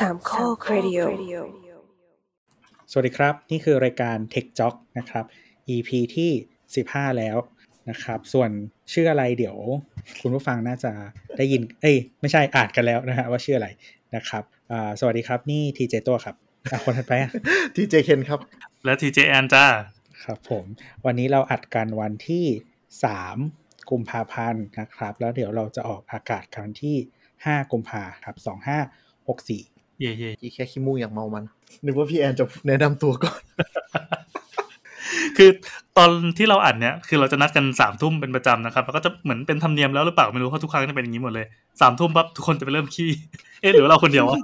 สามข้อครดิโอสวัสดีครับ นี่คือรายการ Tech Jock นะครับ EP ที่ 15 แล้วนะครับ ส่วนชื่ออะไรเดี๋ยว คุณผู้ฟังน่าจะได้ยิน เอ้ย ไม่ใช่อ่านกันแล้วนะฮะว่าชื่ออะไรนะครับอ่าสวัสดีครับ นี่ทีเจตัวครับอะคนถัดไปอะทีเจเคนครับ และทีเจแอนจ้าครับผม วันนี้เราอัดกันวันที่ 3 กุมภาพันธ์นะครับ แล้วเดี๋ยวเราจะออกอากาศกันที่ 5 กุมภาครับ2564 เย่เย่ที่แค่ขี้มูกอย่างเมามัน นึกว่าพี่แอนจะแนะนำตัวก่อน คือตอนที่เราอัดเนี่ย คือเราจะนัดกันสามทุ่มเป็นประจำนะครับแล้วก็จะเหมือนเป็นธรรมเนียมแล้วหรือเปล่าไม่รู้เพราะทุกครั้งจะเป็นอย่างนี้หมดเลยสามทุ่มปั๊บทุกคนจะไปเริ่มขี้ เอ๊ะหรือว่าเราคนเดียววะ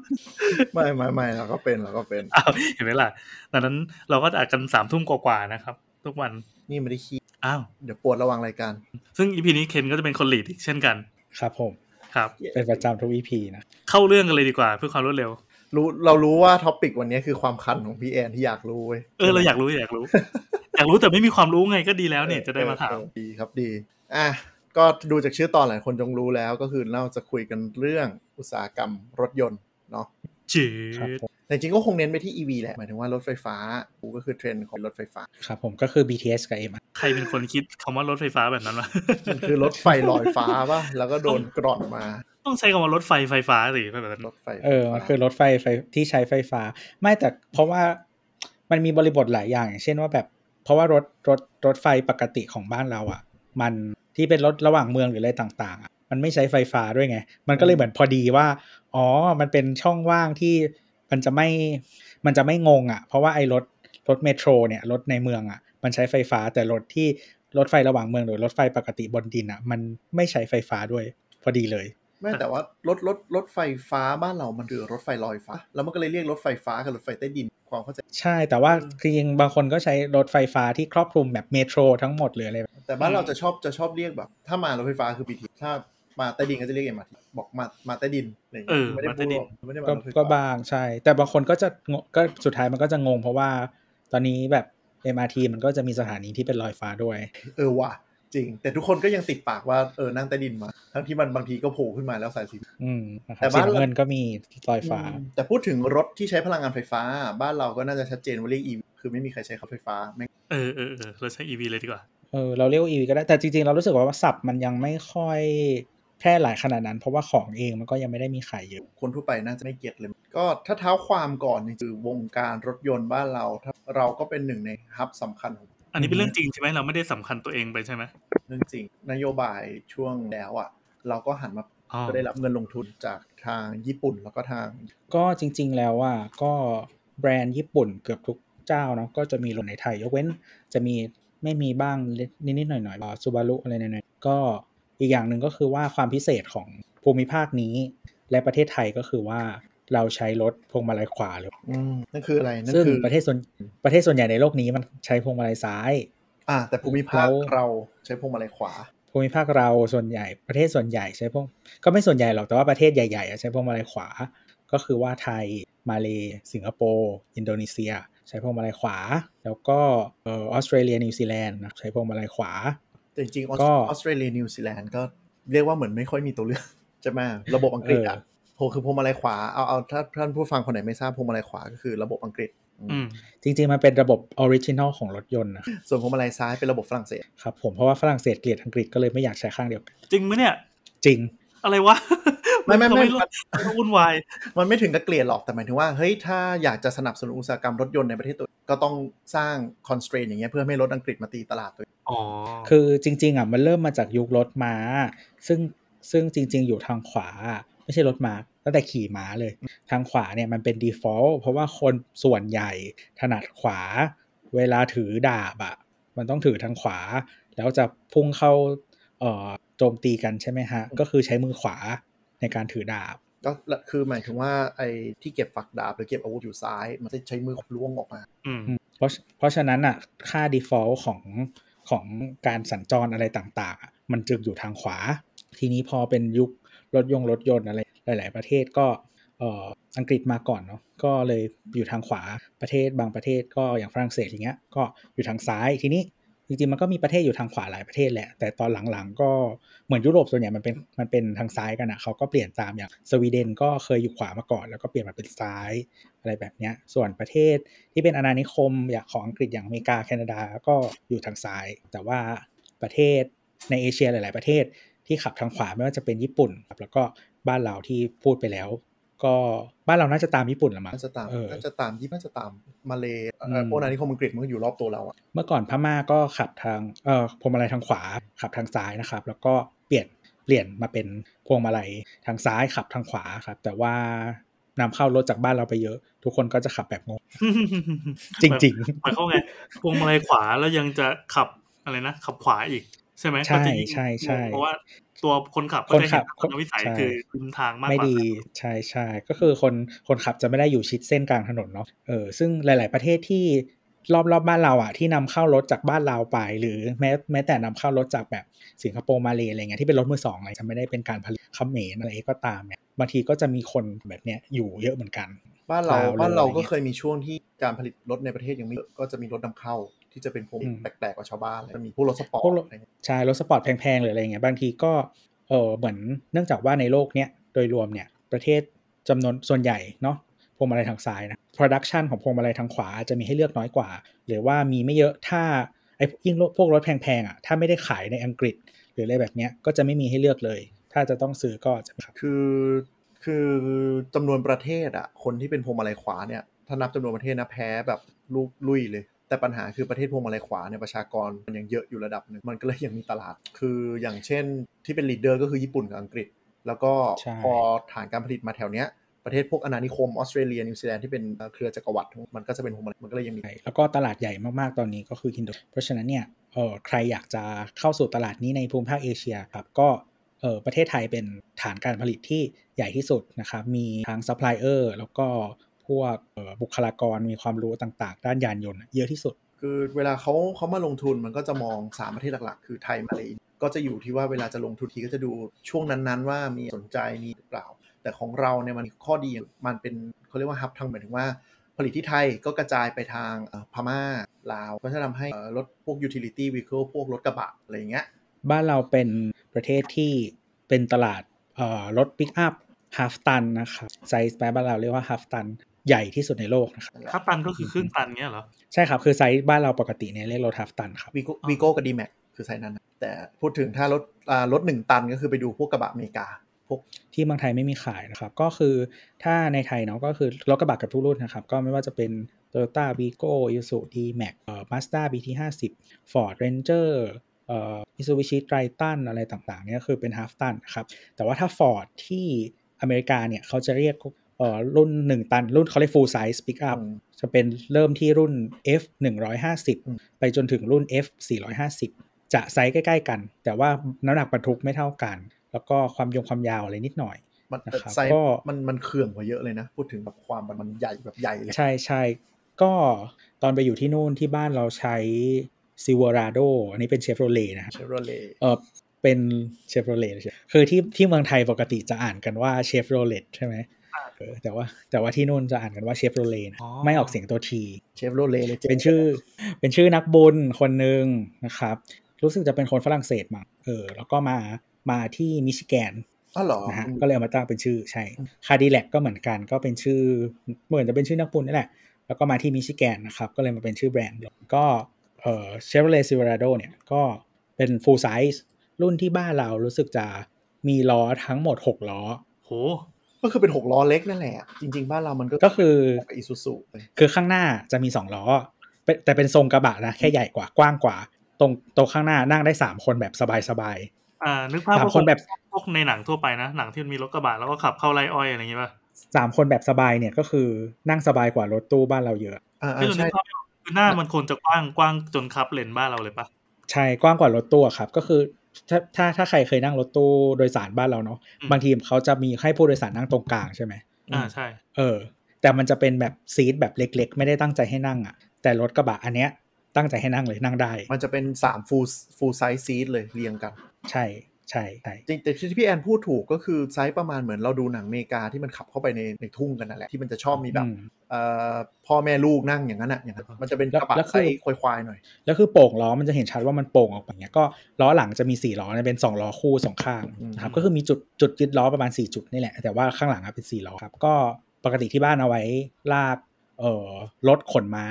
ไม่ไม่ไม่เราก็เป็นเราก็เป็นอ้าวเห็นไหมล่ะดังนั้นเราก็จะอัดกันสามทุ่มกว่าๆนะครับ ทุกวันนี่ไม่ได้ขี้อ้าวเดี๋ยวปวดระหวังรายการ ซึ่ง EP นี้เคนก็จะเป็นคน lead อีกเช่นกัน ครับผมครับเป็นประจำทุก EP นะ เข้าเรื่องกันเลยดีกว่าเพื่อความรวดเร็ว รู้เรารู้ว่า topic วันนี้คือความคันของพี่แอนที่อยากรู้เว้ยเออเราอยากรู้อยากรู้ อยากรู้แต่ไม่มีความรู้ไงก็ดีแล้วเนี่ยจะได้มาถามเออดีครับดี อะก็ดูจากชื่อตอนหลายคนคงรู้แล้วก็คือเราจะคุยกันเรื่องอุตสาหกรรมรถยนต์เนาะจืครับดผมแต่จริงๆก็คงเน้นไปที่ EV แหละ หมายถึงว่ารถไฟฟ้ากูก็คือเทรนด์ของรถไฟฟ้า ครับผมก็คือ BTS กับ M ใครเป็นคนคิดคำว่ารถไฟฟ้าแบบนั้นวะมันคือรถไฟลอยฟ้าป่ะ แล้วก็โดนกร่อนมา ต้องใช้คำว่ารถไฟไฟฟ้าสิแบบนั้นรถไฟเออมันคือรถไฟไฟที่ใช้ไฟฟ้า ไม่แต่เพราะว่ามันมีบริบทหลายอย่างอย่างเช่นว่าแบบ เพราะว่ารถรถรถไฟปกติของบ้านเราอะ มันที่เป็นรถระหว่างเมืองหรืออะไรต่าง ๆ อะ มันไม่ใช้ไฟฟ้าด้วยไง มันก็เลยเหมือนพอดีว่า อ๋อ มันเป็นช่องว่างที่มันจะไม่มันจะไม่งงอะ เพราะว่าไอ้รถรถเมโทรเนี่ยรถในเมืองอะ มันใช้ไฟฟ้าแต่รถที่รถไฟระหว่างเมืองหรือรถไฟปกติบนดินอะ มันไม่ใช้ไฟฟ้าด้วยพอดีเลย ไม่แต่ว่ารถรถรถไฟฟ้าบ้านเรามันคือรถไฟลอยฟ้า แล้วมันก็เลยเรียกรถไฟฟ้ากับรถไฟใต้ดินความเข้าใจ ใช่แต่ว่าจริงๆบางคนก็ใช้รถไฟฟ้าที่ครอบคลุมแบบเมโทรทั้งหมดหรืออะไรแบบแต่บ้านเราจะชอบจะชอบเรียกแบบ ถ้ามารถไฟฟ้าคือ BT ถ้ามาใต้ดินก็จะเรียกเอ็มอาร์ทีบอกมามาใต้ดินอะไรอย่างเอเงี้อยไม่ได้มาพูใต้ดดิหรนอกไม่ได้มาก็รถไฟฟ้าก็บางใช่ แต่บางคนก็จะงงก็สุดท้ายมันก็จะงงเพราะว่า ตอนนี้แบบ MRT มันก็จะมีสถานีที่เป็นลอยฟ้าด้วย เออว่ะ จริง แต่ทุกคนก็ยังติดปากว่าเออนั่งใต้ดินมา ทั้งที่มันบางทีก็โผล่ขึ้นมาแล้วสายสีอืมนะคแต่รับสีบ้านเราน้ำเงินก็มีลอยฟ้าอืมแต่พูดถึงรถที่ใช้พลังงานไฟฟ้า บ้านเราก็น่าจะชัดเจนว่าเรียก EV คือไม่มีใครใช้ขับไฟฟ้าไม่เออเออเออเราใช้ EV เลยดีกว่าเออเราเรียกว่า EV ก็ได้แต่จริงๆ เรารู้สึกว่าศัพท์มันยังไม่ค่อยแพร่หลายขนาดนั้น เพราะว่าของเองมันก็ยังไม่ได้มีขายเยอะคนทั่วไปน่าจะไม่เก็ตเลย ก็ถ้าเท้าความก่อนนี่คือวงการรถยนต์บ้านเราถ้าเราก็เป็นหนึ่งในฮับสำคัญของ อันนี้เป็นเรื่องจริงใช่ไหมเราไม่ได้สำคัญตัวเองไปใช่ไหมเรื่องจริง นโยบายช่วงแล้วอะ เราก็หันมาอ๋อก็ได้รับเงินลงทุนจากทางญี่ปุ่นแล้วก็ทาง ก็จริง ๆ แล้วอะก็แบรนด์ญี่ปุ่นเกือบทุกเจ้าเนาะก็จะมีลงในไทย ยกเว้นจะมีไม่มีบ้างนิดๆหน่อยๆซูบารุอะไรหน่อยๆก็อีกอย่างหนึ่งก็คือว่าความพิเศษของภูมิภาคนี้ และประเทศไทยก็คือว่า เราใช้รถพวงมาลัยขวาเลยอืมนั่นคืออะไรนั่นซึ่งคือประเทศส่วนประเทศส่วนใหญ่ในโลกนี้มันใช้พวงมาลัยซ้าย อ่า แต่ภูมิภาคแล้วเราใช้พวงมาลัยขวา ภูมิภาคเราส่วนใหญ่ประเทศส่วนใหญ่ใช้พวกก็ไม่ส่วนใหญ่หรอกแต่ว่าประเทศใหญ่ๆอะใช้พวงมาลัยขวา ก็คือว่าไทยมาเลสิงคโปร์อินโดนีเซีย ใช้พวงมาลัยขวา แล้วก็เอ่อออสเตรเลียนิวซีแลนด์นะใช้พวงมาลัยขวาแต่จริงๆออสก็ออสเตรเลียนิวซีแลนด์ก็เรียกว่าเหมือนไม่ค่อยมีตัวเลือกใช่ไหมระบบอังกฤษอะโห คือพวงมาลัยขวาเอาเอาถ้าท่านผู้ฟังคนไหนไม่ทราบพวงมาลัยขวาก็คือระบบอังกฤษอืมจริงๆ มันเป็นระบบ original ของรถยนต์นะส่วนพวงมาลัยซ้ายเป็นระบบฝรั่งเศสครับผมเพราะว่าฝรั่งเศสเกลียดอังกฤษก็เลยไม่อยากใช้ข้างเดียวกันจริงไหมเนี่ย จริง อะไรวะไม่ไม่ไม่ทำต้องวุ่นวายมันไม่ถึงกับเกลียดหรอกแต่หมายถึงว่าเฮ้ยถ้าอยากจะสนับสนุนอุตสาหกรรมรถยนต์ในประเทศตัวเองก็ต้องสร้าง constraint อย่างเงี้ยเพื่อไม่ให้รถอังกฤษมาตีตลาดตัวเองอ๋อคือจริง ๆอะมันเริ่มมาจากยุครถม้า ซึ่งซึ่งจริง ๆ อยู่ทางขวา ไม่ใช่รถม้าตั้งแต่ขี่ม้าเลย ทางขวาเนี่ยมันเป็น default เพราะว่าคนส่วนใหญ่ถนัดขวา เวลาถือดาบอะมันต้องถือทางขวา แล้วจะพุ่งเข้าเอ่อโจมตีกันใช่ไหมฮะ ก็คือใช้มือขวาในการถือดาบก็คือหมายถึงว่าไอ้ที่เก็บฝักดาบหรือเก็บอาวุธอยู่ซ้าย มันจะใช้มือล้วงออกมาอืมเพราะเพราะฉะนั้นอะค่า default ของของการสัญจรอะไรต่างๆอะมันจึงอยู่ทางขวา ทีนี้พอเป็นยุค รถยงรถยนต์อะไรหลาย ๆ ประเทศก็อ,อังกฤษมาก่อนเนาะก็เลยอยู่ทางขวาประเทศบางประเทศก็อย่างฝรั่งเศสอย่างเงี้ยก็อยู่ทางซ้ายทีนี้จริงๆมันก็มีประเทศอยู่ทางขวาหลายประเทศแหละ แต่ตอนหลังๆ ก็เหมือนยุโรปส่วนใหญ่มันเป็นมันเป็นทางซ้ายกันอะเขาก็เปลี่ยนตามอย่างสวีเดนก็เคยอยู่ขวามาก่อนแล้วก็เปลี่ยนมาเป็นซ้ายอะไรแบบเนี้ยส่วนประเทศที่เป็นอาณานิคมอย่างของอังกฤษอย่างอเมริกาแคนาดาก็อยู่ทางซ้าย แต่ว่าประเทศในเอเชียหลาย ๆ ประเทศ ที่ขับทางขวาไม่ว่าจะเป็นญี่ปุ่นครับแล้วก็บ้านเราที่พูดไปแล้ว ก็บ้านเราน่าจะตามญี่ปุ่นละมั้งน่าจะตามเออน่าจะตามยี่น่าจะตามมาเลเอ่ออืมพวกนั้นที่คมอังกฤษมันก็อยู่รอบตัวเราอะเมื่อก่อนพม่าก็ขับทางเอ่อพวงมาลัยทางขวาขับทางซ้ายนะครับ แล้วก็เปลี่ยนเปลี่ยนมาเป็นพวงมาลัยทางซ้ายขับทางขวาครับ แต่ว่านำเข้ารถจากบ้านเราไปเยอะ ทุกคนก็จะขับแบบงงจริงหมายความไงพวงมาลัยขวาแล้วยังจะขับอะไรนะขับขวาอีก ใช่ไหมใช่ก็จะยิ่งใช่ใช่งงเพราะว่าตัวคนขับก็คนจะขัเห็บนคนวิสัยใช่คือริมทางมากไม่กว่าดีใช่ใช่ก็คือคนคนขับจะไม่ได้อยู่ชิดเส้นกลางถนนเนาะเออซึ่งหลาย ๆ ประเทศที่รอบรอบบ้านเราอะที่นำเข้ารถจากบ้านเราไป หรือแม้แม้แต่นำเข้ารถจากแบบสิงคโปร์มาเลอะไรเงี้ยที่เป็นรถมือสองอะไรจะไม่ได้เป็นการผลิตเขมรอะไรก็ตามเนี่ยบางทีก็จะมีคนแบบเนี้ยอยู่เยอะเหมือนกัน บ้านเราลาวเลยบ้านเราอะไรเงี้ก็ยเคยมีช่วงที่การผลิตรถในประเทศยังไม่เยอะก็จะมีรถนำเข้า ที่จะเป็นพวกอืมแปลกๆกว่าชาวบ้านเลยมันมีพวกรถสปอร์ตพวกรถอะไรเงี้ยใช่รถสปอร์ตแพงๆหรืออะไรเงี้ยบางทีก็เออเหมือนเนื่องจากว่าในโลกเนี้ยโดยรวมเนี่ยประเทศจำนวนส่วนใหญ่เนาะพวงมาลัยทางซ้ายนะ production ของพวงมาลัยทางขวาจะมีให้เลือกน้อยกว่า หรือว่ามีไม่เยอะถ้าไอ้ยิ่งพวกรถแพงๆอะถ้าไม่ได้ขายในอังกฤษ หรืออะไรแบบเนี้ยก็จะไม่มีให้เลือกเลย ถ้าจะต้องซื้อก็จะครับคือคือจำนวนประเทศอะคนที่เป็นพวงมาลัยขวาเนี่ยถ้านับจำนวนประเทศนะแพ้แบบลูกลุยเลย แต่ปัญหาคือประเทศพวงมาลัยขวาเนี่ยประชากรมันยังเยอะอยู่ระดับหนึ่งมันก็เลยยังมีตลาด คืออย่างเช่นที่เป็น leader ก็คือญี่ปุ่นกับอังกฤษ แล้วก็ใช่พอฐานการผลิตมาแถวเนี้ยประเทศพวกอาณานิคมออสเตรเลียนิวซีแลนด์ที่เป็นเครือจักรวรรดิมันก็จะเป็นพวงมาลัยมันก็เลยยังมีใช่แล้วก็ตลาดใหญ่มากๆตอนนี้ก็คืออินโดเพราะฉะนั้นเนี่ยเออใครอยากจะเข้าสู่ตลาดนี้ในภูมิภาคเอเชียครับก็เออประเทศไทยเป็นฐานการผลิตที่ใหญ่ที่สุดนะครับมีทั้งซัพพลายเออร์แล้วก็ พวกเอ่อบุคลากรมีความรู้ต่างๆ ด้านยานยนต์เยอะที่สุด คือเวลาเขาเขามาลงทุนมันก็จะมอง 3 ประเทศหลักๆ คือไทยมาเลก็จะอยู่ที่ว่าเวลาจะลงทุนทีก็จะดูช่วงนั้นๆ ว่ามีสนใจมีหรือเปล่า แต่ของเราเนี่ยมันข้อดีมันเป็นเขาเรียกว่าฮับทางหมายถึงว่าผลิตที่ไทยก็กระจายไปทางเอ่อพม่าลาว ก็จะทำให้เอ่อรถพวก utility vehicle พวกรถกระบะอะไรอย่างเงี้ยบ้านเราเป็นประเทศที่เป็นตลาดเอ่อรถปิกอัพ half ton นะครับไซส์แปลบ้านเราเรียกว่า half ton ใหญ่ที่สุดในโลกนะครับ half ton ก็คือครึ่งตันเงี้ยเหรอ ใช่ครับ คือไซส์บ้านเราปกติเนี่ยเรียกรถ half ton ครับ Vigo Vigo กับ D-Max คือไซส์นั้นนะแต่พูดถึงถ้ารถอ่ารถหนึ่งตันก็คือไปดูพวกกระบะอเมริกาพวกที่เมืองไทยไม่มีขายนะครับ ก็คือถ้าในไทยเนาะก็คือรถกระบะกับทุกรุ่นนะครับ ก็ไม่ว่าจะเป็น Toyota Vigo Isuzu D-Max เอ่อ Mazda BT50 Ford Ranger เอ่อ Mitsubishi Triton อะไรต่างๆเนี่ยคือเป็น half ton นะครับ แต่ว่าถ้า Ford ที่อเมริกาเนี่ยเขาจะเรียกเอ่อรุ่น 1 ตัน รุ่นเขาเรียก full size pick up อืมจะเป็นเริ่มที่รุ่น F อืม150 ไปจนถึงรุ่น F 450 จะไซส์ใกล้ ๆ กัน แต่ว่าน้ำหนักบรรทุกไม่เท่ากัน แล้วก็ความยงความยาวอะไรนิดหน่อยมันนะครับไซส์ก็มันมันเขื่องกว่าเยอะเลยนะ พูดถึงแบบความมันมันใหญ่แบบใหญ่เลยใช่ใช่ก็ตอนไปอยู่ที่นู่นที่บ้านเราใช้ Silverado อันนี้เป็นเชฟโรเลนะครับเชฟโรเลเออเป็นเชฟโรเลคือที่ที่เมืองไทยปกติจะอ่านกันว่าเชฟโรเลตใช่ไหมเออแต่ว่าแต่ว่าที่นู่นจะอ่านกันว่าเชฟโรเลนะอ๋อไม่ออกเสียงตัว T เชฟโรเลเลยจ๊เป็นชื่อ เป็นชื่อนักบุญคนหนึ่งนะครับ รู้สึกจะเป็นคนฝรั่งเศสมั้งเออ แล้วก็มามาที่มิชิแกนอ๋อเหรอนะฮะก็เลยเอามาตั้งเป็นชื่อใช่คาดีแลกก็เหมือนกันก็เป็นชื่อ เหมือนจะเป็นชื่อนักบุญนี่แหละ แล้วก็มาที่มิชิแกนนะครับ ก็เลยมาเป็นชื่อแบรนด์ก็เอ่อ Chevrolet Silverado เนี่ยก็เป็น full size รุ่นที่บ้านเรารู้สึกจะมีล้อทั้งหมด 6 ล้อโห ก็คือเป็นหกล้อเล็กนั่นแหละ จริง ๆ บ้านเรามันก็ก็คือกับอีซูซูเลยคือข้างหน้าจะมี2ล้อเป็นแต่เป็นทรงกระบะนะ แค่ใหญ่กว่ากว้างกว่า ตรงตรงข้างหน้านั่งได้3คนแบบสบายอ่านึกภาพสามว่าคนแบบพวกในหนังทั่วไปนะ หนังที่มันมีรถกระบะแล้วก็ขับเข้าไร่อ้อยอะไรอย่างงี้ป่ะๆ3คนแบบสบายเนี่ยก็คือนั่งสบายกว่ารถตู้บ้านเราเยอะอ่าไม่รู้ใช่นึกภาพไม่ออกคือหน้ามันควรจะกว้างกว้างจนคับเลนบ้านเราเลยป่ะใช่กว้างกว่ารถตู้อะครับ ก็คือ ถ้าถ้าถ้าใครเคยนั่งรถตู้โดยสารบ้านเราเนาะอืมบางทีเขาจะมีให้ผู้โดยสารนั่งตรงกลางใช่ไหมอ่าใช่ เออ แต่มันจะเป็นแบบซีทแบบเล็ก ๆ ไม่ได้ตั้งใจให้นั่งอะ่ะ แต่รถกระบะอันเนี้ยตั้งใจให้นั่งเลยนั่งได้ มันจะเป็นสาม full full size seat เลยเรียงกัน ใช่ ใช่ใช่จริงแต่ที่พี่แอนพูดถูกก็คือไซส์ประมาณเหมือนเราดูหนังอเมริกาที่มันขับเข้าไปในในทุ่งกันนั่นแหละที่มันจะชอบมีแบบอืมเอ่อพ่อแม่ลูกนั่งอย่างนั้นอะอย่างนั้นมันจะเป็นกระบะแล้วคือไซส์ควายๆหน่อย แล้วคือโป่งล้อมันจะเห็นชัดว่ามันโป่งออกไปอย่างเงี้ยก็ล้อหลังจะมีสี่ล้อเนี่ยเป็นสองล้อคู่สองข้างอืมนะครับก็คือมีจุดจุดยึดล้อประมาณสี่จุดนี่แหละ แต่ว่าข้างหลังอะเป็นสี่ล้อครับก็ปกติที่บ้านเอาไว้ลากเอ่อรถขนม้า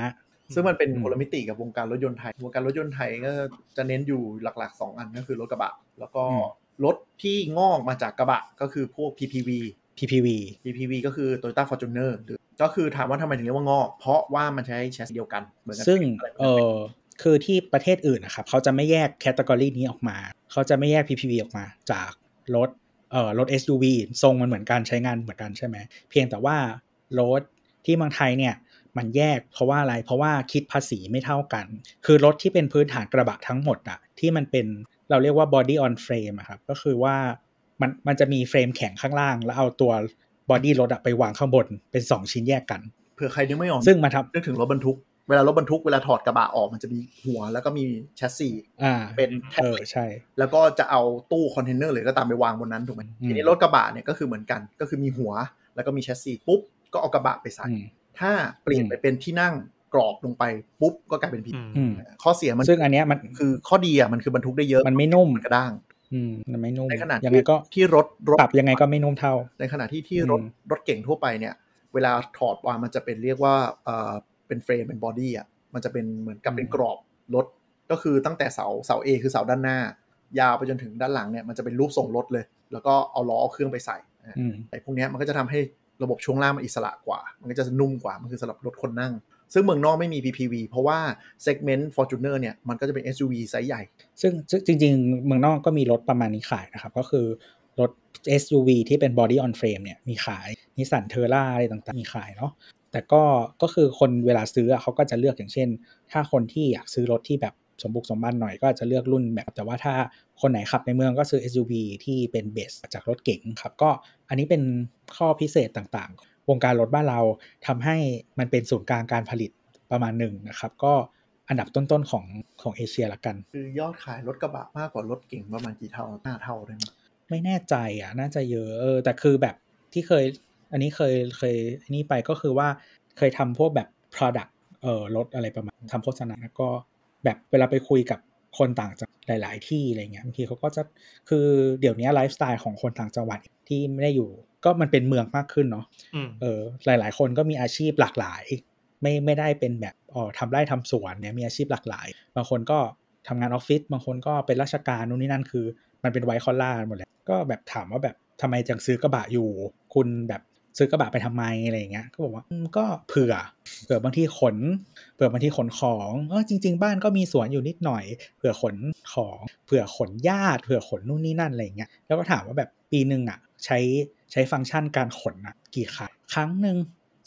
ซึ่งมันเป็นอืมคนละมิติกับวงการรถยนต์ไทย วงการรถยนต์ไทยก็จะเน้นอยู่หลักๆ 2 อันก็คือรถกระบะ แล้วก็รถที่งอกมาจากกระบะก็คือพวก PPV PPV PPV ก็คือ Toyota Fortuner หรือก็คือถามว่าทำไมถึงเรียกว่างอก เพราะว่ามันใช้แชสซีเดียวกันเหมือนกัซึ่งอะไรเออคือที่ประเทศอื่นนะครับเขาจะไม่แยกแคตตากรีนี้ออกมา เขาจะไม่แยก PPV ออกมาจากรถเอ่อรถ SUV ทรงมันเหมือนกันใช้งานเหมือนกันใช่ไหมเพียงแต่ว่ารถที่เมืองไทยเนี่ย มันแยกเพราะว่าอะไร เพราะว่าคิดภาษีไม่เท่ากัน คือรถที่เป็นพื้นฐานกระบะทั้งหมดอะที่มันเป็นเราเรียกว่า body on frame อะครับ ก็คือว่ามันมันจะมีเฟรมแข็งข้างล่าง แล้วเอาตัวบอดี้รถอะไปวางข้างบนเป็น 2 ชิ้นแยกกันเผื่อใครนึกไม่ออกซึ่งมาทำนึกถึงรถบรรทุกเวลารถบรรทุกเวลาถอดกระบะออกมันจะมีหัวแล้วก็มีแชสซีอ่าเป็นแท่เองอใช่ แล้วก็จะเอาตู้คอนเทนเนอร์หรือก็ตามไปวางบนนั้นถูกไหมอืมทีนี้รถกระบะเนี่ยก็คือเหมือนกันก็คือมีหัวแล้วก็มีแชสซีปุ๊บก็เอากระบะไปใส่อืม ถ้าเปลี่ยนไปเป็นที่นั่งกรอบลงไปปุ๊บก็กลายเป็น PPV อืมอืมข้อเสียมันซึ่งอันเนี้ยมันคือข้อดีอะมันคือบรรทุกได้เยอะมันไม่นุ่มกระด้างอืมมันไม่นุ่มในขณะยังไงก็ที่รถรถปรับยังไงก็ไม่นุ่มเท่า ในขณะที่ที่อืมรถรถเก๋งทั่วไปเนี่ย เวลาถอดวางมันจะเป็นเรียกว่าเอ่อเป็น frame เป็น body อะมันจะเป็นเหมือนกับเป็นกรอบรถก็คือตั้งแต่เสาเสา A คือเสาด้านหน้า ยาวไปจนถึงด้านหลังเนี่ยมันจะเป็นรูปทรงรถเลย แล้วก็เอาล้อเอาเครื่องไปใส่นะอืมไอ้พวกเนี้ยมันก็จะทำให้ ระบบช่วงล่างมันอิสระกว่า มันก็จะนุ่มกว่า มันคือสำหรับรถคนนั่ง ซึ่งเมืองนอกไม่มี PPV เพราะว่า segment Fortuner เนี่ยมันก็จะเป็น SUV ไซส์ใหญ่ ซึ่งจริง ๆ เมืองนอกก็มีรถประมาณนี้ขายนะครับ ก็คือรถ SUV ที่เป็น body on frame เนี่ยมีขายนิสสันเทอร่าอะไรต่างๆ มีขายเนาะแต่ก็ก็คือคนเวลาซื้อเขาก็จะเลือกอย่างเช่น ถ้าคนที่อยากซื้อรถที่แบบ สมบุกสมบันหน่อยก็จะเลือกรุ่นแบบแต่ว่าถ้าคนไหนขับในเมืองก็ซื้อ SUV ที่เป็น base จากรถเก๋งครับก็อันนี้เป็นข้อพิเศษต่างๆ วงการรถบ้านเราทำให้มันเป็นศูนย์กลางการผลิตประมาณหนึ่งนะครับก็อันดับต้นๆของของเอเชียละกัน คือยอดขายรถกระบะมากกว่ารถเก๋งประมาณกี่เท่าห้าเท่าได้ไหมไม่แน่ใจอะน่าจะเยอะเออแต่คือแบบที่เคยอันนี้เคยเคยอันนี้ไปก็คือว่าเคยทำพวกแบบ product เอ่อรถอะไรประมาณทำโฆษณาแล้วก็ แบบเวลาไปคุยกับคนต่างจังหลาย ๆ ที่อะไรเงี้ยบางทีเขาก็จะคือเดี๋ยวนี้ไลฟ์สไตล์ของคนต่างจังหวัดที่ไม่ได้อยู่ ก็มันเป็นเมืองมากขึ้นเนาะอืมเออหลาย ๆ คนก็มีอาชีพหลากหลาย ไม่ไม่ได้เป็นแบบอ๋อทำไร่ทำสวนเนี่ยมีอาชีพหลากหลาย บางคนก็ทำงานออฟฟิศบางคนก็เป็นราชการนู่นนี่นั่นคือ มันเป็นไวท์คอลล่าหมดเลยก็แบบถามว่าแบบทำไมจังซื้อกระบะอยู่ คุณแบบ ซื้อกระบะไปทำไมอะไรอย่างเงี้ยก็บอกว่าก็เผื่อเผื่อบางทีขนเผื่อบางทีขนของเออจริง ๆ บ้านก็มีสวนอยู่นิดหน่อย เผื่อขนของเผื่อขนญาติเผื่อขนนู่นนี่นั่นอะไรอย่างเงี้ยแล้วก็ถามว่าแบบปีหนึ่งอะ ใช้ใช้ฟังก์ชันการขนอะ กี่ครั้งครั้งหนึ่ง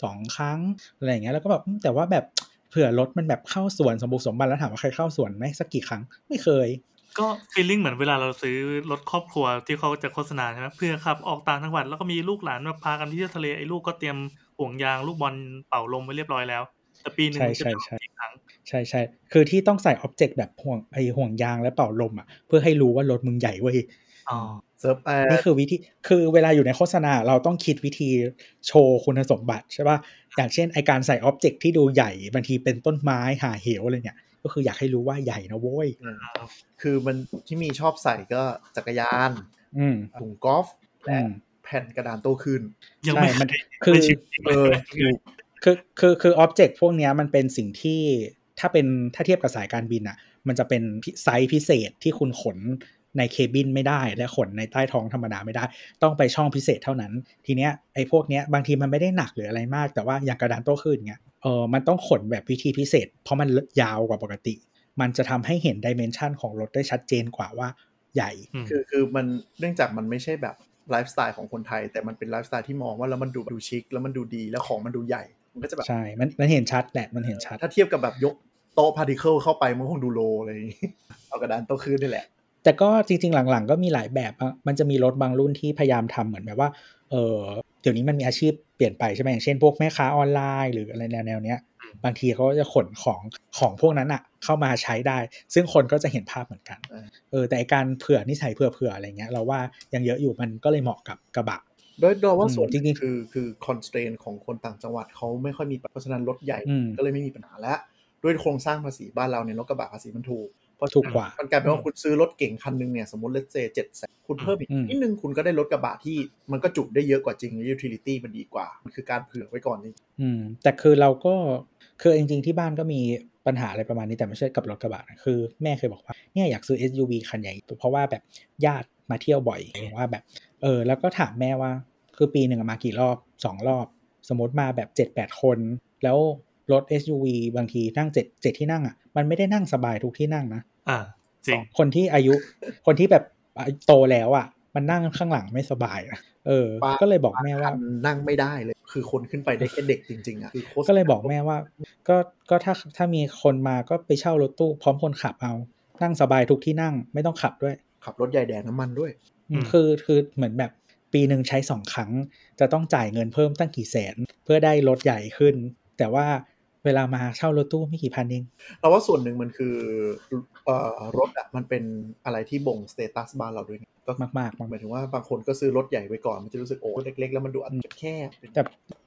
สองครั้งอะไรอย่างเงี้ยแล้วก็แบบแต่ว่าแบบเผื่อรถมันแบบเข้าสวนสมบุกสมบันแล้วถามว่าเคยเข้าสวนไหมสักกี่ครั้งไม่เคย ก็ feeling เหมือนเวลาเราซื้อรถครอบครัวที่เขาจะโฆษณาใช่ไหมเพื่อขับออกต่างจังหวัดแล้วก็มีลูกหลานมาพากันที่เที่ยวทะเลไอ้ลูกก็เตรียมห่วงยางลูกบอลเป่าลมไว้เรียบร้อยแล้ว แต่ปีหนึ่งใช้มันจะใช้เป็นใช้กี่ครั้งใช่ใช่คือที่ต้องใส่ object แบบห่วงไอห่วงยางและเป่าลมอะเพื่อให้รู้ว่ารถมึงใหญ่เว้ยอ๋อเซิร์ฟแอนี่ร์คือวิธีคือเวลาอยู่ในโฆษณาเราต้องคิดวิธีโชว์คุณสมบัติใช่ป่ะอย่างเช่นไอการใส่ object ที่ดูใหญ่บางทีเป็นต้นไม้ห่าเหวอะไรเนี่ย ก็คืออยากให้รู้ว่าใหญ่นะโว้ยคือมันที่มีชอบใส่ก็จักรยานอืมถุงกอล์ฟและอืมแผ่นกระดานโต้คลื่นยังใช่ไม่มันเคยคือไม่ชินเออถูกคือคือคือ object พวกเนี้ยมันเป็นสิ่งที่ถ้าเป็นถ้าเทียบกับสายการบินอะ มันจะเป็นพิไซส์พิเศษที่คุณขนใน cabin ไม่ได้ และขนในใต้ท้องธรรมดาไม่ได้ ต้องไปช่องพิเศษเท่านั้น ทีเนี้ยไอ้พวกเนี้ยบางทีมันไม่ได้หนักหรืออะไรมาก แต่ว่าอย่างกระดานโต้คลื่นเงี้ย เออมันต้องขนแบบวิธีพิเศษ เพราะมันยาวกว่าปกติ มันจะทำให้เห็น dimension ของรถได้ชัดเจนกว่าว่าใหญ่อืมคือคือมันเนื่องจากมันไม่ใช่แบบไลฟ์สไตล์ของคนไทย แต่มันเป็นไลฟ์สไตล์ที่มองว่าแล้วมันดูดูชิคแล้วมันดูดีแล้วของมันดูใหญ่ มันก็จะแบบใช่ มันมันเห็นชัดแหละมันเห็นชัด ถ้าเทียบกับแบบยกโต๊ะ particle เข้าไปมันคงดู low อะไรอย่างงี้เอากระดานโต้คลื่นนี่แหละ แต่ก็จริงๆหลังๆ ก็มีหลายแบบอะมันจะมีรถบางรุ่นที่พยายามทำเหมือนแบบว่าเออ เดี๋ยวนี้มันมีอาชีพเปลี่ยนไปใช่ไหมอย่างเช่นพวกแม่ค้าออนไลน์หรืออะไรแนวๆเนี้ย บางทีเขาก็จะขนของของพวกนั้นอะเข้ามาใช้ได้ ซึ่งคนก็จะเห็นภาพเหมือนกันเออเออแต่ไอ้การเผื่อนิสัยเผื่อเผื่ออะไรเงี้ยเราว่ายังเยอะอยู่มันก็เลยเหมาะกับกระบะโดยโดยว่าอืมส่วนจริงๆคือคือ constraint ของคนต่างจังหวัดเขาไม่ค่อยมีเพราะฉะนั้นรถใหญ่อืมก็เลยไม่มีปัญหาและด้วยโครงสร้างภาษีบ้านเราเนี่ยรถกระบะภาษีมันถูก เพราะถูกกว่ามันกลายเป็นว่าคุณซื้อรถเก่งคันหนึงเนี่ยสมมติเลสเซเจ็ดแสนคุณเพิ่มอีกอืมนิดนึงคุณก็ได้รถกระบะที่มันก็จุได้เยอะกว่าจริง utility มันดีกว่า มันคือการเผื่อไว้ก่อนนี่อืมแต่คือเราก็คือจริงๆที่บ้านก็มีปัญหาอะไรประมาณนี้แต่ไม่ใช่กับรถกระบะนะคือแม่เคยบอกว่าเนี่ยอยากซื้อ SUV คันใหญ่เพราะว่าแบบญาติมาเที่ยวบ่อยว่าแบบ เออ แล้วก็ถามแม่ว่า คือปีหนึ่งอะมากี่รอบสองรอบ สมมติมาแบบเจ็ดแปดคน แล้ว รถ SUV บางทีนั่งเจ็ดเจ็ดที่นั่งอะมันไม่ได้นั่งสบายทุกที่นั่งนะอ่าจริงคนที่อายุ คนที่แบบโตแล้วอะมันนั่งข้างหลังไม่สบายนะเออ ก็เลยบอกแม่ว่าคันนั่งไม่ได้เลย คือคนขึ้นไปได้แค่เด็กจริง ๆอะคือโคตรก็เลยบอกแม่ว่า ก็ก็ถ้าถ้ามีคนมาก็ไปเช่ารถตู้พร้อมคนขับเอา นั่งสบายทุกที่นั่งไม่ต้องขับด้วย ขับรถใหญ่แดงน้ำมันด้วยอืมอืมคือคือเหมือนแบบปีหนึ่งใช้สองครั้ง จะต้องจ่ายเงินเพิ่มตั้งกี่แสน เพื่อได้รถใหญ่ขึ้น แต่ว่า เวลามาเช่ารถตู้ไม่กี่พันเองเราว่าส่วนหนึ่งมันคือเอ่อรถอะมันเป็นอะไรที่บ่ง status บ้านเราด้วยไงก็มากๆมากหมายถึงว่าบางคนก็ซื้อรถใหญ่ไว้ก่อน มันจะรู้สึกโอ้เล็ก ๆ แล้วมันดูอาจจะแคบเป็นแต่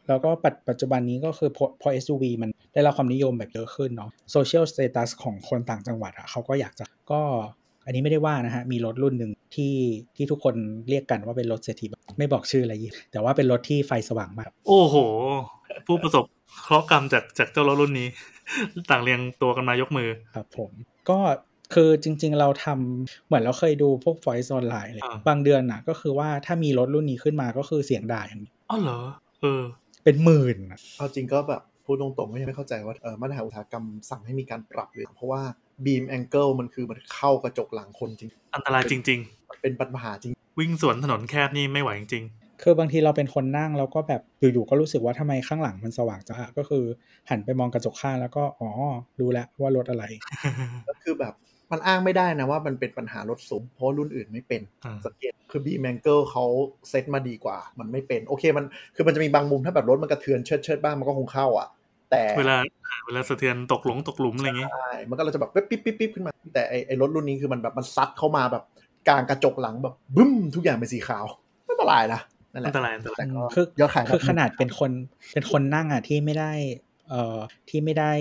แล้วก็ปัจปัจจุบันนี้ก็คือพอพอ SUV มันได้รับความนิยมแบบเยอะขึ้นเนาะ social status ของคนต่างจังหวัดอะเขาก็อยากจะก็ อันนี้ไม่ได้ว่านะฮะ มีรถรุ่นหนึ่งที่ที่ทุกคนเรียกกันว่าเป็นรถเศรษฐีไม่บอกชื่ออะไรยิแต่ว่าเป็นรถที่ไฟสว่างมาก โอ้โห ผู้ประสบเคราะห์กรรมจากจากเจ้ารถรุ่นนี้ ต่างเรียงตัวกันมายกมือครับผมก็คือจริงๆเราทำเหมือนเราเคยดูพวก voice online เลยอ่าบางเดือนน่ะ ก็คือว่าถ้ามีรถรุ่นนี้ขึ้นมาก็คือเสียงด่าอย่างเดียวอ๋อเหรอเออ เป็นหมื่นอะเอาจริงก็แบบพูดตรงๆก็ยังไม่เข้าใจว่าเออมาตรฐานอุตสาหกรรมสั่งให้มีการปรับเลยเพราะว่า beam angle มันคือมันเข้ากระจกหลังคนจริง อันตรายจริงมันเป็นปัญหาจริงๆวิ่งสวนถนนแคบนี่ไม่ไหวจริงคือบางทีเราเป็นคนนั่งแล้วก็แบบอยู่ๆก็รู้สึกว่าทำไมข้างหลังมันสว่างจ้าก็คือหันไปมองกระจกข้างแล้วก็อ๋อรู้แล้วว่ารถอะไรก็คือแบบมันอ้างไม่ได้นะว่ามันเป็นปัญหารถสูงเพราะรุ่นอื่นไม่เป็นอ่าสังเกตคือ beam angle เขาเซตมาดีกว่า มันไม่เป็น โอเคมันคือมันจะมีบางมุมถ้าแบบรถมันกระเทือนเชิดเชิดๆบ้างมันก็คงเข้าอะ แต่เวลาเวลาสะเทือนตกหลงตกหลุมอะไรอย่างงี้ใช่มันก็เราจะแบบปิ๊บปิ๊บปิ๊บปิ๊บขึ้นมา แต่ไอไอรถรุ่นนี้คือมันแบบมันซัดเข้ามาแบบกลางกระจกหลังแบบบึ้มทุกอย่างเป็นสีขาวไม่อันตรายนะนั่นแหอัละนตรายอันตรายแต่ก็คือยอดขายคือขนาดเป็นคนเป็นคนนั่งอะที่ไม่ได้เอ่อที่ไม่ได้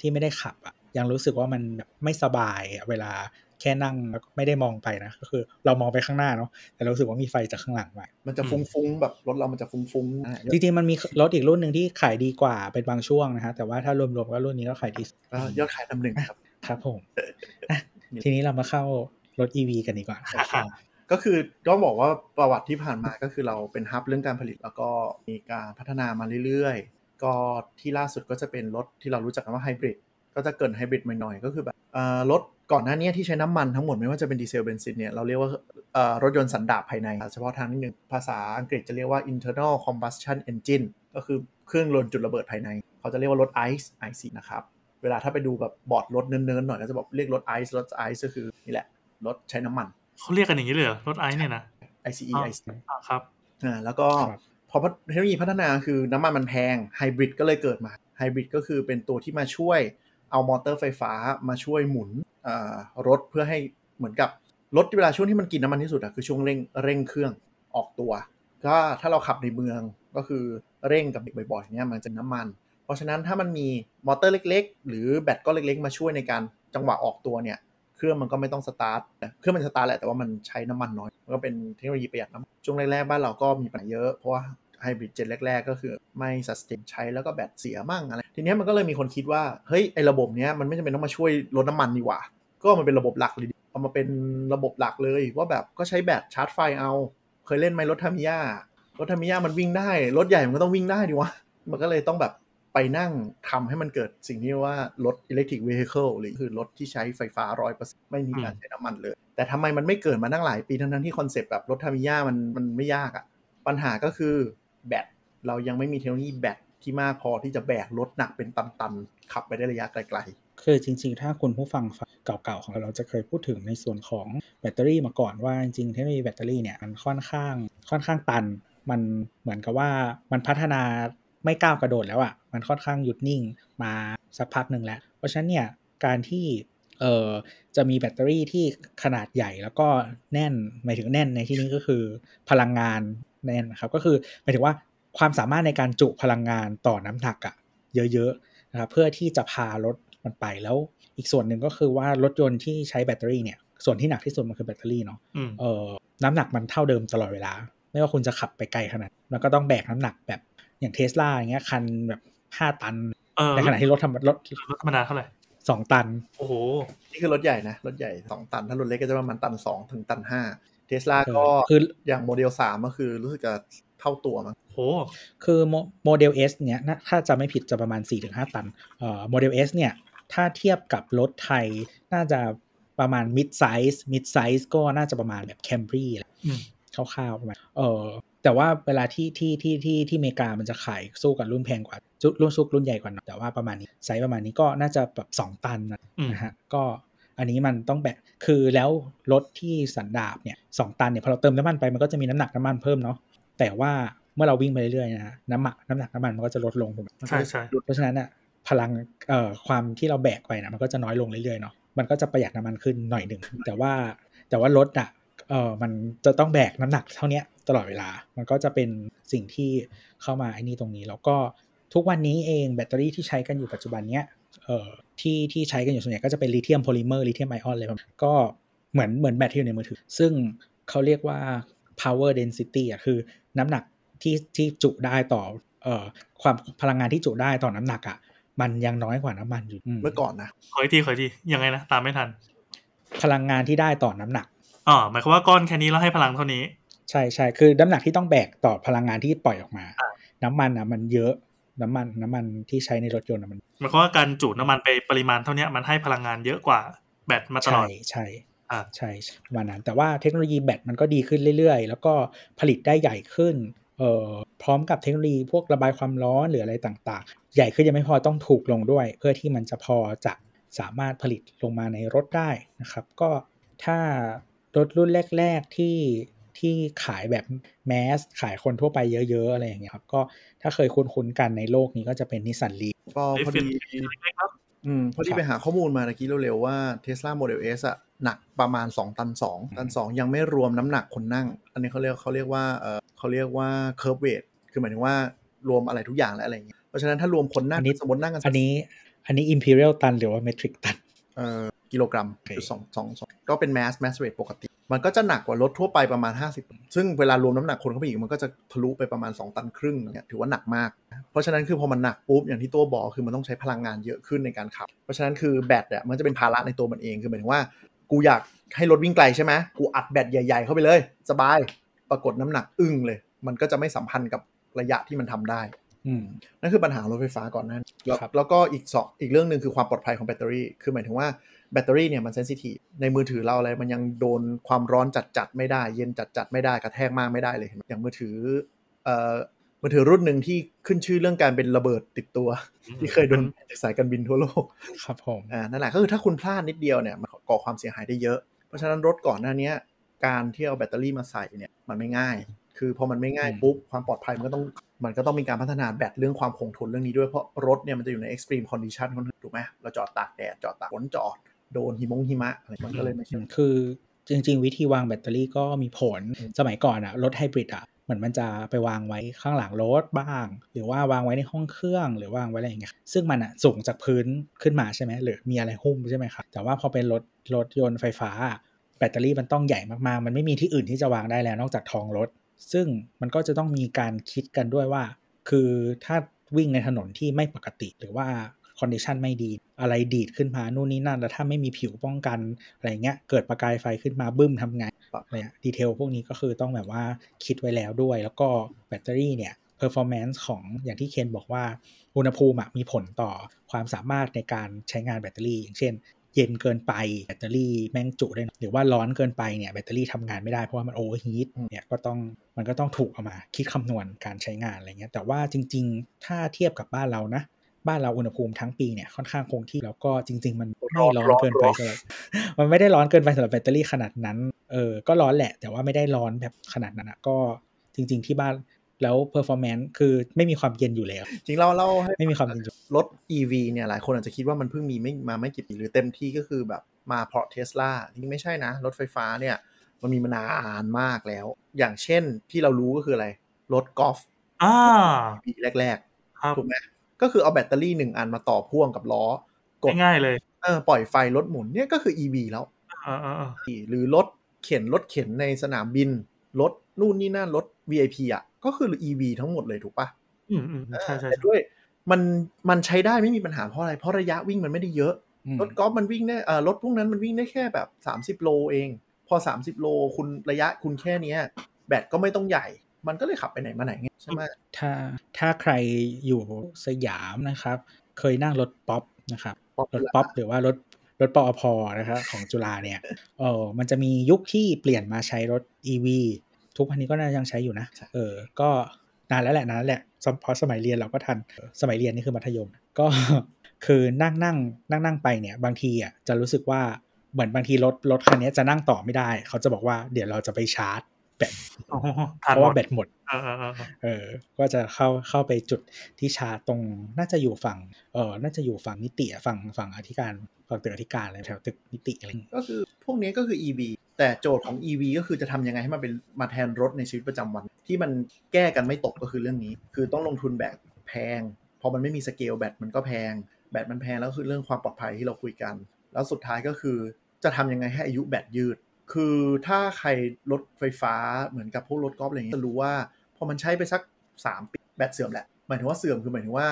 ที่ไม่ได้ขับอะยังรู้สึกว่ามันแบบไม่สบายอะเวลา แค่นั่งแล้วก็ไม่ได้มองไปนะก็คือ เรามองไปข้างหน้าเนาะแต่เรารู้สึกว่ามีไฟจากข้างหลังมามันจะฟุ้งฟุ้งๆแบบรถเรามันจะฟุ้งฟุ้งๆอะจริงๆมันมีรถอีกรุ่นหนึ่งที่ขายดีกว่าเป็นบางช่วงนะฮะแต่ว่าถ้ารวมๆก็รุ่นนี้ก็ขายดีสุดก็ยอดขายนำหนึ่งครับครับผมอะทีนี้เรามาเข้ารถ EV กันดีกว่านะครับก็คือต้องบอกว่าประวัติที่ผ่านมาก็คือเราเป็นฮับเรื่องการผลิตแล้วก็มีการพัฒนามาเรื่อยๆ ก็ที่ล่าสุดก็จะเป็นรถที่เรารู้จักกันว่าไฮบริดก็จะเกินไฮบริดหน่อยๆก็คือแบบเอ่อรถ ก่อนหน้านี้ที่ใช้น้ำมันทั้งหมดไม่ว่าจะเป็นดีเซลเบนซินเนี่ยเราเรียกว่าเอ่อรถยนต์สันดาปภายใน เฉพาะทางนิดนึงภาษาอังกฤษจะเรียกว่า internal combustion engine ก็คือเครื่องยนต์จุดระเบิดภายใน เขาจะเรียกว่ารถ ICE IC นะครับ เวลาถ้าไปดูแบบบอร์ดรถเนินๆหน่อยก็จะบอกเรียกรถ ICE รถ ICE ก็คือนี่แหละรถใช้น้ำมัน เขาเรียกกันอย่างนี้เลยเหรอรถไอซ์เนี่ยนะ ICE อ๋อ IC อ่าครับอ่าแล้วก็ครับพอเทคโนโลยีพัฒนาคือน้ำมันมันแพงไฮบริดก็เลยเกิดมาไฮบริดก็คือเป็นตัวที่มาช่วย เอามอเตอร์ไฟฟ้ามาช่วยหมุนรถเพื่อให้เหมือนกับรถเวลาช่วงที่มันกินน้ำมันที่สุดอะคือช่วงเร่งเร่งเครื่องออกตัว ก็ถ้าเราขับในเมืองก็คือเร่งกับเบรกบ่อยๆเนี่ยมันจะน้ำมัน เพราะฉะนั้นถ้ามันมีมอเตอร์เล็ก ๆ หรือแบตก้อนเล็กๆ มาช่วยในการจังหวะออกตัวเนี่ยเครื่องมันก็ไม่ต้องสตาร์ทเครื่องมันสตาร์ทแหละแต่ว่ามันใช้น้ำมันน้อย มันก็เป็นเทคโนโลยีประหยัดน้ำมันช่วงแรกๆบ้านเราก็มีปัญหาเยอะเพราะว่า ไฮบริด gen แรก ๆ ก็คือไม่ standardize แล้วก็แบตเสียมั่งอะไร ทีนี้มันก็เลยมีคนคิดว่า เฮ้ย ไอ้ระบบเนี้ยมันไม่จำเป็นต้องมาช่วยลดน้ำมันดีกว่า ก็มันเป็นระบบหลักเลยเอามาเป็นระบบหลักเลย ว่าแบบก็ใช้แบตชาร์จไฟเอา เคยเล่นไหมรถทามิยารถทามิยามันวิ่งได้ รถใหญ่มันก็ต้องวิ่งได้ดิวะมันก็เลยต้องแบบไปนั่งทำให้มันเกิดสิ่งที่ว่ารถ electric vehicle หรือคือรถที่ใช้ไฟฟ้า100%ไม่มีการใช้น้ำมันเลย แต่ทำไมมันไม่เกิดมาตั้งหลายปีทั้งๆที่ concept แบบรถทามิยามันมันไม่ยากอะปัญหาก็คือ แบตเรายังไม่มีเทคโนโลยีแบตที่มากพอที่จะแบกรถหนักเป็นตันๆ ขับไปได้ระยะไกลคือจริงๆ ถ้าคุณผู้ฟังเก่าๆ ของเราเราจะเคยพูดถึงในส่วนของแบตเตอรี่มาก่อนว่าจริงๆเทคโนโลยีแบตเตอรี่เนี่ยมันค่อนข้างค่อนข้างตัน มันเหมือนกับว่ามันพัฒนาไม่ก้าวกระโดดแล้วอะ่ะมันมันค่อนข้างหยุดนิ่งมาสักพักหนึ่งแล้ว เพราะฉะนั้นเนี่ยการที่เอ่อจะมีแบตเตอรี่ที่ขนาดใหญ่แล้วก็แน่นหมายถึงแน่นในที่นี้ก็คือพลังงาน แน่นนะครับ ก็คือหมายถึงว่าความสามารถในการจุพลังงานต่อน้ำหนักอะเยอะๆนะครับเพื่อที่จะพารถมันไปแล้วอีกส่วนหนึ่งก็คือว่ารถยนต์ที่ใช้แบตเตอรี่เนี่ยส่วนที่หนักที่สุดมันคือแบตเตอรี่เนาะอืมเอ่อน้ำหนักมันเท่าเดิมตลอดเวลา ไม่ว่าคุณจะขับไปไกลขนาดมันก็ต้องแบกน้ำหนักแบบอย่างเทสลาอย่างเงี้ยคันแบบห้าตันเออในขณะที่รถทำรถรถธรรมดาเท่าไหร่สองตัน โอ้โห นี่คือรถใหญ่นะ รถใหญ่2ตัน ถ้ารถเล็กก็จะประมาณตัน2ถึงตัน5 เทสลาก็คืออย่างโมเดล3ก็คือรู้สึกจะเท่าตัวมั้งโหคือโมโมเดล S เนี่ยนะถ้าจะไม่ผิดจะประมาณ 4-5 ตันเอ่อโมเดล S เนี่ย ถ้าเทียบกับรถไทยน่าจะประมาณ mid size mid size ก็น่าจะประมาณแบบ Camry แหละอืมคร่าวๆประมาณเออแต่ว่าเวลาที่ที่ที่ที่ที่อเมริกามันจะขายสู้กับรุ่นแพงกว่าจุรุ่นซุกรุ่นใหญ่กว่าหน่อยแต่ว่าประมาณนี้ไซส์ประมาณนี้ก็น่าจะแบบ2ตันนะอืมนะฮะก็ อันนี้มันต้องแบกคือแล้วรถที่สันดาปเนี่ยสองตันเนี่ยพอเราเติมน้ำมันไปมันก็จะมีน้ำหนักน้ำมันเพิ่มเนาะแต่ว่าเมื่อเราวิ่งไปเรื่อยๆนะฮะน้ำหนักน้ำหนักน้ำมันมันก็จะลดลงถูกไหมใช่ใช่เพราะฉะนั้นอะพลังเอ่อความที่เราแบกไปนะมันก็จะน้อยลงเรื่อยๆเนาะมันก็จะประหยัดน้ำมันขึ้นหน่อยหนึ่งแต่ว่าแต่ว่ารถอะเออมันจะต้องแบกน้ำหนักเท่าเนี้ยตลอดเวลา มันก็จะเป็นสิ่งที่เข้ามาไอ้นี่ตรงนี้ แล้วก็ทุกวันนี้เองแบตเตอรี่ที่ใช้กันอยู่ปัจจุบันเนี้ยเอ่อ ที่ที่ใช้กันอยู่ส่วนใหญ่ก็จะเป็นลิเธียมโพลิเมอร์ลิเธียมไอออนเลยก็เหมือนเหมือนแบตที่อยู่ในมือถือ ซึ่งเขาเรียกว่า power density อะคือน้ำหนักที่ที่จุได้ต่อเอ่อความพลังงานที่จุได้ต่อน้ำหนักอะมันยังน้อยกว่าน้ำมันอยู่เมื่อก่อนนะขออีกทีขออีกทียังไงนะตามไม่ทัน พลังงานที่ได้ต่อน้ำหนักอ๋อหมายความว่าก้อนแค่นี้แล้วให้พลังเท่านี้ ใช่ใช่คือน้ำหนักที่ต้องแบกต่อพลังงานที่ปล่อยออกมาอ่าน้ำมันอะมันเยอะ น้ำมันน้ำมันที่ใช้ในรถยนต์อะมันหมายความว่าการจุน้ำมันไปปริมาณเท่าเนี้ยมันให้พลังงานเยอะกว่าแบตมาตลอใช่ดใช่อ่าใช่ประมาณนั้นแต่ว่าเทคโนโลยีแบตมันก็ดีขึ้นเรื่อยๆ แล้วก็ผลิตได้ใหญ่ขึ้นเอ่อพร้อมกับเทคโนโลยีพวกระบายความร้อนหรืออะไรต่างๆ ใหญ่ขึ้นยังไม่พอต้องถูกลงด้วย เพื่อที่มันจะพอจะสามารถผลิตลงมาในรถได้นะครับ ก็ถ้ารถรุ่นแรก ๆที่ ที่ขายแบบแมสขายคนทั่วไปเยอะ ๆ อะไรอย่างเงี้ยครับ ก็ถ้าเคยคุ้นๆกันในโลกนี้ก็จะเป็นนิสสันลีก็ไอ้พอฟิดีนเล็กๆครับอืมพอดีครับไปหาข้อมูลมาตะกี้เร็วๆว่า Tesla Model S อะหนักประมาณ 2 ตัน 2 ตัน 2 ยังไม่รวมน้ำหนักคนนั่ง อันนี้เขาเรียกเขาเรียกว่าเออเขาเรียกว่า curve weight คือหมายถึงว่ารวมอะไรทุกอย่างและอะไรอย่างเงี้ยเพราะฉะนั้นถ้ารวมคนนั่งอันนี้สมมตินั่งกันสักอันนี้ อันนี้ imperial ตันหรือว่า metric ตันเอ่อ กิโลกรัมโอเคคือสองสองสองก็เป็น mass mass weight ปกติ มันก็จะหนักกว่ารถทั่วไปประมาณ 50 ซึ่งเวลารวมน้ำหนักคนเข้าไปอีกมันก็จะทะลุไปประมาณ 2 ตันครึ่งเนี่ยถือว่าหนักมาก เพราะฉะนั้นคือพอมันหนักปุ๊บอย่างที่ตัวบอกคือมันต้องใช้พลังงานเยอะขึ้นในการขับ เพราะฉะนั้นคือแบตอะมันจะเป็นภาระในตัวมันเองคือหมายถึงว่ากูอยากให้รถวิ่งไกลใช่ไหมกูอัดแบตใหญ่ ๆ เข้าไปเลย สบายปรากฏน้ำหนักอึ้งเลย มันก็จะไม่สัมพันธ์กับระยะที่มันทำได้อืมนั่นคือปัญหารถไฟฟ้าก่อนหนั้นแล้วครับแล้วก็อีกสองอีกเรื่องหนึ่งคือความปลอดภัยของแบตเตอรี่ คือหมายถึงว่า แบตเตอรี่เนี่ยมันเซนซิทีฟในมือถือเราอะไรมันยังโดนความร้อนจัดจัดๆไม่ได้ เย็นจัดจัดๆไม่ได้กระแทกมากไม่ได้เลยเห็นไหมอย่างมือถือเอ่อมือถือรุ่นหนึ่งที่ขึ้นชื่อเรื่องการเป็นระเบิดติดตัว ที่เคยโดนจากสายการบินทั่วโลกครับผมอ่านั่นแหละก็คือถ้าคุณพลาดนิดเดียวเนี่ยมันก่อความเสียหายได้เยอะ เพราะฉะนั้นรถก่อนหน้าเนี้ยการที่เอาแบตเตอรี่มาใส่เนี่ยมันไม่ง่าย คือพอมันไม่ง่ายอืมปุ๊บความปลอดภัยมันก็ต้องมันก็ต้องมีการพัฒนาแบตเรื่องความคงทนเรื่องนี้ด้วยเพราะรถเนี่ยมันจะอยู่ใน extreme condition ค่อนข้างถูกไหมเราจอดตากแดดจอดตากฝนจอด โดนหิมงหิมะอะไรมันก็เลยไม่อืใช่มคือจริง ๆ วิธีวางแบตเตอรี่ก็มีผลอืมสมัยก่อนอะรถไฮบริดอะเหมือนมันจะไปวางไว้ข้างหลังรถบ้าง หรือว่าวางไว้ในห้องเครื่องหรือวางไว้อะไรอย่างเงี้ยซึ่งมันอะสูงจากพื้นขึ้นมาใช่ไหมหรือมีอะไรหุ้มใช่ไหมครับแต่ว่าพอเป็นรถรถยนต์ไฟฟ้าอะแบตเตอรี่มันต้องใหญ่มากๆ มันไม่มีที่อื่นที่จะวางได้แล้วนอกจากท้องรถ ซึ่งมันก็จะต้องมีการคิดกันด้วยว่า คือถ้าวิ่งในถนนที่ไม่ปกติ หรือว่า condition ไม่ดี อะไรดีดขึ้นมานู่นนี่นั่น แล้วถ้าไม่มีผิวป้องกันอะไรเงี้ย เกิดประกายไฟขึ้นมาบึ้มทำไงอะไรอะ detail พวกนี้ก็คือต้องแบบว่าคิดไว้แล้วด้วย แล้วก็แบตเตอรี่เนี่ย performance ของอย่างที่เคนบอกว่าอุณหภูมิมีผลต่อความสามารถในการใช้งานแบตเตอรี่ อย่างเช่นเย็นเกินไปแบตเตอรี่แม่งจุได้น้อยหรือว่าร้อนเกินไปเนี่ยแบตเตอรี่ทำงานไม่ได้เพราะว่ามัน overheat เนี่ยก็ต้องมันก็ต้องถูกเอามาคิดคำนวณการใช้งานอะไรเงี้ยแต่ว่าจริง ๆ ถ้าเทียบกับบ้านเรานะ บ้านเราอุณหภูมิทั้งปีเนี่ยค่อนข้างคงที่แล้วก็จริง ๆ มันไม่ร้อนเกินไปสำหรับมันไม่ได้ร้อนเกินไปสำหรับแบตเตอรี่ขนาดนั้นเออก็ร้อนแหละ แต่ว่าไม่ได้ร้อนแบบขนาดนั้นอะก็จริง ๆ ที่บ้านแล้ว performance คือไม่มีความเย็นอยู่แล้ว จริงเราเล่าให้ไม่มีความเย็นอยู่รถ EV เนี่ยหลายคนอาจจะคิดว่ามันเพิ่งมีไม่มาไม่กี่ปีหรือเต็มที่ก็คือแบบมาเพราะเทสลาจริงๆไม่ใช่นะ รถไฟฟ้าเนี่ยมันมีมานานมากแล้ว อย่างเช่นที่เรารู้ก็คืออะไร รถกอล์ฟอ่าปีแรกครับๆถูกไหม ก็คือเอาแบตเตอรี่หนึ่งอันมาต่อพ่วงกับล้อกดง่ายๆเลยเออปล่อยไฟรถหมุนเนี่ยก็คือ EV แล้วอ่าอ่าอ่าหรือรถเข็นรถเข็นในสนามบิน รถนู่นนี่นั่นรถ VIP อะก็คือ EV ทั้งหมดเลยถูกปะอืมอืมใช่ใช่แต่ใช่ด้วยมันมันใช้ได้ไม่มีปัญหาเพราะอะไร เพราะระยะวิ่งมันไม่ได้เยอะอืมรถกอล์ฟมันวิ่งได้เอ่อรถพวกนั้นมันวิ่งได้แค่แบบ 30 โลเอง พอ 30 โลคุณระยะคุณแค่เนี้ย แบตก็ไม่ต้องใหญ่ มันก็เลยขับไปไหนมาไหนไงใช่ไหมถ้าถ้าใครอยู่สยามนะครับ เคยนั่งรถป๊อปนะครับป๊อปรถป๊อปหรือว่ารถรถปอพนะครับของจุฬาเนี่ยเออมันจะมียุคที่เปลี่ยนมาใช้รถ EV ทุกวันนี้ก็น่ายังใช้อยู่นะ เออ ก็นานแล้วแหละนานแล้วแหละสมเพราะสมัยเรียนเราก็ทันเออสมัยเรียนนี่คือมัธยม ก็คือนั่งนั่งนั่งนั่งไปเนี่ย บางทีอะจะรู้สึกว่าเหมือนบางทีรถรถคันนี้จะนั่งต่อไม่ได้ เขาจะบอกว่าเดี๋ยวเราจะไปชาร์จ แบตโอ้โหเพทันราะหมว่าดแบตหมดเออเออเออเออ ก็จะเข้าเข้าไปจุดที่ชาร์จตรงน่าจะอยู่ฝั่งเออน่าจะอยู่ฝั่งนิติอะฝั่งฝั่งอธิการฝั่งตึกอธิการอะไรแถวตึกนิติอะไรอย่างเงี้ยก็คือพวกนี้ก็คือ EV แต่โจทย์ของ EV ก็คือจะทำยังไงให้มันเป็นมาแทนรถในชีวิตประจำวัน ที่มันแก้กันไม่ตกก็คือเรื่องนี้ คือต้องลงทุนแบบแพงพอมันไม่มีสเกลแบตมันก็แพงแบตมันแพงแล้วคือเรื่องความปลอดภัยที่เราคุยกัน แล้วสุดท้ายก็คือจะทำยังไงให้อายุแบตยืด คือถ้าใครรถไฟฟ้าเหมือนกับพวกรถกอล์ฟอะไรอย่างเงี้ยจะรู้ว่าพอมันใช้ไปสัก 3 ปีแบตเสื่อมแหละ หมายถึงว่าเสื่อมคือหมายถึงว่า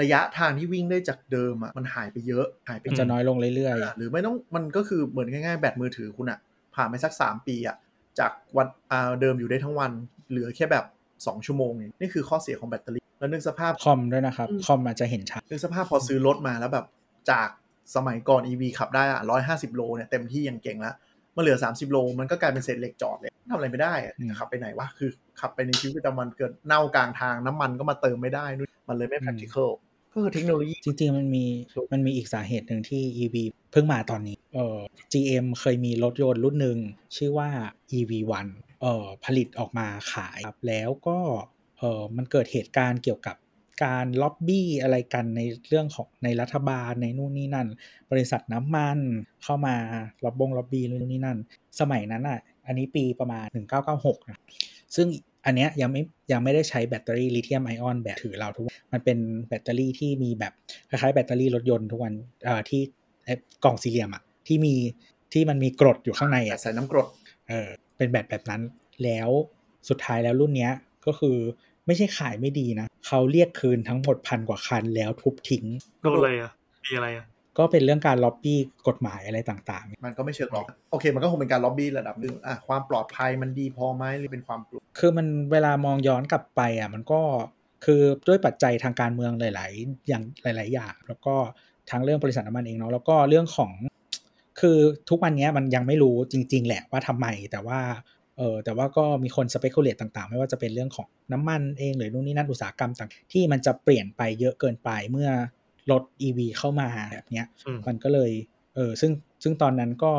ระยะทางที่วิ่งได้จากเดิมอะมันหายไปเยอะหายไปมันจะน้อยลงเรื่อยอะหรือไม่ต้องมันก็คือเหมือนง่ายๆ แบตมือถือคุณอะผ่านไปสัก 3 ปีอะจากวันอ่าเดิมอยู่ได้ทั้งวันเหลือแค่แบบ 2 ชั่วโมงเองนี่คือข้อเสียของแบตเตอรี่แล้วนึกสภาพๆคอมด้วยนะครับอืมคอมอาจจะเห็นชัดนึกสภาพพอซื้อรถมาแล้วแบบจากสมัยก่อน EV ขับได้อะ150 โลเนี่ยเต็มที่ยังเก่งแล้ว มาเหลือ 30 โล มันก็กลายเป็นเศษเหล็กจอดเลยทำอะไรไม่ได้อะอืมจะขับไปไหนวะคือขับไปในชีวิตประจำวันเกิดเน่ากลางทางน้ำมันก็มาเติมไม่ได้นู่นมันเลยไม่ practical ก็คือเทคโนโลยีจริง ๆ มันมีมันมีอีกสาเหตุหนึ่งที่ EV เพิ่งมาตอนนี้เออ GM เคยมีรถยนต์รุ่นหนึ่งชื่อว่า EV1 เออผลิตออกมาขายครับแล้วก็เออมันเกิดเหตุการณ์เกี่ยวกับ การล็อบบี้อะไรกันในเรื่องของในรัฐบาลในนู่นนี่นั่น บริษัทน้ำมันเข้ามาล็อบบงล็อบบี้นู่นนี่นั่น สมัยนั้นอะ อันนี้ปีประมาณ 1996นะซึ่งอันเนี้ยยังไม่ยังไม่ได้ใช้แบตเตอรี่ลิเธียมไอออนแบบถือเราทุกวันมันเป็นแบตเตอรี่ที่มีแบบคล้ายๆแบตเตอรี่รถยนต์ทุกวันเอ่อที่ไอ้กล่องสี่เหลี่ยมอะที่มีที่มันมีกรดอยู่ข้างในแต่อะใส่น้ำกรดเออเป็นแบบแบบนั้นแล้วสุดท้ายแล้วรุ่นเนี้ยก็คือ ไม่ใช่ขายไม่ดีนะเขาเรียกคืนทั้งหมดพันกว่าคันแล้วทุบทิ้งโดนอะไรอะมีอะไรอะก็เป็นเรื่องการล็อบบี้กฎหมายอะไรต่างมันก็ไม่เชิงหรอก โอเค มันก็คงเป็นการล็อบบี้ระดับหนึ่งอะความปลอดภัยมันดีพอไหมหรือเป็นความกลัวๆคือมันเวลามองย้อนกลับไปอะมันก็คือด้วยปัจจัยทางการเมืองหลาย ๆ อย่างหลาย ๆ อย่าง แล้วก็ทั้งเรื่องบริษัทน้ำมันเองเนาะแล้วก็เรื่องของ คือทุกวันเนี้ยมันยังไม่รู้จริง ๆ แหละว่าทำไม แต่ว่า เออแต่ว่าก็มีคนสเปกุเลตต่างๆ ไม่ว่าจะเป็นเรื่องของน้ำมันเองหรือนู่นนี่นั่นอุตสาหกรรมต่างที่มันจะเปลี่ยนไปเยอะเกินไปเมื่อรถ EV เข้ามาแบบเนี้ยอืมมันก็เลยเออซึ่งซึ่งตอนนั้นก็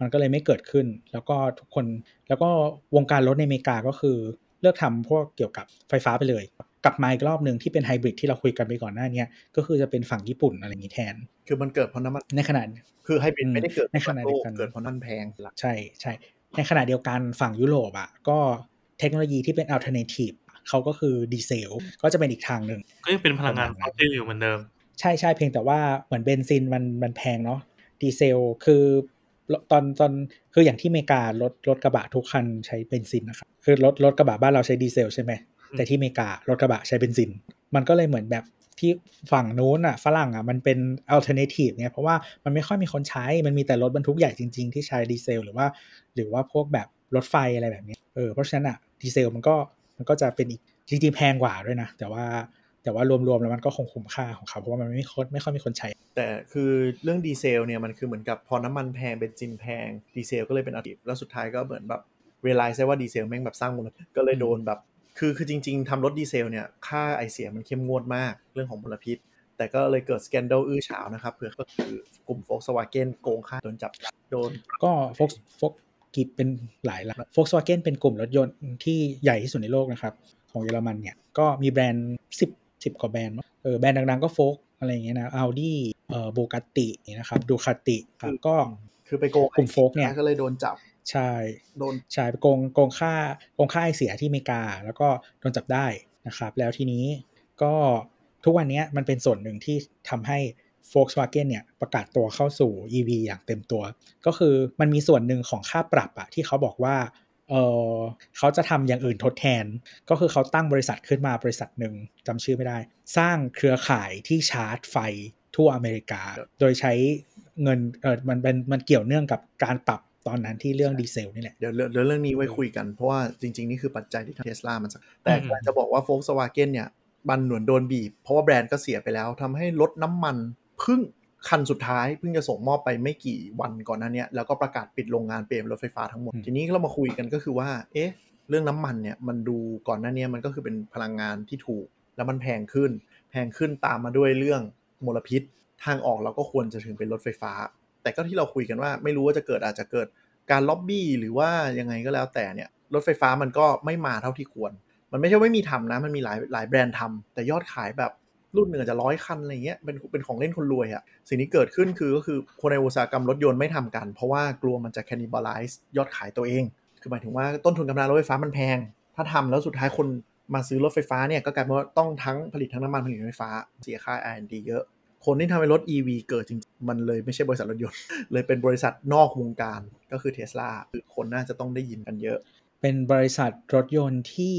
มันก็เลยไม่เกิดขึ้น แล้วก็ทุกคนแล้วก็วงการรถในอเมริกาก็คือเลิกทำพวกเกี่ยวกับไฟฟ้าไปเลย กลับมาอีกรอบหนึ่งที่เป็นไฮบริดที่เราคุยกันไปก่อนหน้าเนี้ยก็คือจะเป็นฝั่งญี่ปุ่นอะไรอย่างนี้แทน คือมันเกิดเพราะน้ำมันในขณะคือไฮบริดอืมไม่ได้เกิดในขณะเดียวกันเกิดเพราะน้ำมันแพงหลักใช่ใช่ ในขณะเดียวกันฝั่งยุโรปอะก็เทคโนโลยีที่เป็น alternative เขาก็คือดีเซลก็จะเป็นอีกทางหนึ่งก็ยังเป็นพลังงานฟอสซิลอยู่เหมือนเดิม ใช่ใช่เพียงแต่ว่าเหมือนเบนซินมันมันแพงเนาะดีเซลคือตอนตอนคืออย่างที่อเมริการถรถกระบะทุกคันใช้เบนซินนะครับคือรถรถกระบะบ้านเราใช้ดีเซลใช่ไหมอืมแต่ที่อเมริการถกระบะใช้เบนซิน มันก็เลยเหมือนแบบ ที่ฝั่งนู้นอะฝรั่งอะมันเป็น alternative เนี่ยเพราะว่ามันไม่ค่อยมีคนใช้มันมีแต่รถบรรทุกใหญ่จริง ๆ ที่ใช้ดีเซลหรือว่า หรือว่าพวกแบบรถไฟอะไรแบบนี้เออเพราะฉะนั้นอะดีเซลมันก็มันก็จะเป็นอีกจริงๆแพงกว่าด้วยนะ แต่ว่าแต่ว่ารวมๆแล้วมันก็คงคุ้มค่าของเขาเพราะว่ามันไม่ค่อยไม่ค่อยมีคนใช้ แต่คือเรื่องดีเซลเนี่ยมันคือเหมือนกับพอน้ำมันแพงเบนซินแพงดีเซลก็เลยเป็นอัลติแล้วสุดท้ายก็เหมือนแบบเวลาใช่ว่าดีเซลแม่งแบบสร้างมลก็เลยโดนแบบ คือคือจริง ๆทำรถดีเซลเนี่ยค่าไอเสียมันเข้มงวดมากเรื่องของมลพิษ แต่ก็เลยเกิดสแกนด l ลอื้อฉาวนะครับเพื่อก็คือกลุ่ม Volkswagen โกงค่าโดนจับโดน ก็โฟล์คโฟกกิบเป็นหลายละโฟกสวาเกนเป็นกลุ่มรถยนต์ที่ใหญ่ที่สุดในโลกนะครับ ของเยอรมันเนี่ยก็มีแบรนด์สิบสิบกว่าแบรนด์มั้งเออแบรนด์ดังๆก็โฟล์คอะไรอย่างเงี้ยนะอัลดี้เอ่อบูกาตินะครับ Ducatiครับก็คือไปโกงกลุ่มโฟกเนี่ยก็เลยโดนจับ ใช่โดนใช่ไปโกงโกงค่าโกงค่าไอเสียที่อเมริกา แล้วก็โดนจับได้นะครับ แล้วทีนี้ก็ทุกวันนี้มันเป็นส่วนหนึ่งที่ทำให้ Volkswagen เนี่ยประกาศตัวเข้าสู่ EV อย่างเต็มตัว ก็คือมันมีส่วนหนึ่งของค่าปรับอะที่เขาบอกว่าเออเขาจะทำอย่างอื่นทดแทน ก็คือเขาตั้งบริษัทขึ้นมาบริษัทหนึ่งจำชื่อไม่ได้ สร้างเครือข่ายที่ชาร์จไฟทั่วอเมริกา โดยใช้เงินเออมันเป็นมันเกี่ยวเนื่องกับการปรับ ตอนนั้นที่เรื่องดีเซลนี่แหละ เดี๋ยวเรื่องเดี๋ยวเรื่องนี้ไว้คุยกัน เพราะว่าจริง ๆ นี่คือปัจจัยที่ทำเทสลามันสักแต่กำลังจะบอกว่า Volkswagen เนี่ยบันหนวนโดนบีบ เพราะว่าแบรนด์ก็เสียไปแล้วทำให้ลดน้ำมันเพึ่งคันสุดท้ายเพิ่งจะส่งมอบไปไม่กี่วันก่อนหน้าเนี้ยแล้วก็ประกาศปิดโรงงานเปลี่ยนเป็นรถไฟฟ้าทั้งหมดอืมทีนี้เรามาคุยกันก็คือว่า เอ๊ะ เรื่องน้ำมันเนี่ยมันดูก่อนหน้าเนี้ยมันก็คือเป็นพลังงานที่ถูก แล้วมันแพงขึ้น แพงขึ้นตามมาด้วยเรื่องมลพิษ ทางออกเราก็ควรจะถึงเป็นรถไฟฟ้า แต่ก็ที่เราคุยกันว่า ไม่รู้ว่าจะเกิดอาจจะเกิดการล็อบบี้หรือว่ายังไงก็แล้วแต่เนี่ยรถไฟฟ้ามันก็ไม่มาเท่าที่ควร มันไม่ใช่ไม่มีทำนะ มันมีหลายหลายแบรนด์ทำแต่ยอดขายแบบรุ่นหนึ่งอาจจะร้อยคันอะไรเงี้ยเป็นเป็นของเล่นคนรวยอะสิ่งที่เกิดขึ้นคือก็คือคนในอุตสาหกรรมรถยนต์ไม่ทำกัน เพราะว่ากลัวมันจะ cannibalize ยอดขายตัวเอง คือหมายถึงว่าต้นทุนกำลังรถไฟฟ้ามันแพง ถ้าทำแล้วสุดท้ายคนมาซื้อรถไฟฟ้าเนี่ยก็กลายเป็นว่าต้องทั้งผลิตทั้งน้ำมันผลิตรถไฟฟ้าเสียค่า R&D เยอะ คนที่ทำให้รถ EV เกิดจริงๆมันเลยไม่ใช่บริษัทรถยนต์ เลยเป็นบริษัทนอกวงการก็คือเทสลาคือคนน่าจะต้องได้ยินกันเยอะ เป็นบริษัทรถยนต์ที่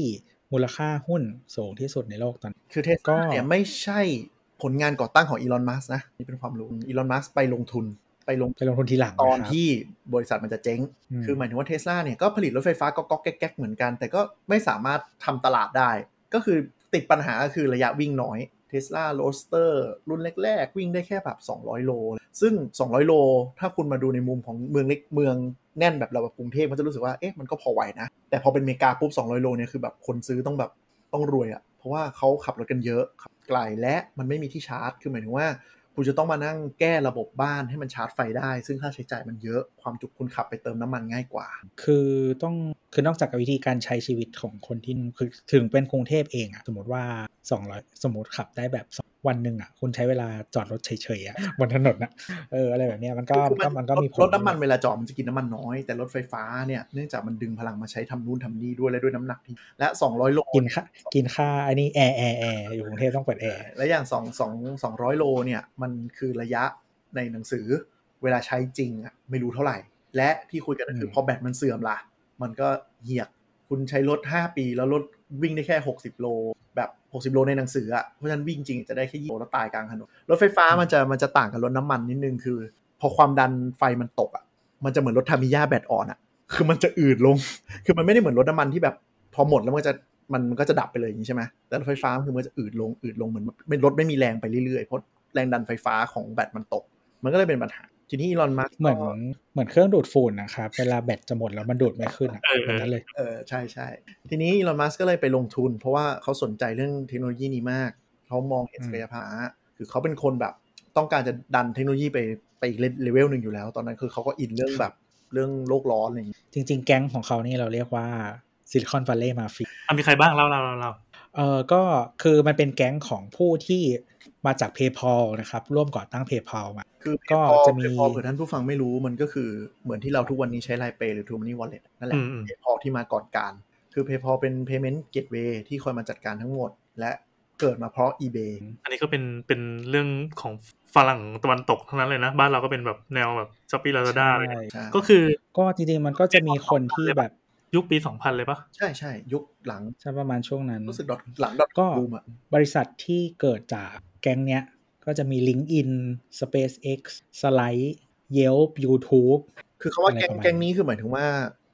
มูลค่าหุ้นสูงที่สุดในโลกตอนนี้คือเทสก็ลาเนี่ยไม่ใช่ผลงานก่อตั้งของอีลอนมัสนะ นี่เป็นความรู้อีลอนมัสไปลงทุนไปลงไปลงทุนทีหลังตอนนะครับที่บริษัทมันจะเจ๊งอืมคือหมายถึงว่าเทสลาเนี่ยก็ผลิตรถไฟฟ้าก็ก๊อกแก๊กๆเหมือนกัน แต่ก็ไม่สามารถทำตลาดได้ ก็คือติดปัญหาก็คือระยะวิ่งน้อย Tesla Roadster รุ่นแรก ๆ วิ่งได้แค่แบบ 200 โล ซึ่ง 200 โล ถ้าคุณมาดูในมุมของเมืองเล็กเมืองแน่นแบบเราแบบกรุงเทพมันจะรู้สึกว่าเอ๊ะมันก็พอไหวนะ แต่พอเป็นเมกาปุ๊บ 200 โลเนี่ยคือแบบคนซื้อต้องแบบต้องรวยอะเพราะว่าเขาขับรถกันเยอะขับไกลและมันไม่มีที่ชาร์จคือหมายถึงว่า คุณจะต้องมานั่งแก้ระบบบ้านให้มันชาร์จไฟได้ ซึ่งค่าใช้จ่ายมันเยอะความจุคุณขับไปเติมน้ำมันง่ายกว่า คือต้องคือนอกจากวิธีการใช้ชีวิตของคนที่คือถึงเป็นกรุงเทพเองอะสมมติว่า 200 สมมติขับได้แบบ วันหนึ่งอะคุณใช้เวลาจอดรถเฉยๆอะบนถนนอะเอออะไรแบบเนี้ยมันก็คือก็มันก็มีผลรถน้ำมันเวลาจอดมันจะกินน้ำมันน้อย แต่รถไฟฟ้าเนี่ยเนื่องจากมันดึงพลังมาใช้ทำนู่นทำนี่ด้วยและด้วยน้ำหนักที่และ 200 โลกินค่ากินค่าอันนี้แอร์แอร์แอร์อยู่กรุงเทพต้องเปิดแอร์และอย่าง2 2 200 โลเนี่ยมันคือระยะในหนังสือเวลาใช้จริงอะไม่รู้เท่าไหร่ และที่คุยกันก็คือพอแบตมันเสื่อมล่ะ มันก็เหียกคุณใช้รถ 5 ปีแล้วรถวิ่งได้แค่ 60 โลแบบ 60 โลในหนังสืออะเพราะฉะนั้นวิ่งจริงจะได้แค่ยี่โลแล้วตายกลางถนนรถไฟฟ้ามันจะมันจะต่างกับรถน้ำมันนิดนึงคือ พอความดันไฟมันตกอะมันจะเหมือนรถ Tamiya แบตอ่อนอะคือมันจะอืดลง คือมันไม่ได้เหมือนรถน้ำมันที่แบบ พอหมดแล้วมันจะมันมันก็จะดับไปเลยอย่างนี้ใช่ไหมแต่รถไฟฟ้าคือมันจะอืดลงอืดลงเหมือนรถไม่มีแรงไปเรื่อยๆเพราะแรงดันไฟฟ้าของแบตมันตก มันก็เลยเป็นปัญหา ทีนี้อีลอนมัสเหมือนเหมือนเครื่องดูดฝุ่นนะครับ เวลาแบตจะหมดแล้วมันดูดไม่ขึ้นอะเออเหมือนนั้นเลย เออ ใช่ใช่ ทีนี้อีลอนมัสก็เลยไปลงทุน เพราะว่าเขาสนใจเรื่องเทคโนโลยีนี้มาก เขามองเห็นอืมศักยภาพคือเขาเป็นคนแบบต้องการจะดันเทคโนโลยีไปไปอีกเลเวลหนึ่งอยู่แล้ว ตอนนั้นคือเขาก็อินเรื่องแบบเรื่องโลกร้อนอะไรอย่างเงี้ยจริง ๆ แก๊งของเขานี่เราเรียกว่า Silicon Valley mafia มีใครบ้างเล่าเล่าเล่าเล่าเออก็คือมันเป็นแก๊งของผู้ที่ มาจาก PayPal นะครับร่วมก่อตั้ง PayPal มาคือก็พอจะมีพอเผื่อท่านผู้ฟังไม่รู้มันก็คือเหมือนที่เราทุกวันนี้ใช้ LINE Pay หรือ True Money Wallet นั่นแหละอืมอืม PayPal ที่มาก่อนการ คือ PayPal เป็น payment gateway ที่คอยมาจัดการทั้งหมด และเกิดมาเพราะ eBay อันนี้ก็เป็นเป็นเรื่องของฝรั่งตะวันตกทั้งนั้นเลยนะ บ้านเราก็เป็นแบบแนวแบบช้อปปี้ลาซาด้าเลยใช่ใช่ก็คือก็จริงๆมันก็จะมีคนที่แบบยุคปีสองพันเลยปะใช่ใช่ยุคหลังใช่ประมาณช่วงนั้นรู้สึกดอทหลังดอทก็บูมอะบริษัทที่เกิดจาก แก๊งเนี้ยก็จะมี LinkedIn SpaceX Slide Yelp YouTube คือเขาว่าอะไรแก๊งประมาณแก๊งนี้คือหมายถึงว่า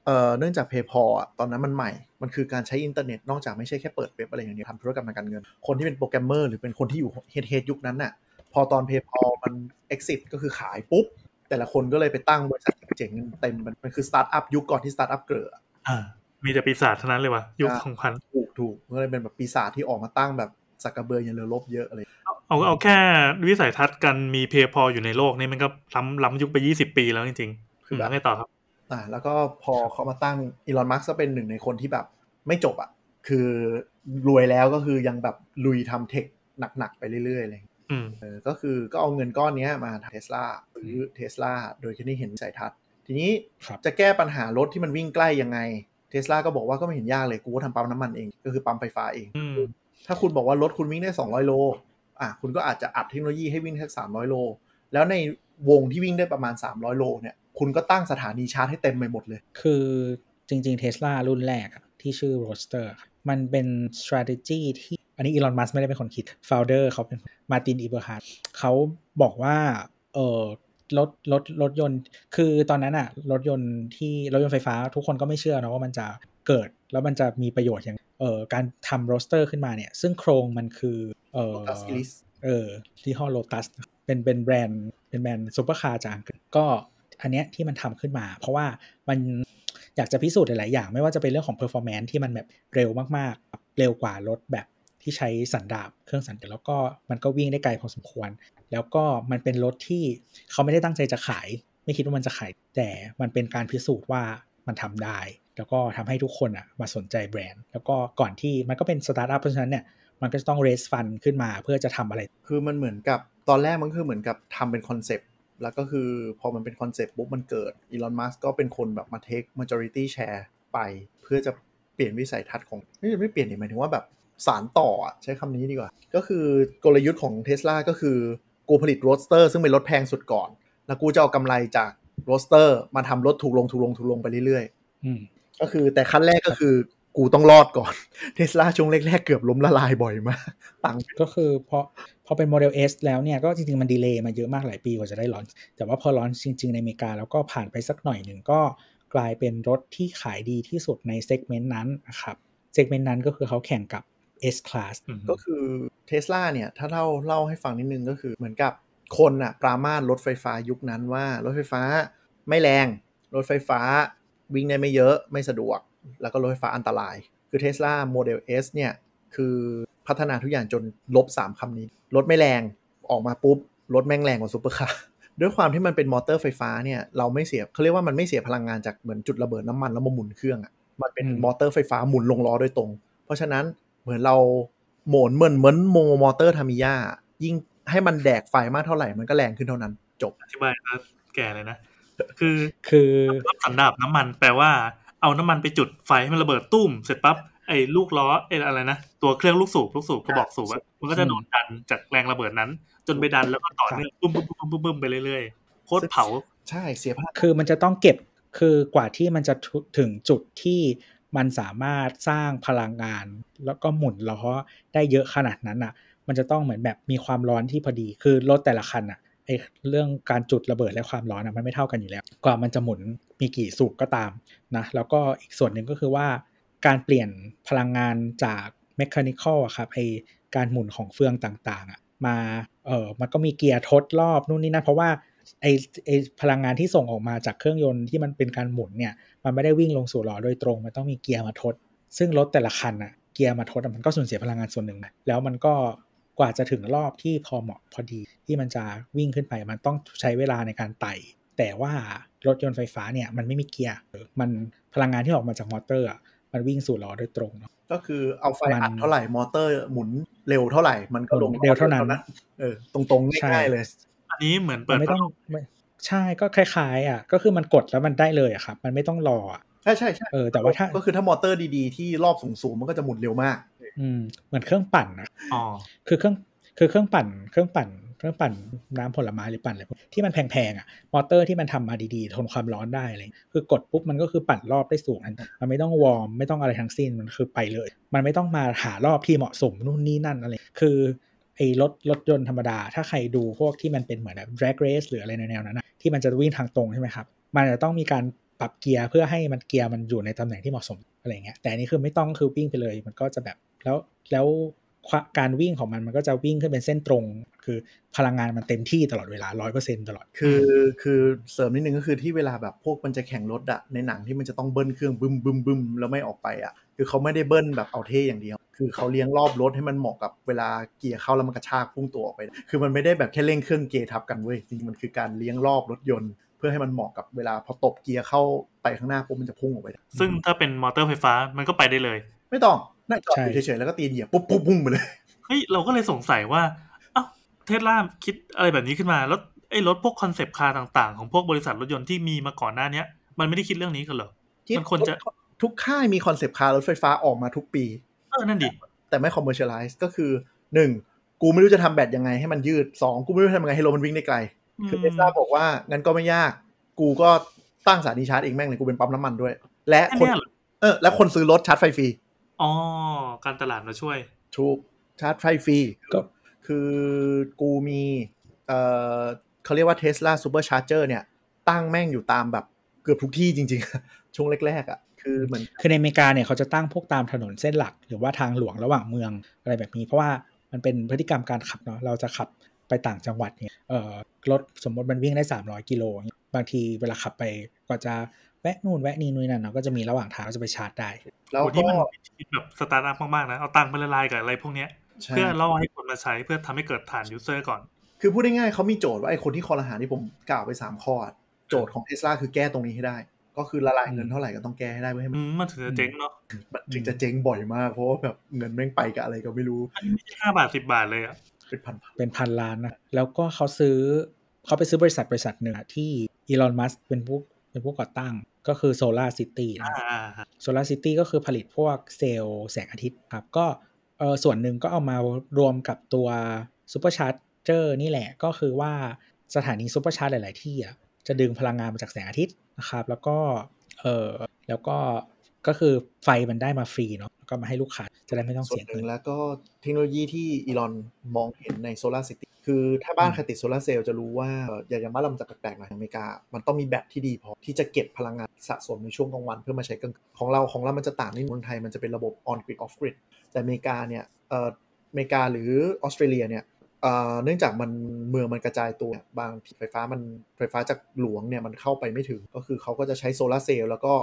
เอ่อเนื่องจาก PayPal อะตอนนั้นมันใหม่ มันคือการใช้อินเทอร์เน็ต นอกจากไม่ใช่แค่เปิดเว็บอะไรอย่างเดียวทำธุรกรรมทางการเงิน คนที่เป็นโปรแกรมเมอร์หรือเป็นคนที่อยู่ head head ยุคนั้นน่ะ พอตอน PayPal มัน exit ก็คือขายปุ๊บ แต่ละคนก็เลยไปตั้งบริษัทเจ๋งๆกันเต็มมันมันคือสตาร์ทอัพยุคก่อนที่สตาร์ทอัพเกิดอะอ่ามีแต่ปีศาจเท่านั้นเลยวะยุคอ่าสองพันถูกถูกก็เลยเป็นแบบปีศาจที่ออกมาตั้งแบบสากกะเบือยันเรือรบเยอะอะไร เอาเอาแค่วิสัยทัศน์กันมี PayPal อยู่ในโลกนี่มันก็ล้ำล้ำยุคไปยี่สิบปีแล้วจริงๆคือแบบแล้วไงต่อครับ อ่า แล้วก็พอเขามาตั้งอีลอนมัสก์ก็เป็นหนึ่งในคนที่แบบไม่จบอะ คือรวยแล้วก็คือยังแบบลุยทำเทคหนัก ๆ ไปเรื่อยๆอะไรอย่างเลยอืมเออก็คือก็เอาเงินก้อนเนี้ยมาทำเทสลาซื้อเทสลาโดยที่ไม่เห็นวิสัยทัศน์ ทีนี้ครับจะแก้ปัญหารถที่มันวิ่งใกล้ยังไงเทสลาก็บอกว่าก็ไม่เห็นยากเลยกูก็ทำปั๊มน้ำมันเอง ก็คือปั๊มไฟฟ้าเองอืมถ้าคุณบอกว่ารถคุณวิ่งได้ 200 โล อะคุณก็อาจจะอัดเทคโนโลยีให้วิ่งแค่300โล แล้วในวงที่วิ่งได้ประมาณ 300 โลเนี่ย คุณก็ตั้งสถานีชาร์จให้เต็มไปหมดเลย คือจริงๆ Tesla รุ่นแรกที่ชื่อ Roadster มันเป็น strategy ที่อันนี้อีลอน มัสก์ไม่ได้เป็นคนคิด founder เขาเป็น Martin Eberhard เขาบอกว่า เออรถรถรถยนต์ คือตอนนั้นอะรถยนต์ที่รถยนต์ไฟฟ้าทุกคนก็ไม่เชื่อนะว่ามันจะเกิด แล้วมันจะมีประโยชน์อย่าง เออการทำ Roadster ขึ้นมาเนี่ย ซึ่งโครงมันคือ เออ Lotus Elise เออที่ห้อโ o ตัสเป็นเป็นแบรนด์เป็นแบรนด์ซูเปอร์คาร์จากอังกฤษก็อันเนี้ยที่มันทำขึ้นมา เพราะว่ามันอยากจะพิสูจน์หลายๆอย่าง ไม่ว่าจะเป็นเรื่องของ performance ที่มันแบบเร็วมากๆ เร็วกว่ารถแบบที่ใช้สันดาปเครื่องสันดาปแล้วก็มันก็วิ่งได้ไกลพอสมควร แล้วก็มันเป็นรถที่เขาไม่ได้ตั้งใจจะขาย ไม่คิดว่ามันจะขาย แต่มันเป็นการพิสูจน์ว่ามันทำได้ แล้วก็ทำให้ทุกคนอะมาสนใจแบรนด์ แล้วก็ก่อนที่มันก็เป็นสตาร์ทอัพเพราะฉะนั้นเนี่ย มันก็จะต้อง raise fund ขึ้นมาเพื่อจะทำอะไร คือมันเหมือนกับตอนแรกมันคือเหมือนกับทำเป็นคอนเซปต์แล้วก็คือพอมันเป็นคอนเซปต์ปุ๊บมันเกิดอีลอนมัสก์ก็เป็นคนแบบมา take majority share ไป เพื่อจะเปลี่ยนวิสัยทัศน์ของไม่ไม่เปลี่ยนดิหมายถึงว่าแบบสานต่ออะใช้คำนี้ดีกว่า ก็คือกลยุทธ์ของเท s l a ก็คือ กูผลิต Roadster ซึ่งเป็นรถแพงสุดก่อน แล้วกูจะเอากำไรจาก Roadster มาทำรถถูกลงถูกลงถูกลงไปเรื่อยอืมๆก็คือแต่ขั้นแรกก็คือ กูต้องรอดก่อนเท s l a ช่วงแรกๆ เกือบล้มละลายบ่อยมากตังค์ก็คือพอพอเป็นโมเดล S แล้วเนี่ย ก็จริง ๆ มัน delay มาเยอะมากหลายปีกว่าจะได้ launch แต่ว่าพอ launch จริง ๆ ในอเมริกา แล้วก็ผ่านไปสักหน่อยหนึ่งก็กลายเป็นรถที่ขายดีที่สุดใน segment นั้นนะครับ segment นั้นก็คือเขาแข่งกับ S Class อืมก็คือเทสลาเนี่ย ถ้าเล่าเล่าให้ฟังนิดนึงก็คือเหมือนกับคนอะปรามาสรถไฟฟ้ายุคนั้นว่ารถไฟฟ้าไม่แรง รถไฟฟ้าวิ่งได้ไม่เยอะไม่สะดวก แล้วก็รถไฟฟ้าอันตราย คือเทสลาโมเดล S เนี่ยคือพัฒนาทุกอย่างจนลบ 3คำนี้ รถไม่แรงออกมาปุ๊บ รถแม่งแรงกว่าซูเปอร์คาร์ด้วยความที่มันเป็นมอเตอร์ไฟฟ้าเนี่ยเราไม่เสียเขาเรียกว่ามันไม่เสียพลังงานจากเหมือนจุดระเบิดน้ำมันแล้วมาหมุนเครื่องอะมันเป็นอืมมอเตอร์ไฟฟ้าหมุนลงล้อโดยตรง เพราะฉะนั้นเหมือนเราโหมนเหมือนเหมือนโมมอเตอร์ทามิยายิ่งให้มันแดกไฟมากเท่าไหร่มันก็แรงขึ้นเท่านั้น จบอธิบายก็แก่เลยนะ คือคือรถสันดาบน้ำมันแปลว่า เอาน้ำมันไปจุดไฟให้มันระเบิดตุ้มเสร็จปั๊บไอ้ลูกล้อไอ้อะไรนะตัวเครื่องลูกสูบลูกสูบกระบอกสูบอะมันก็จะโดนดันจากแรงระเบิดนั้น จนไปดันแล้วก็ต่อเนื่องปุ้มปุ้มปุ้มปุ้มปุ้มไปเรื่อยๆโคตรเผาใช่เสียพลังคือมันจะต้องเก็บคือกว่าที่มันจะถึงจุดที่มันสามารถสร้างพลังงาน แล้วก็หมุนล้อได้เยอะขนาดนั้นอะ มันจะต้องเหมือนแบบมีความร้อนที่พอดี คือรถแต่ละคันอะไอเรื่องการจุดระเบิดและความร้อนอะมันไม่เท่ากันอยู่แล้ว กว่ามันจะหมุน มีกี่สูบก็ตามนะแล้วก็อีกส่วนหนึ่งก็คือว่าการเปลี่ยนพลังงานจาก mechanical ครับไอการหมุนของเฟืองต่างๆอะมาเออมันก็มีเกียร์ทดรอบนู่นนี่นั่นเพราะว่าไอไอพลังงานที่ส่งออกมาจากเครื่องยนต์ที่มันเป็นการหมุนเนี่ยมันไม่ได้วิ่งลงสู่ล้อโดยตรง มันต้องมีเกียร์มาทด ซึ่งรถแต่ละคันอะเกียร์มาทดมันก็สูญเสียพลังงานส่วนหนึ่งนะแล้วมันก็กว่าจะถึงรอบที่พอเหมาะพอดีที่มันจะวิ่งขึ้นไปมันต้องใช้เวลาในการไต่ แต่ว่ารถยนต์ไฟฟ้าเนี่ยมันไม่มีเกียร์มันพลังงานที่ออกมาจากมอเตอร์อะมันวิ่งสู่ล้อโดยตรงเนาะก็คือเอาไฟมันอัดเท่าไหร่มอเตอร์หมุนเร็วเท่าไหร่มันก็ลงเร็วเท่านั้นเออตรงๆง่ายๆเลย อันนี้เหมือนมัเปินดไม่ต้องไม่ใช่ก็คล้ายๆ อะ ก็คือมันกดแล้วมันได้เลยอะครับ มันไม่ต้องรออะใช่ใช่ใช่เออแต่ว่าถ้าก็คือถ้ามอเตอร์ดีๆ ที่รอบสูงๆมันก็จะหมุนเร็วมาก อืมเหมือนเครื่องปั่นนะอ๋อคือเครื่องคือเครื่องปั่น เครื่องปั่น เครื่องปั่นน้ำผลไม้หรือปั่นอะไรพวกที่มันแพงๆอะมอเตอร์ที่มันทำมาดีๆ ทนความร้อนได้อะไรคือกดปุ๊บมันก็คือปั่นรอบได้สูงมันมันไม่ต้องวอร์มไม่ต้องอะไรทั้งสิ้นมันคือไปเลย มันไม่ต้องมาหารอบที่เหมาะสมนู่นนี่นั่นอะไรคือไอ้รถรถยนต์ธรรมดา ถ้าใครดูพวกที่มันเป็นเหมือนแบบ drag race หรืออะไรแนวๆนั้นนะที่มันจะวิ่งทางตรงใช่ไหมครับ มันจะต้องมีการปรับเกียร์เพื่อให้มันเกียร์มันอยู่ในตำแหน่งที่เหมาะสมอะไรเงี้ยแต่อันนี้คือไม่ต้องคือวิ่งไปเลย มันก็จะแบบแล้วแล้ว การวิ่งของมันมันก็จะวิ่งขึ้นเป็นเส้นตรง คือพลังงานมันเต็มที่ตลอดเวลาร้อยเปอร์เซ็นตลอด คือคือเสริมนิดนึงก็คือที่เวลาแบบพวกมันจะแข่งรถอะในหนังที่มันจะต้องเบิ้ลเครื่องบึ้มบึ้มบึ้มแล้วไม่ออกไปอะคือเขาไม่ได้เบิ้ลแบบเอาเท่อย่างเดียว คือเขาเลี้ยงรอบรถให้มันเหมาะกับเวลาเกียร์เข้าแล้วมันกระชากพุ่งตัวออกไป คือมันไม่ได้แบบแค่เร่งเครื่องเกียร์ทับกันเว้ยจริงๆมันคือการเลี้ยงรอบรถยนต์เพื่อให้มันเหมาะกับเวลาพอตบเกียร์เข้าไปข้างหน้าปุ๊บมันจะพุ่งออกไป ซึ่งถ้าเป็นมอเตอร์ไฟฟ้ามันก็ไปได้เลย ไม่ต้อง น่าจอดอยู่ใช่เฉยๆแล้วก็ตีนเหยียบปุ๊บปุ๊บปุ้งไปเลยเฮ้ยเราก็เลยสงสัยว่าเอ้าเทสลาคิดอะไรแบบนี้ขึ้นมา แล้วไอ้รถพวก concept car ต่างๆ ของพวกบริษัทรถยนต์ที่มีมาก่อนหน้าเนี้ย มันไม่ได้คิดเรื่องนี้กันเหรอมันควรจะทุกค่ายมี concept car รถไฟฟ้าออกมาทุกปีเออนั่นดิแต่ไม่ commercialize ก็คือหนึ่งกูไม่รู้จะทำแบตยังไงให้มันยืดสองกูไม่รู้จะทำยังไงให้รถมันวิ่งได้ไกล คือเทสลาบอกว่างั้นก็ไม่ยาก กูก็ตั้งสถานีชาร์จเองแม่งเลยกูเป็นปั๊มน้ำมันด้วย และแค่คนเนี้ยเหรอเออและคนซื้อรถชาร์จไฟฟรี อ๋อ การตลาดมาช่วย ถูกชาร์จไฟฟรีก็คือกูมีเออเขาเรียกว่า Tesla Supercharger เนี่ย ตั้งแม่งอยู่ตามแบบเกือบทุกที่จริง ๆ ช่วงแรกๆอะคือเหมือนคือในอเมริกาเนี่ยเขาจะตั้งพวกตามถนนเส้นหลัก หรือว่าทางหลวงระหว่างเมืองอะไรแบบนี้ เพราะว่ามันเป็นพฤติกรรมการขับเนาะเราจะขับไปต่างจังหวัดเนี่ยเอ่อรถสมมติมันวิ่งได้ 300 กิโลอย่างเงี้ยบางทีเวลาขับไปกว่าจะ แวะนู่นแวะนี่นู่นนั่นเนาะก็จะมีระหว่างทางก็จะไปชาร์จได้ แล้วโอ้ก็ที่มันคิดแบบสตาร์ทอัพมากๆนะ เอาตังค์ไปละลายกับอะไรพวกเนี้ยใช่เพื่อล่อให้คนมาใช้เพื่อทำให้เกิดฐาน user ก่อน คือพูดง่ายๆเขามีโจทย์ว่าไอ้คนที่ครหาที่ผมกล่าวไป 3 ข้ออะโจทย์ของเทสลาคือแก้ตรงนี้ให้ได้ ก็คือละลายเงินเท่าไหร่ก็ต้องแก้ให้ได้เพื่อให้มัน อืมมันถึงจะเจ๊งเนาะมันถึงจะเจ๊งบ่อยมากเพราะว่าแบบเงินแม่งไปกับอะไรก็ไม่รู้อันนี้ไม่ใช่ห้าบาทสิบาทเลยอะเป็นพันเป็นพันล้านนะแล้วก็เขาซื้อเขาไปซื้อบริษัทบริษัทหนึ่งอะที่อีลอนมัสก์เป็นผู้เป็นผู้ก่อตั้ง ก็คือ Solar City นะอ่าอ่า Solar City ก็คือผลิตพวกเซลล์แสงอาทิตย์ครับ ก็เออส่วนหนึ่งก็เอามารวมกับตัว supercharger นี่แหละ ก็คือว่าสถานีซูเปอร์ชาร์จหลาย ๆ ที่อะจะดึงพลังงานมาจากแสงอาทิตย์นะครับ แล้วก็เออแล้วก็ก็คือไฟมันได้มาฟรีเนาะแล้วก็มาให้ลูกค้าจะได้ไม่ต้องส่วเสีนยหนึ่เงิงนแล้วก็เทคโนโลยีที่อีลอนมองเห็นในโซลาร์ซิตี้คือถ้าบ้านใครติดโซลาร์เซลล์จะรู้ว่าเอ่ออย่างอย่างบ้านเรามันจะแปลกๆหน่อยอเมริกา มันต้องมีแบตที่ดีพอที่จะเก็บพลังงาน สะสมในช่วงกลางวันเพื่อมาใช้กลางของเราของเรามันจะต่างนเมืองไทยมันจะเป็นระบบ on grid off grid แต่อเมริกาเนี่ยเอ่ออเมริกาหรือออสเตรเลียเนี่ยเอ่อเนื่องจากมันเมืองมันกระจายตัวบางไฟฟ้ามันไฟฟ้าจากหลวงเนี่ยมันเข้าไปไม่ถึงก็คือเขาก็จะใช้โซลาร์เซลล์แล้วก็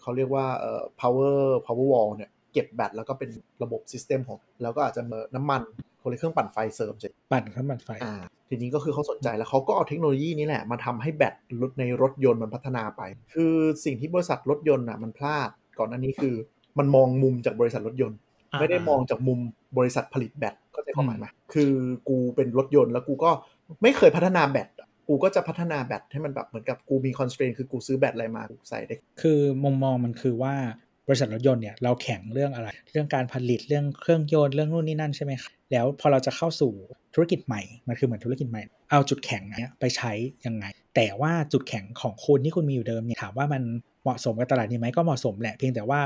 เขาเรียกว่าเอ่อ power power wall เนี่ยเก็บแบตแล้วก็เป็นระบบ system ของแล้วก็อาจจะมีน้ำมัน คนเครื่องปั่นไฟเสริมเสร็จปั่นข้ามปั่นไฟอ่าทีนี้ก็คือเขาสนใจแล้วเขาก็เอาเทคโนโลยีนี้แหละ มาทำให้แบตรถในรถยนต์มันพัฒนาไป คือสิ่งที่บริษัทรถยนต์อะมันพลาดก่อนอันนี้คือ มันมองมุมจากบริษัทรถยนต์อ่าไม่ได้มองจากมุมบริษัทผลิตแบตก็ใจความหมายไหมคือกูเป็นรถยนต์แล้วกูก็ไม่เคยพัฒนาแบตอะกูก็จะพัฒนาแบตให้มันแบบเหมือนกับกูมีคอน straint คือกูซื้อแบตอะไรมากูใส่ได้ คือมุมมองมันคือว่า บริษัทรถยนต์เนี่ยเราแข่งเรื่องอะไร เรื่องการผลิตเรื่องเครื่องยนต์เรื่องนู่นนี่นั่นใช่ไหมครับแล้วพอเราจะเข้าสู่ธุรกิจใหม่มันคือเหมือนธุรกิจใหม่ เอาจุดแข็งเนี้ยไปใช้ยังไง แต่ว่าจุดแข็งของคุณที่คุณมีอยู่เดิมเนี่ยถามว่ามันเหมาะสมกับตลาดนี้ไหมก็เหมาะสมแหละเพียงแต่ว่า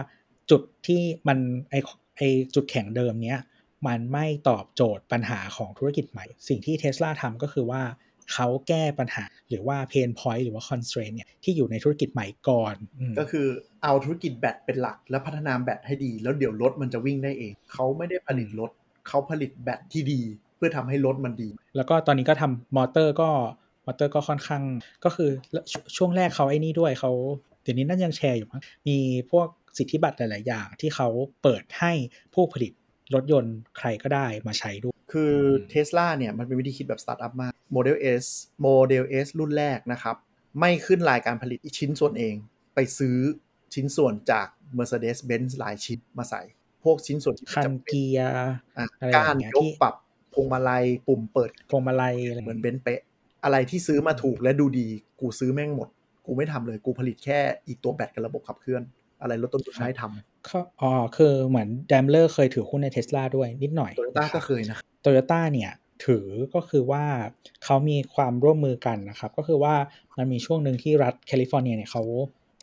จุดที่มันไอไอจุดแข็งเดิมเนี้ยมันไม่ตอบโจทย์ปัญหาของธุรกิจใหม่ สิ่งที่เท sla ทำก็คือว่า เขาแก้ปัญหา หรือว่าเพนพอยต์หรือว่าคอนส t ตรนเนี่ยที่อยู่ในธุรกิจใหม่ก่อนอืมก็คือเอาธุรกิจแบตเป็นหลัก แล้วพัฒนาแบตให้ดี แล้วเดี๋ยวรถมันจะวิ่งได้เอง เขาไม่ได้ผลิตรถเขาผลิตแบตที่ดี เพื่อทำให้รถมันดี แล้วก็ตอนนี้ก็ทำมอเตอร์ก็มอเตอร์ก็ค่อนข้างก็คือแล้วช่วงแรกเขาไอ้นี่ด้วยเขาเดี๋ยวนี้น่าจะยังแชร์อยู่มั้งมีพวกสิทธิบัตรหลาย ๆ อย่างที่เขาเปิดให้ผู้ผลิต รถยนต์ใครก็ได้มาใช้ด้วย คือเท s l a เนี่ยมันเป็นวิธีคิดแบบสตาร์ทอัพมาก Model S Model S รุ่นแรกนะครับ ไม่ขึ้นรายการผลิตชิ้นส่วนเอง ไปซื้อชิ้นส่วนจาก Mercedes-Benz หลายชิ้นมาใส่ พวกชิ้นส่วนที่คันจำเป็นเกียร์อะอะไรก้านอย่างเงี้ยยกที่ปรับพวงมาลัยปุ่มเปิดพวงมาลัยอะไรเหมือนเบนซ์เป๊ะ อะไรที่ซื้อมาถูกและดูดี กูซื้อแม่งหมด กูไม่ทำเลยกูผลิตแค่อีตัวแบตกับระบบขับเคลื่อน อะไรลดต้นทุนให้ทำเขา อ๋อคือเหมือน Daimler เคยถือหุ้นในเทสลาด้วยนิดหน่อยโตโยต้าก็เคยนะโตโยต้าเนี่ยถือก็คือว่าเขามีความร่วมมือกันนะครับ ก็คือว่ามันมีช่วงหนึ่งที่รัฐแคลิฟอร์เนียเนี่ยเขา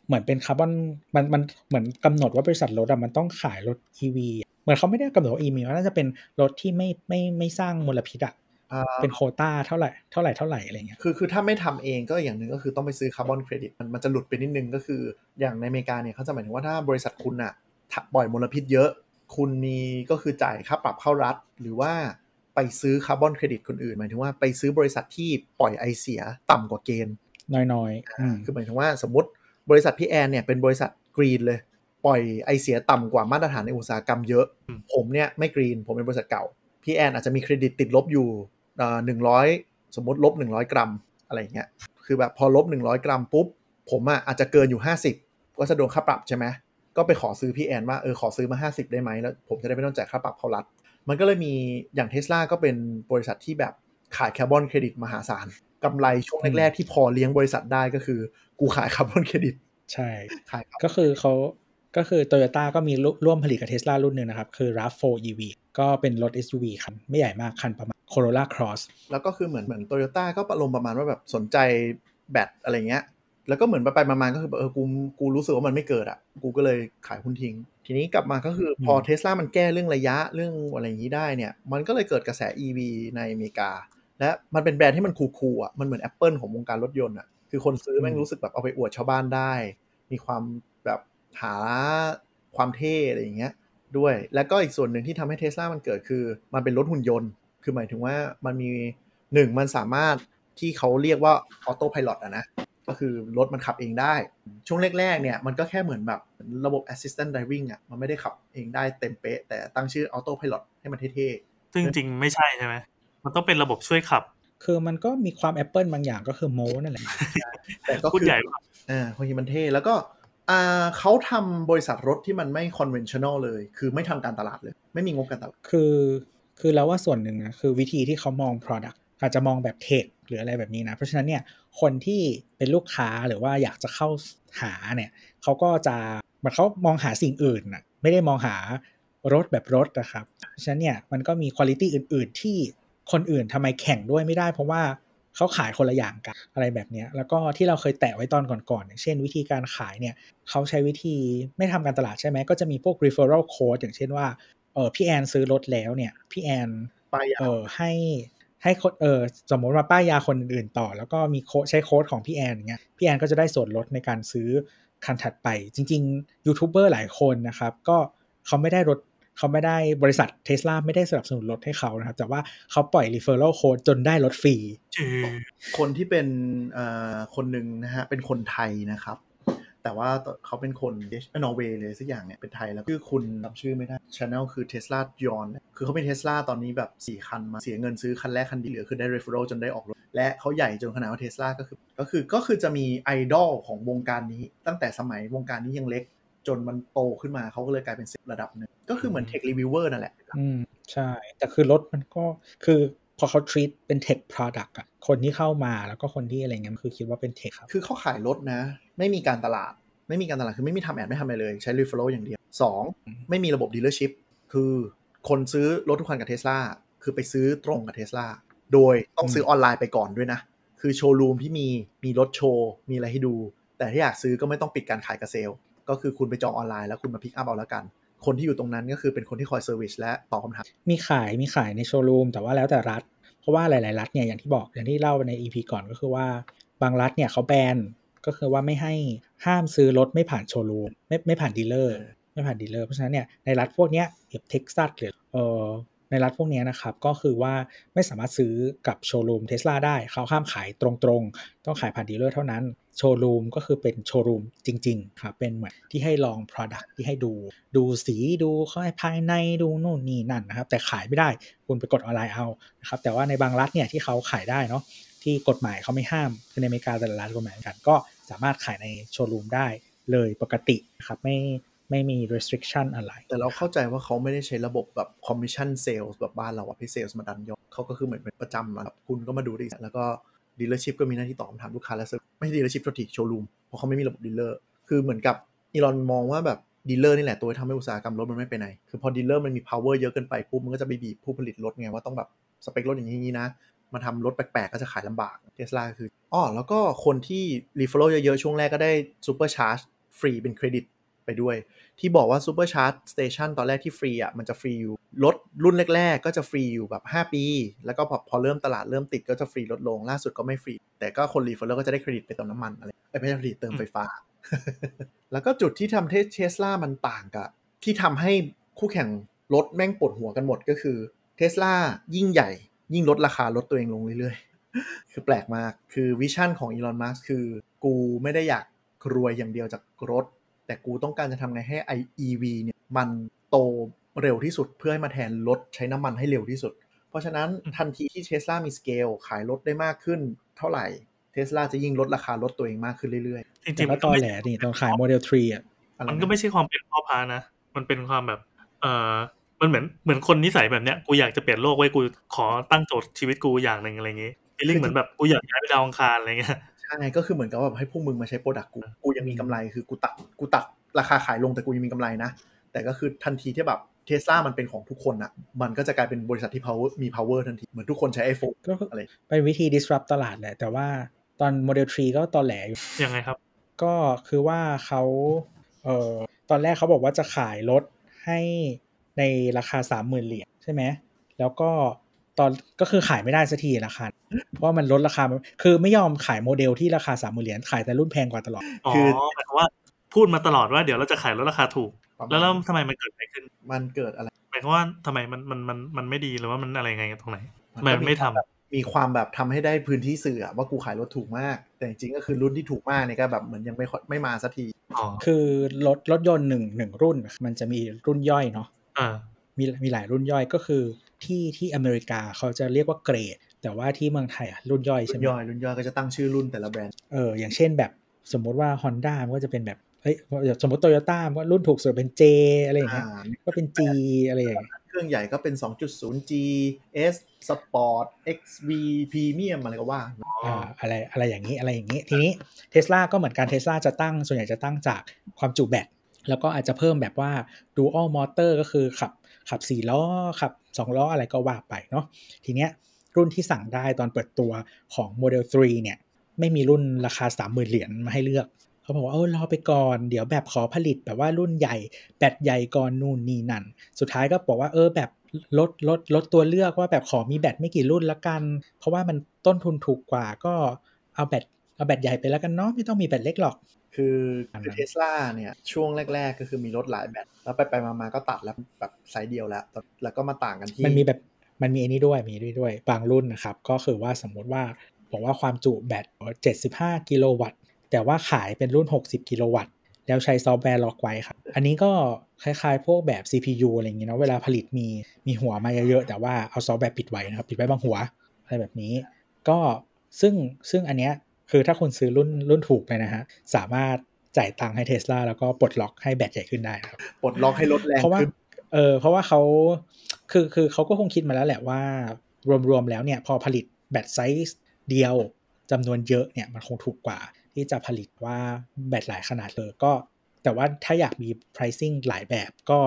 เหมือนเป็นคาร์บอนมันมันเหมือนกำหนดว่าบริษัทรถอะมันต้องขายรถ EV อะเหมือนเขาไม่ได้กำหนดว่า EV ว่าน่าจะเป็นรถที่ไม่ไม่ไม่สร้างมลพิษอะอ่าเป็นโควต้าเท่าไหร่เท่าไหร่เท่าไหร่อะไรเงี้ยคือคือถ้าไม่ทำเองก็อย่างหนึ่งก็คือต้องไปซื้อคาร์บอนเครดิตมันมันจะหลุดไปนิดนึงก็คือ อย่างในอเมริกาเนี่ยเขาจะหมายถึงว่าถ้าบริษัทคุณอะถ้า ปล่อยมลพิษเยอะ คุณมีก็คือจ่ายค่าปรับเข้ารัฐ หรือว่าไปซื้อคาร์บอนเครดิตคนอื่น หมายถึงว่าไปซื้อบริษัทที่ปล่อยไอเสียต่ำกว่าเกณฑ์ น้อยๆอืมคือหมายถึงว่าสมมติบริษัทพี่แอนเนี่ยเป็นบริษัท green เลย ปล่อยไอเสียต่ำกว่ามาตรฐานในอุตสาหกรรมเยอะอืมผมเนี่ยไม่ green ผมเป็นบริษัทเก่า พี่แอนอาจจะมีเครดิตติดลบอยู่หนึ่งร้อยสมมติลบ100กรัมอะไรอย่างเงี้ย คือแบบพอลบ100กรัมปุ๊บ ผมอะอาจจะเกินอยู่50ก็จะโดนค่าปรับใช่ไหม ก็ไปขอซื้อพี่แอนว่าเออขอซื้อมา 50 ได้ไหมแล้วผมจะได้ไม่ต้องจ่ายค่าปรับเข้ารัฐมันก็เลยมีอย่างเทสลาก็เป็นบริษัทที่แบบขายคาร์บอนเครดิตมหาศาลกำไรช่วงแรก ๆ ที่พอเลี้ยงบริษัทได้ก็คือ กูขายคาร์บอนเครดิตใช่ขายครับก็คือเขาก็คือโตโยต้าก็มีร่วมผลิตกับเทสลารุ่นหนึ่งนะครับ คือ RAV4 EV ก็เป็นรถ SUV คันไม่ใหญ่มากคันประมาณ Corolla Cross แล้วก็คือเหมือนเหมือนโตโยต้าก็ประลมประมาณว่าแบบสนใจแบตอะไรเงี้ย แล้วก็เหมือนไปไปๆมาๆก็คือแบบเออกูกูรู้สึกว่ามันไม่เกิดอะ กูก็เลยขายหุ้นทิ้ง ทีนี้กลับมาก็คือพออืมเทสลามันแก้เรื่องระยะเรื่องอะไรอย่างนี้ได้เนี่ย มันก็เลยเกิดกระแส EV ในอเมริกา และมันเป็นแบรนด์ที่มันคูลๆอะมันเหมือน Apple ของวงการรถยนต์อะคือคนซื้อแม่งรู้สึกแบบเอาไปอวดชาวบ้านได้ มีความแบบหาความเท่อะไรอย่างเงี้ยด้วย แล้วก็อีกส่วนหนึ่งที่ทำให้เทสลามันเกิดคือ มันเป็นรถหุ่นยนต์ คือหมายถึงว่ามันมีหนึ่งมันสามารถที่เขาเรียกว่าออโต้พาย t อะนะ ก็คือรถมันขับเองได้ ช่วงแรกๆ เนี่ย มันก็แค่เหมือนแบบระบบ assistant driving อะ มันไม่ได้ขับเองได้เต็มเป๊ะ แต่ตั้งชื่อออโต้พาย t ให้มันเท่ซึ่งจริงๆไม่ใช่ใช่ไหม มันต้องเป็นระบบช่วยขับ คือมันก็มีความ Apple บางอย่างก็คือโมนั่นแหละๆแต่ก็พูดคือใหญ่มากอ่าบางทีมันเท่ แล้วก็อ่าเขาทำบริษัทรถที่มันไม่ conventional เลย คือไม่ทำการตลาดเลย ไม่มีงบการตลาด คือ คือเราว่าส่วนหนึ่งนะ คือวิธีที่เขามอง Product อาจจะมองแบบเทค หรืออะไรแบบนี้นะ เพราะฉะนั้นเนี่ยคนที่เป็นลูกค้าหรือว่าอยากจะเข้าหาเนี่ยเขาก็จะเหมันเขามองหาสิ่งอื่นนะไม่ได้มองหารถแบบรถนะครับ เพราะฉะนั้นเนี่ยมันก็มีคุณภาพอื่น ๆ ที่คนอื่นทำไมแข่งด้วยไม่ได้ เพราะว่าเขาขายคนละอย่างกันอะไรแบบเนี้ยแล้วก็ที่เราเคยแตะไว้ตอนก่อนๆอย่างเช่นวิธีการขายเนี่ยเขาใช้วิธีไม่ทำการตลาดใช่ไหมก็จะมีพวก referral code อย่างเช่นว่าเออพี่แอนซื้อรถแล้วเนี่ยพี่แอนไปยาเออให้ ให้คนเออสมมติว่าป้ายยาคนอื่นต่อ แล้วก็มีโค้ใช้โค้ดของพี่แอนอย่างเงี้ยพี่แอนก็จะได้ส่วนลดในการซื้อคันถัดไป จริงๆยูทูบเบอร์หลายคนนะครับ ก็เขาไม่ได้รถเขาไม่ได้บริษัทเทสลาไม่ได้สนับสนุนรถให้เขานะครับ แต่ว่าเขาปล่อย referral code จนได้รถฟรีคนที่เป็นคนหนึ่งนะฮะเป็นคนไทยนะครับ แต่ว่าเขาเป็นคนนอร์เวย์เลยสักอย่างเนี่ยเป็นไทยแล้วชื่อคุณจำชื่อไม่ได้ช anel คือ Tesla y o n คือเขาเป็น Tesla ตอนนี้แบบ 4 คันมาเสียเงินซื้อคันแรกคันเดียวเหลือคือได้ referral จนได้ออกรถ และเขาใหญ่จนขนาดว่า Tesla ก็คือ ก็คือก็คือจะมีไอดอลของวงการนี้ ตั้งแต่สมัยวงการนี้ยังเล็ก จนมันโตขึ้นมาเขาก็เลยกลายเป็นระดับหนึ่งก็คือเหมือน tech reviewer นั่นแหละอืมใช่ แต่คือรถมันก็คือ พอเขา treat เป็น tech product อะคนที่เข้ามาแล้วก็คนที่อะไรเงี้ยมันคือคิดว่าเป็น tech ครับคือเขาขายรถนะ ไม่มีการตลาด ไม่มีการตลาดคือไม่มีทำแอดไม่ทำอะไรเลย ใช้ referral อย่างเดียว 2. ไม่มีระบบ dealership คือคนซื้อรถทุกคันกับเทสลาคือไปซื้อตรงกับเทสลาโดยต้องซื้อออนไลน์ไปก่อนด้วยนะ คือโชว์รูมที่มีมีรถโชว์ มีอะไรให้ดู แต่ถ้าอยากซื้อก็ไม่ต้องปิดการขายกับเซลล์ก็คือคุณไปจองออนไลน์แล้วคุณมา pick up เอาแล้วกัน คนที่อยู่ตรงนั้นก็คือเป็นคนที่คอย service และตอบคำถามมีขายมีขายในโชว์รูมแต่ว่าแล้วแต่รัฐ เพราะว่าหลาย ๆ รัฐเนี่ยอย่างที่บอกอย่างที่เล่าใน EP ก่อนก็คือว่าบางรัฐเนี่ยเขาแบนก็คือว่าไม่ให้ห้ามซื้อรถไม่ผ่านโชว์รูมไม่ไม่ผ่านดีลเลอร์ไม่ผ่านดีลเลอร์เพราะฉะนั้นเนี่ยในรัฐพวกเนี้ยอย่างเท็กซัสหรือเออ ในรัฐพวกนี้นะครับ ก็คือว่าไม่สามารถซื้อกับโชว์รูมเทสลาได้ เขาห้ามขายตรงๆ ต้องขายผ่านดีลเลอร์เท่านั้น โชว์รูมก็คือเป็นโชว์รูมจริงๆครับเป็นเหมือนที่ให้ลอง Product ที่ให้ดู ดูสีดูข้างในภายในดูนู่นนี่นั่นนะครับ แต่ขายไม่ได้คุณไปกดออนไลน์เอานะครับแต่ว่าในบางรัฐเนี่ยที่เขาขายได้เนาะที่กฎหมายเขาไม่ห้ามคือในอเมริกาแต่ละรัฐกฎหมายเหมือนกัน ก็สามารถขายในโชว์รูมได้เลยปกตินะครับไม่ ไม่มี restriction อะไร แต่เราเข้าใจว่าเขาไม่ได้ใช้ระบบแบบ commission sales แบบบ้านเราอะให้ sales มาดันยอดเขาก็คือเหมือนเป็นประจำอะครับคุณก็มาดูดิแล้วก็ dealership ก็มีหน้าที่ตอบคำถามลูกค้าและ service ไม่ใช่ dealership โทษทีโชว์รูมเพราะเขาไม่มีระบบ dealer คือเหมือนกับอีลอนมองว่าแบบดีลเลอร์นี่แหละตัวที่ทำให้อุตสาหกรรมรถมันไม่ไปไหน คือพอดีลเลอร์มันมี power เยอะเกินไปปุ๊บมันก็จะไปบีบผู้ผลิตรถไงว่าต้องแบบสเปครถอย่างนี้นะมาทำรถแปลกๆ ก็จะขายลำบากเทสลาคืออ๋อแล้วก็คนที่ referral เยอะๆ ช่วงแรกก็ได้ super charge ฟรีเป็นเครดิต ไปด้วย ที่บอกว่า super charge station ตอนแรกที่ฟรีอะมันจะฟรีอยู่รถรุ่นแรก ๆ ก็จะฟรีอยู่แบบ 5 ปี แล้วก็พอพอเริ่มตลาดเริ่มติดก็จะฟรีลดลงล่าสุดก็ไม่ฟรี แต่ก็คน referral ก็จะได้เครดิตไปเติมน้ำมันอะไรไม่ใช่เครดิตเติมไฟฟ้า แล้วก็จุดที่ทำเทสลามันต่างกับที่ทำให้คู่แข่งรถแม่งปวดหัวกันหมดก็คือเทสลายิ่งใหญ่ ยิ่งลดราคารถตัวเองลงเรื่อยๆ คือแปลกมากคือ vision ของอีลอนมัสก์คือ กูไม่ได้อยากรวยอย่างเดียวจากรถ แต่กูต้องการจะทำไงให้ EV เนี่ยมันโตเร็วที่สุดเพื่อให้มาแทนรถใช้น้ำมันให้เร็วที่สุด เพราะฉะนั้นทันทีที่เทสลามีสเกลขายรถได้มากขึ้นเท่าไหร่เทสลาจะยิ่งลดราคารถตัวเองมากขึ้นเรื่อยๆ แต่จริงๆมัก็นตก็อไม่แหลนี่ตอนขายโมเดล3อะอะไรมันก็ไม่ใช่ความเป็นพ่อพระนะ มันเป็นความแบบเออมันเหมือนเหมือนคนนิสัยแบบเนี้ยกูอยากจะเปลี่ยนโลกว่ะกูขอตั้งโจทย์ชีวิตกูอย่างหนึ่งอะไรเงี้ย feeling เหมือนแบบกูอยากย้ายไปดาวอังคารอะไรเงี้ย ใช่ ก็คือเหมือนกับว่าให้พวกมึงมาใช้ product กู กูยังมีกำไร คือกูตัด กูตัดราคาขายลงแต่กูยังมีกำไรนะ แต่ก็คือทันทีที่แบบเทสลามันเป็นของทุกคนอะมันก็จะกลายเป็นบริษัทที่ power มี power ทันที เหมือนทุกคนใช้ iPhone ก็อะไร เป็นวิธี disrupt ตลาดแหละ แต่ว่าตอน Model 3 ก็ตอนแหลอยู่ยังไงครับ ก็คือว่าเขาเอ่อตอนแรกเขาบอกว่าจะขายรถให้ในราคาสามหมื่นเหรียญใช่ไหม แล้วก็ ตอนก็คือขายไม่ได้สักทีราคาเพราะมันลดราคามาคือไม่ยอมขายโมเดลที่ราคาสามหมื่นเหรียญขายแต่รุ่นแพงกว่าตลอดอ๋อคือหมายความว่าพูดมาตลอดว่าเดี๋ยวเราจะขายลดราคาถูก แล้วแล้วทำไมมันเกิดอะไรขึ้น มันเกิดอะไรหมายความว่าทำไมมันมันมันมันไม่ดีหรือว่ามันอะไรไงตรงไหนทำไมมันไม่ทำมีความแบบทำให้ได้พื้นที่สื่ออะว่ากูขายรถถูกมาก แต่จริงๆก็คือรุ่นที่ถูกมากเนี่ยก็แบบเหมือนยังไม่ค่อยไม่มาสักทีอ๋อคือรถรถยนต์หนึ่งหนึ่งรุ่น มันจะมีรุ่นย่อยเนาะอ่ามีมีหลายรุ่นย่อยก็คือ ที่ที่อเมริกาเขาจะเรียกว่าเกรด แต่ว่าที่เมืองไทยอะรุ่นย่อยรุ่ใช่นไหมย่อยรุ่นย่อยก็จะตั้งชื่อรุ่นแต่ละแบรนด์เอออย่างเช่นแบบสมมุติว่า Honda มันก็จะเป็นแบบเฮ้ยสมมติโตโยต้ามันก็รุ่นถูกสุดเป็น J อะไรอย่างเงี้ยอ่าก็เป็น G อะไรอย่างเงี้ยเครื่องใหญ่ก็เป็น 2.0G S Sport XV Premium อะไรก็ว่าอ่าอะไรอะไรอย่างนี้อะไรอย่างนี้ ทีนี้เทสลาก็เหมือนกันเทสลาจะตั้งส่วนใหญ่จะตั้งจากความจุแบตแล้วก็อาจจะเพิ่มแบบว่า dual motor ก็คือขับขับ 4 ล้อขับ 2 ล้ออะไรก็ว่าไปเนาะทีเนี้ยรุ่นที่สั่งได้ตอนเปิดตัวของ Model 3เนี่ยไม่มีรุ่นราคา 30,000 เหรียญมาให้เลือก เขาบอกว่าเออรอไปก่อน เดี๋ยวแบบขอผลิตแบบว่ารุ่นใหญ่แบตใหญ่ก่อนนู่นนี่นั่น สุดท้ายก็บอกว่าเออแบบลดลดลดตัวเลือกว่าแบบขอมีแบตไม่กี่รุ่นละกัน เพราะว่ามันต้นทุนถูกกว่าก็เอาแบตเอาแบตใหญ่ไปแล้วกันเนาะไม่ต้องมีแบตเล็กหรอก คืออันนั้นคือเทสลาเนี่ยช่วงแรก ๆ ก็คือมีรถหลายแบตแล้วไปไปๆมาๆก็ตัดแล้วแบบไซส์เดียวแล้ว แล้วก็มาต่างกันที่มันมีแบบมันมีอันนี้ด้วยมีด้วยด้วยบางรุ่นนะครับ ก็คือว่าสมมุติว่าบอกว่าความจุแบต75 กิโลวัตต์ แต่ว่าขายเป็นรุ่น 60 กิโลวัตต์ แล้วใช้ซอฟต์แวร์ล็อกไว้ครับ อันนี้ก็คล้ายๆ พวกแบบ CPU อะไรอย่างเงี้ยเนาะเวลาผลิตมีมีหัวมาเยอะๆแต่ว่าเอาซอฟต์แวร์ปิดไว้นะครับ ปิดไว้บางหัวอะไรแบบนี้ ก็ซึ่งซึ่งอันเนี้ย คือถ้าคุณซื้อรุ่นรุ่นถูกไปนะฮะ สามารถจ่ายตังค์ให้เทสลาแล้วก็ปลดล็อกให้แบตใหญ่ขึ้นได้นะครับปลดล็อกให้รถแรงเพราะว่าขึ้นเออเพราะว่าเขาคือคือเขาก็คงคิดมาแล้วแหละว่ารวมๆแล้วเนี่ยพอผลิตแบตไซส์เดียวจำนวนเยอะเนี่ยมันคงถูกกว่า ที่จะผลิตว่าแบตหลายขนาดเลยก็ แต่ว่าถ้าอยากมี pricing หลายแบบก็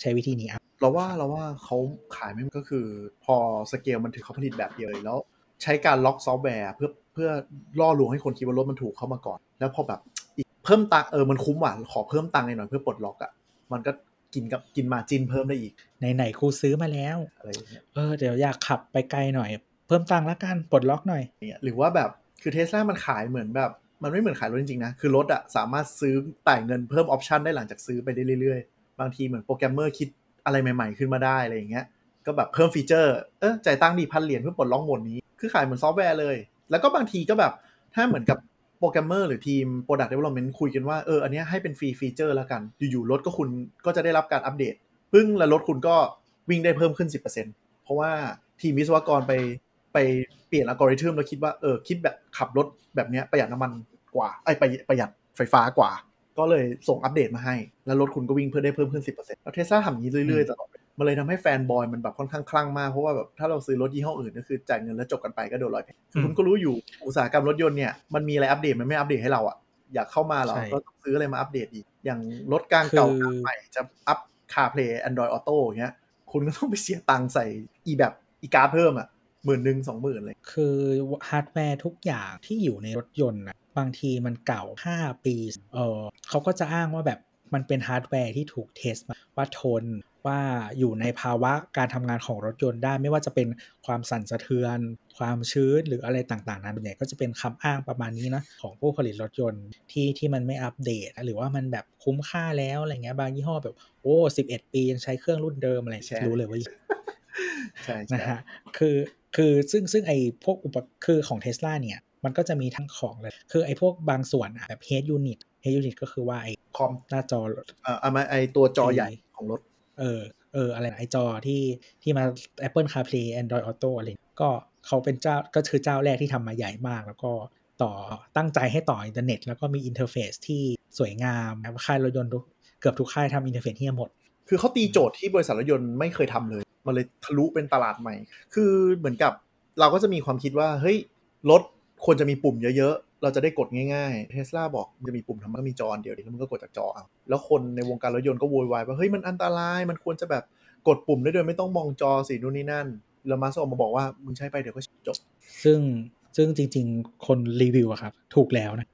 ใช้วิธีนี้ครับเราว่าเราว่าเขาขายไม่ก็คือ พอสเกลมันถึงเขาผลิตแบบเดียวเลยแล้ว ใช้การล็อกซอฟต์แวร์เพื่อ เพื่อล่อลวงให้คนคิดว่ารถมันถูกเข้ามาก่อน แล้วพอแบบอีกเพิ่มตังค์เออมันคุ้มว่ะขอเพิ่มตังค์หน่อยเพื่อปลดล็อกอะ่ะมันก็กินกับกิน margin เพิ่มได้อีกไหนๆกูซื้อมาแล้วอะไรอย่างเงี้ยเออเดี๋ยวอยากขับไปไกลหน่อย เพิ่มตังค์ละกันปลดล็อกหน่อยเนี่ยหรือว่าแบบคือเทสลามันขายเหมือนแบบ มันไม่เหมือนขายรถจริงๆนะ คือรถอะสามารถซื้อจ่ายเงินเพิ่ม option ได้หลังจากซื้อไปได้เรื่อยๆ บางทีเหมือนโปรแกรมเมอร์คิดอะไรใหม่ๆ ขึ้นมาได้อะไรอย่างเงี้ยก็แบบเพิ่ม feature เออจ่ายตังค์สี่พันเหรียญเพื่อปลดล็อกโหมดนี้ คือขายเหมือนซอฟต์แวร์เลย แล้วก็บางทีก็แบบถ้าเหมือนกับโปรแกรมเมอร์หรือทีม Product Development คุยกันว่าเอออันนี้ให้เป็น free feature แล้วกัน อยู่ๆรถก็คุณก็จะได้รับการอัปเดตปึ้งแล้วรถคุณก็วิ่งได้เพิ่มขึ้น 10%เพราะว่าทีมวิศวกรไปไปเปลี่ยนอัลกอริทึมแล้วคิดว่าเออคิดแบบขับรถแบบนี้ประหยัดน้ำมันกว่าไอ้ประประหยัดไฟฟ้ากว่า ก็เลยส่งอัปเดตมาให้ แล้วรถคุณก็วิ่งเพื่อได้เพิ่มขึ้น 10%แล้วเทสลาทำอย่างนี้เรื่อยๆตลอด มันเลยทำให้แฟนบอยมันแบบค่อนข้างคลั่งมากเพราะว่าแบบถ้าเราซื้อรถยี่ห้ออื่นก็คือจ่ายเงินแล้วจบกันไปก็โดนลอยแพคือคุณก็รู้อยู่อุตสาหกรรมรถยนต์เนี่ยมันมีอะไรอัปเดตมันไม่อัปเดตให้เราอะอยากเข้ามาเราใช่ก็ต้องซื้ออะไรมาอัปเดตอีก อย่างรถกลางเก่าคือกลางใหม่จะอัพ CarPlay Android Auto อย่างเงี้ยคุณก็ต้องไปเสียตังค์ใส่อีแบบอีการ์ดเพิ่มอะหมื่นหนึ่งสองหมื่นเลย คือฮาร์ดแวร์ทุกอย่างที่อยู่ในรถยนต์นะบางทีมันเก่า 5 ปีเออเขาก็จะอ้างว่าแบบมันเป็นฮาร์ดแวร์ที่ถูก test มาว่าทน ว่าอยู่ในภาวะการทำงานของรถยนต์ได้ ไม่ว่าจะเป็นความสั่นสะเทือน ความชื้นหรืออะไรต่างๆ นั้นเนี่ยก็จะเป็นคำอ้างประมาณนี้นะของผู้ผลิตรถยนต์ที่ที่มันไม่อัปเดต หรือว่ามันแบบคุ้มค่าแล้วอะไรเงี้ยบางยี่ห้อแบบโอ้11ปียังใช้เครื่องรุ่นเดิมอะไรใช่รู้เลยว่าใช่ใช่นะฮะคือคือซึ่งซึ่งไอพวกอุปคือของเท s l a เนี่ยมันก็จะมีทั้งของเลย คือไอพวกบางส่วนอะแบบ head unit head unit ก็คือว่าไอคอมหน้าจอเอ่อเอามาไอตัวจอใหญ่ของรถ เออเอออะไรนะไอจอที่ที่มา Apple CarPlay Android Auto อะไรก็เขาเป็นเจ้าก็คือเจ้าแรกที่ทำมาใหญ่มาก แล้วก็ต่อตั้งใจให้ต่ออินเทอร์เน็ต แล้วก็มี interface ที่สวยงามค่ายรถยนต์เกือบทุกค่ายทำ interface เหี้ยหมด คือเขาตีโจทย์ที่บริษัทรถยนต์ไม่เคยทำเลย มันเลยทะลุเป็นตลาดใหม่ คือเหมือนกับเราก็จะมีความคิดว่าเฮ้ยรถควรจะมีปุ่มเยอะๆ เราจะได้กดง่ายๆเทสลาบอกมันจะมีปุ่มทำไมก็มีจออันเดียวดิแล้วมึงก็กดจากจอเอาแล้วคนในวงการรถยนต์ก็โวยวายว่าเฮ้ยมันอันตรายมันควรจะแบบกดปุ่มได้โดยไม่ต้องมองจอสินู่นนี่นั่น แล้วมัสก์ออกมาบอกว่ามึงใช้ไปเดี๋ยวก็จบ ซึ่งซึ่งจริง ๆ คนรีวิวอะครับ ถูกแล้วนะ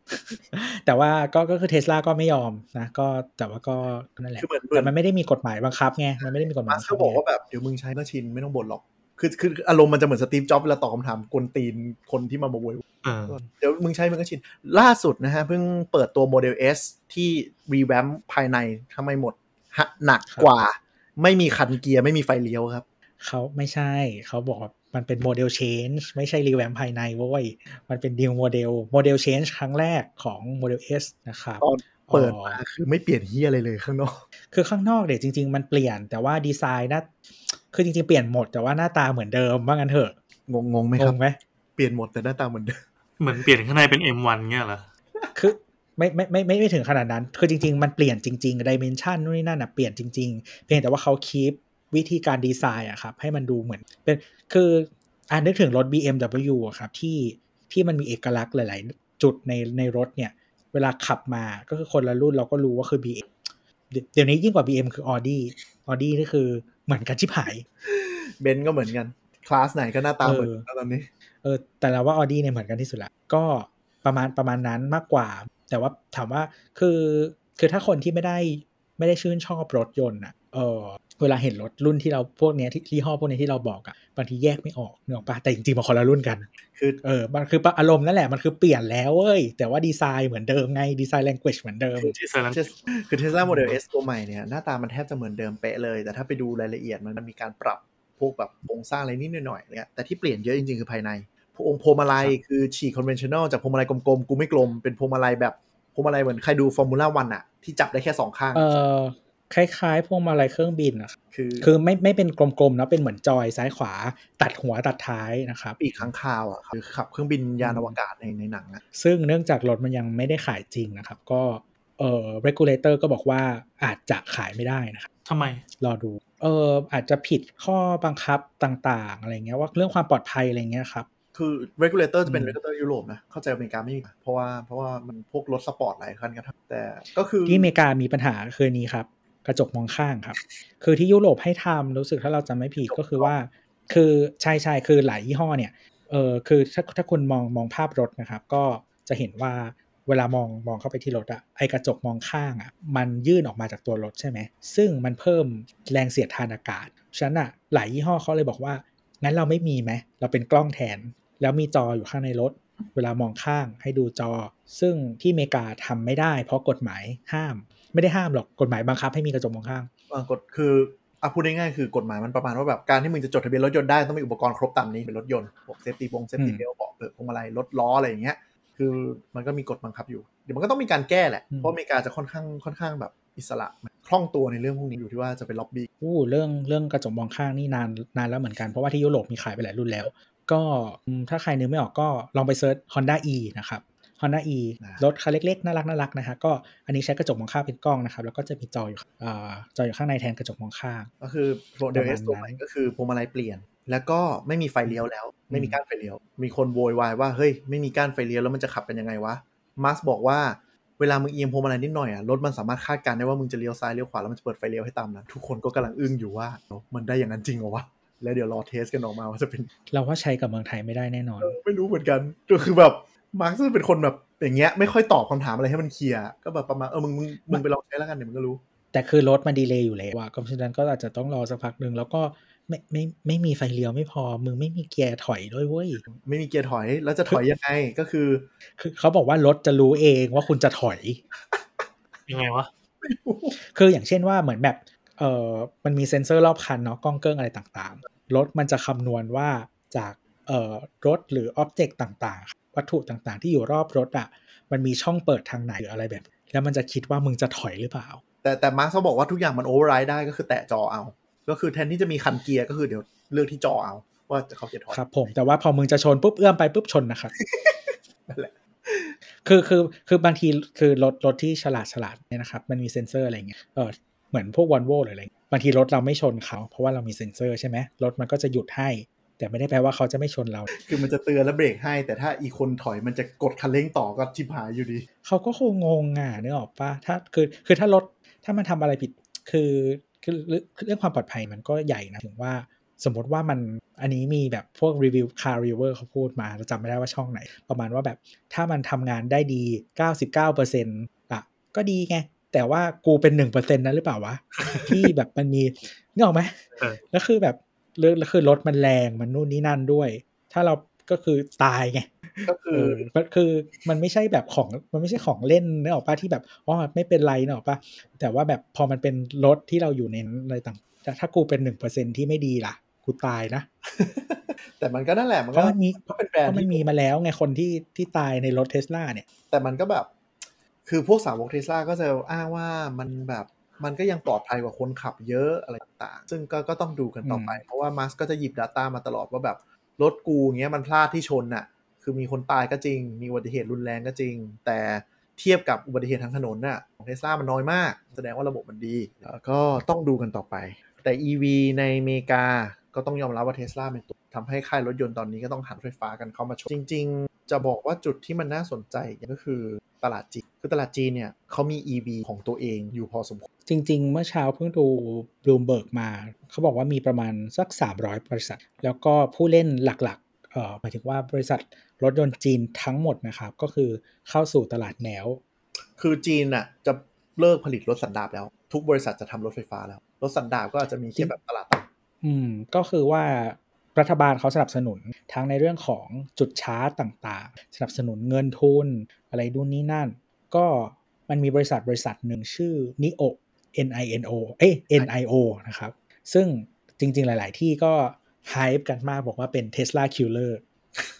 แต่ว่าก็ก็คือเทสลาก็ไม่ยอมนะก็แต่ว่าก็นั่นแหละคือเหมือนแต่มันไม่ได้มีกฎหมายบังคับไงมันไม่ได้มีกฎหมายมาบัสงก์ก็บอกไงว่าแบบเดี๋ยวมึงใช้ก็ชินไม่ต้องบ่นหรอก คือคืออารมณ์มันจะเหมือนสตีฟจ็อบส์เวลาตอบคำถามกวนตีนคนที่มาโวยเออเดี๋ยวมึงใช้มึงก็ชิน ล่าสุดนะฮะ เพิ่งเปิดตัวโมเดล S ที่ revamp ภายในทำใหม่หมดฮะหนักกว่า ไม่มีคันเกียร์ไม่มีไฟเลี้ยวครับ เขาไม่ใช่เขาบอกว่ามันเป็น model change ไม่ใช่ revamp ภายในเว้ยมันเป็น real model model change ครั้งแรกของโมเดล S นะครับตอนเปิดอ๋อมาคือไม่เปลี่ยนเหี้ยอะไรเลยข้างนอก คือข้างนอกเนี่ยจริง ๆ มันเปลี่ยนแต่ว่าดีไซน์หน้า คือจริงๆเปลี่ยนหมดแต่ว่าหน้าตาเหมือนเดิมว่างั้นเถอะ งงๆไหมครับงงไหมเปลี่ยนหมดแต่หน้าตาเหมือนเดิมเหมือนเปลี่ยนข้างในเป็น M1 เงี้ยเหรอคือไม่ไม่ไม่ไม่ไม่ถึงขนาดนั้น คือจริง ๆ มันเปลี่ยนจริงๆดิเมนชันนู่นนี่นั่นอะเปลี่ยนจริง ๆ เพียงแต่ว่าเขาคีปวิธีการดีไซน์อะครับให้มันดูเหมือนเป็นคืออ่านนึกถึงรถ BMW อะครับที่ที่มันมีเอกลักษณ์หลาย ๆ จุดในในรถเนี่ย เวลาขับมาก็คือคนละรุ่นเราก็รู้ว่าคือ BM เดี๋ยวเดี๋ยวนี้ยิ่งกว่า BM คือ Audi Audi นี่คือเหมือนกันชิบหายเบนซ์ก็เหมือนกัน คลาสไหนก็หน้าตาเหมือนกันตอนนี้ เออ แต่เราว่าออดี้เนี่ยเหมือนกันที่สุดละ ก็ประมาณประมาณนั้นมากกว่า แต่ว่าถามว่าคือคือถ้าคนที่ไม่ได้ไม่ได้ชื่นชอบรถยนต์อะ เออเวลาเห็นรถรุ่นที่เราพวกเนี้ยที่ที่ห้อพวกเนี้ยที่เราบอกอะบางทีแยกไม่ออกนึกออกปะแต่จริงๆมันคนละรุ่นกัน คือเออมันคืออารมณ์นั่นแหละมันคือเปลี่ยนแล้วเว้ยแต่ว่าดีไซน์เหมือนเดิมไงดีไซน์ language เหมือนเดิมที่ใส่แล้วคือเทสลาโมเดล S ตัวใหม่เนี่ยหน้าตามันแทบจะเหมือนเดิมเป๊ะเลย แต่ถ้าไปดูรายละเอียดมันมีการปรับพวกแบบโครงสร้างอะไรนิดหน่อยๆเนี่ยแต่ที่เปลี่ยนเยอะจริงๆคือภายในพวงพวงมาลัยคือฉีกคอนเวนชั่นแนลจากพวงมาลัยกลมๆกูไม่กลมเป็นพวงมาลัยแบบพวงมาลัยเหมือนใครดูฟอร์มูล่าวันอะที่จับได้แค่สองข้างเออ คล้ายๆ พวงมาลัยเครื่องบินอะครับคือคือไม่ไม่เป็นกลมๆนะเป็นเหมือนจอยซ้ายขวาตัดหัวตัดท้ายนะครับปีกค้างคาวอะคือขับเครื่องบินยานอวกาศในในหนังอะซึ่งเนื่องจากรถมันยังไม่ได้ขายจริงนะครับ ก็เอ่อ regulator ก็บอกว่าอาจจะขายไม่ได้นะครับทำไม รอดู เอออาจจะผิดข้อบังคับต่าง ๆ อะไรเงี้ยว่าเรื่องความปลอดภัยอะไรเงี้ยครับ คือ regulator จะเป็นอืม regulator ยุโรปนะ เข้าใจอเมริกาไม่มี เพราะว่าเพราะว่ามันพวกรถสปอร์ตหลายคันกันครับแต่ก็คือที่อเมริกามีปัญหาคือนี้ครับ กระจกมองข้างครับ คือที่ยุโรปให้ทำรู้สึกถ้าเราจำไม่ผิดก็คือว่า คือใช่ใช่คือหลายยี่ห้อเนี่ยเออคือถ้าถ้าคุณมองมองภาพรถนะครับ ก็จะเห็นว่าเวลามองมองเข้าไปที่รถอะไอกระจกมองข้างอะมันยื่นออกมาจากตัวรถใช่ไหมซึ่งมันเพิ่มแรงเสียดทานอากาศฉะนั้นอะหลายยี่ห้อเขาเลยบอกว่า งั้นเราไม่มีไหมเราเป็นกล้องแทน แล้วมีจออยู่ข้างในรถ เวลามองข้างให้ดูจอ ซึ่งที่อเมริกาทำไม่ได้ เพราะกฎหมายห้าม ไม่ได้ห้ามหรอกกฎหมายบังคับให้มีกระจกมองข้างอ่ากฎคืออะพูดง่ายๆคือกฎหมายมันประมาณว่าแบบการที่มึงจะจดทะเบียนรถยนต์ได้ต้องมีอุปกรณ์ครบตามนี้เป็นรถยนต์พวก safety บ safety อืม belt เบาะเปิดพวงมาลัยรถล้ออะไรอย่างเงี้ย คือมันก็มีกฎบังคับอยู่ เดี๋ยวมันก็ต้องมีการแก้แหละ เพราะอเมริกาจะค่อนข้างค่อนข้างแบบอิสระคล่องตัวในเรื่องพวกนี้อยู่ที่ว่าจะเป็นล็อบบี้อยู่เรื่องเรื่องกระจกมองข้างนี่นานนานแล้วเหมือนกันเพราะว่าที่ยุโรปมีขายไปหลายรุ่นแล้ว ก็อืมถ้าใครนึกไม่ออกก็ลองไป search Honda e นะครับ Honda e รถคันเล็กๆ น่ารักน่ารักนะฮะก็อันนี้ใช้กระจกมองข้างเป็นกล้องนะครับ แล้วก็จะมีจออยู่อ่าจออยู่ข้างในแทนกระจกมองข้าง ก็คือ Model S ตัวใหม่นั้นก็คือพวงมาลัยเปลี่ยน แล้วก็ไม่มีไฟเลี้ยวแล้ว ไม่มีอืมก้านไฟเลี้ยว มีคนโวยวายว่าเฮ้ยไม่มีก้านไฟเลี้ยวแล้วมันจะขับกันยังไงวะมัสก์บอกว่าเวลามึงเอียงพวงมาลัยนิดหน่อยอะรถมันสามารถคาดการณ์ได้ว่ามึงจะเลี้ยวซ้ายเลี้ยวขวาแล้วมันจะเปิดไฟเลี้ยวให้ตามนั้นทุกคนก็กำลังอึ้งอยู่ว่าเนอะมันได้อย่างนั้นจริงเหรอวะแล้วเดี๋ยวรอ test กันออกมาว่าจะเป็น เราว่าใช้กับเมืองไทยไม่ได้แน่นอนเออไม่รู้เหมือนกันก็คือแบบ มัสก์เป็นคนแบบอย่างเงี้ยไม่ค่อยตอบคำถามอะไรให้มันเคลียร์ก็แบบประมาณเออมึงมึงมึงไปลองใช้แล้วกันเดี๋ยวมึงก็รู้ แต่คือรถมัน delay อยู่แล้วอะก็เพราะฉะนั้นก็อาจจะต้องรอสักพักหนึ่งแล้วก็ไม่ไม่ไม่มีไฟเลี้ยวไม่พอ มึงไม่มีเกียร์ถอยด้วยเว้ยไม่มีเกียร์ถอยแล้วจะถอยยังไงก็คือ คือเขาบอกว่ารถจะรู้เองว่าคุณจะถอยยังไงวะคืออย่างเช่นว่าเหมือนแบบเออมันมีเซ็นเซอร์รอบคันเนาะกล้องเกิ้งอะไรต่างๆรถมันจะคำนวณว่าจากเอ่อรถหรือ object ต่างๆ วัตถุต่างๆ ที่อยู่รอบรถอะมันมีช่องเปิดทางไหนหรืออะไรแบบ แล้วมันจะคิดว่ามึงจะถอยหรือเปล่า แต่แต่มัสก์เขาบอกว่าทุกอย่างมัน override ได้ก็คือแตะจอเอา ก็คือแทนที่จะมีคันเกียร์ก็คือเดี๋ยวเลือกที่จอเอา ว่าจะเขาจะถอยครับ ผมแต่ว่าพอมึงจะชนปุ๊บเอื้อมไปปุ๊บชนนะครับนั่นแหละคือคือคือบางทีคือรถรถที่ฉลาดฉลาดเนี่ยนะครับมันมีเซ็นเซอร์อะไรเงี้ยเออเหมือนพวกวอลโวหรืออะไรบางทีรถเราไม่ชนเขา เพราะว่าเรามีเซ็นเซอร์ใช่ไหมรถมันก็จะหยุดให้ แต่ไม่ได้แปลว่าเขาจะไม่ชนเรา คือมันจะเตือนและเบรกให้ แต่ถ้าอีกคนถอยมันจะกดคันเร่งต่อก็ชิบหายอยู่ดี เขาก็คงงงอะนึกออกปะถ้าคือคือถ้ารถถ้ามันทำอะไรผิดคือคือเรื่องความปลอดภัยมันก็ใหญ่นะถึงว่าสมมติว่ามันอันนี้มีแบบพวกรีวิว car review เขาพูดมาเราจำไม่ได้ว่าช่องไหน ประมาณว่าแบบถ้ามันทำงานได้ดี 99%อะก็ดีไง แต่ว่ากูเป็นหนึ่งเปอร์เซ็นต์นั้นหรือเปล่าวะ ที่แบบมันมีนึกออกไหมเออแล้วคือแบบ แล้วคือรถมันแรงมันนู่นนี่นั่นด้วย ถ้าเราก็คือตายไงก็คืเอออมันคือมันไม่ใช่แบบของมันไม่ใช่ของเล่นเนกออกปะที่แบบอ๋อไม่เป็นไรเนกออกปะแต่ว่าแบบพอมันเป็นรถที่เราอยู่ในอะไรต่างแต่ถ้ากูเป็นหนึ่งเปอร์เซ็นที่ไม่ดีล่ะ กูตายนะ แต่มันก็นั่นแหละมันเพก็ราะมันมีก็เป็นแบเพรนด์ราะมันที่มีมาแล้วไงคนที่ที่ตายในรถเทสลาเนี่ย แต่มันก็แบบ คือพวกสาวกเทสลาก็จะอ้างว่ามันแบบ มันก็ยังปลอดภัยกว่าคนขับเยอะอะไรต่างๆ ซึ่งก็ก็ต้องดูกันต่อไป เพราะว่ามัสก็จะหยิบ Data มาตลอดว่าแบบรถกูเงี้ยมันพลาดที่ชนน่ะ คือมีคนตายก็จริง มีอุบัติเหตุรุนแรงก็จริง แต่เทียบกับอุบัติเหตุทางถนนน่ะของเทสลามันน้อยมาก แสดงว่าระบบมันดีแล้วก็ต้องดูกันต่อไป แต่ EV ในอเมริกาก็ต้องยอมรับว่าเทสลาเป็นตัวทำให้ค่ายรถยนต์ตอนนี้ก็ต้องหันไฟฟ้ากันเข้ามาชนจริงๆ จะบอกว่าจุดที่มันน่าสนใจก็คือตลาดจีนคือตลาดจีนเนี่ยเขามี EV ของตัวเองอยู่พอสมควร จริง ๆ เมื่อเช้าเพิ่งดูบลูมเบิร์กมา เขาบอกว่ามีประมาณสัก 300 บริษัท แล้วก็ผู้เล่นหลักๆเอ่อหมายถึงว่าบริษัทรถยนต์จีนทั้งหมดนะครับ ก็คือเข้าสู่ตลาดแนว คือจีนน่ะจะเลิกผลิตรถสันดาปแล้ว ทุกบริษัทจะทำรถไฟฟ้าแล้ว รถสันดาปก็อาจจะมีแค่แบบตลาดต่างอืมก็คือว่า รัฐบาลเขาสนับสนุนทั้งในเรื่องของจุดชาร์จต่างๆ สนับสนุนเงินทุน อะไรดูนนี่นั่น ก็มันมีบริษัทบริษัทหนึ่งชื่อ NIO N I N O เอ้ย N I O นะครับ ซึ่งจริง ๆ หลาย ๆ ที่ก็ไฮป์กันมากบอกว่าเป็น Tesla Killer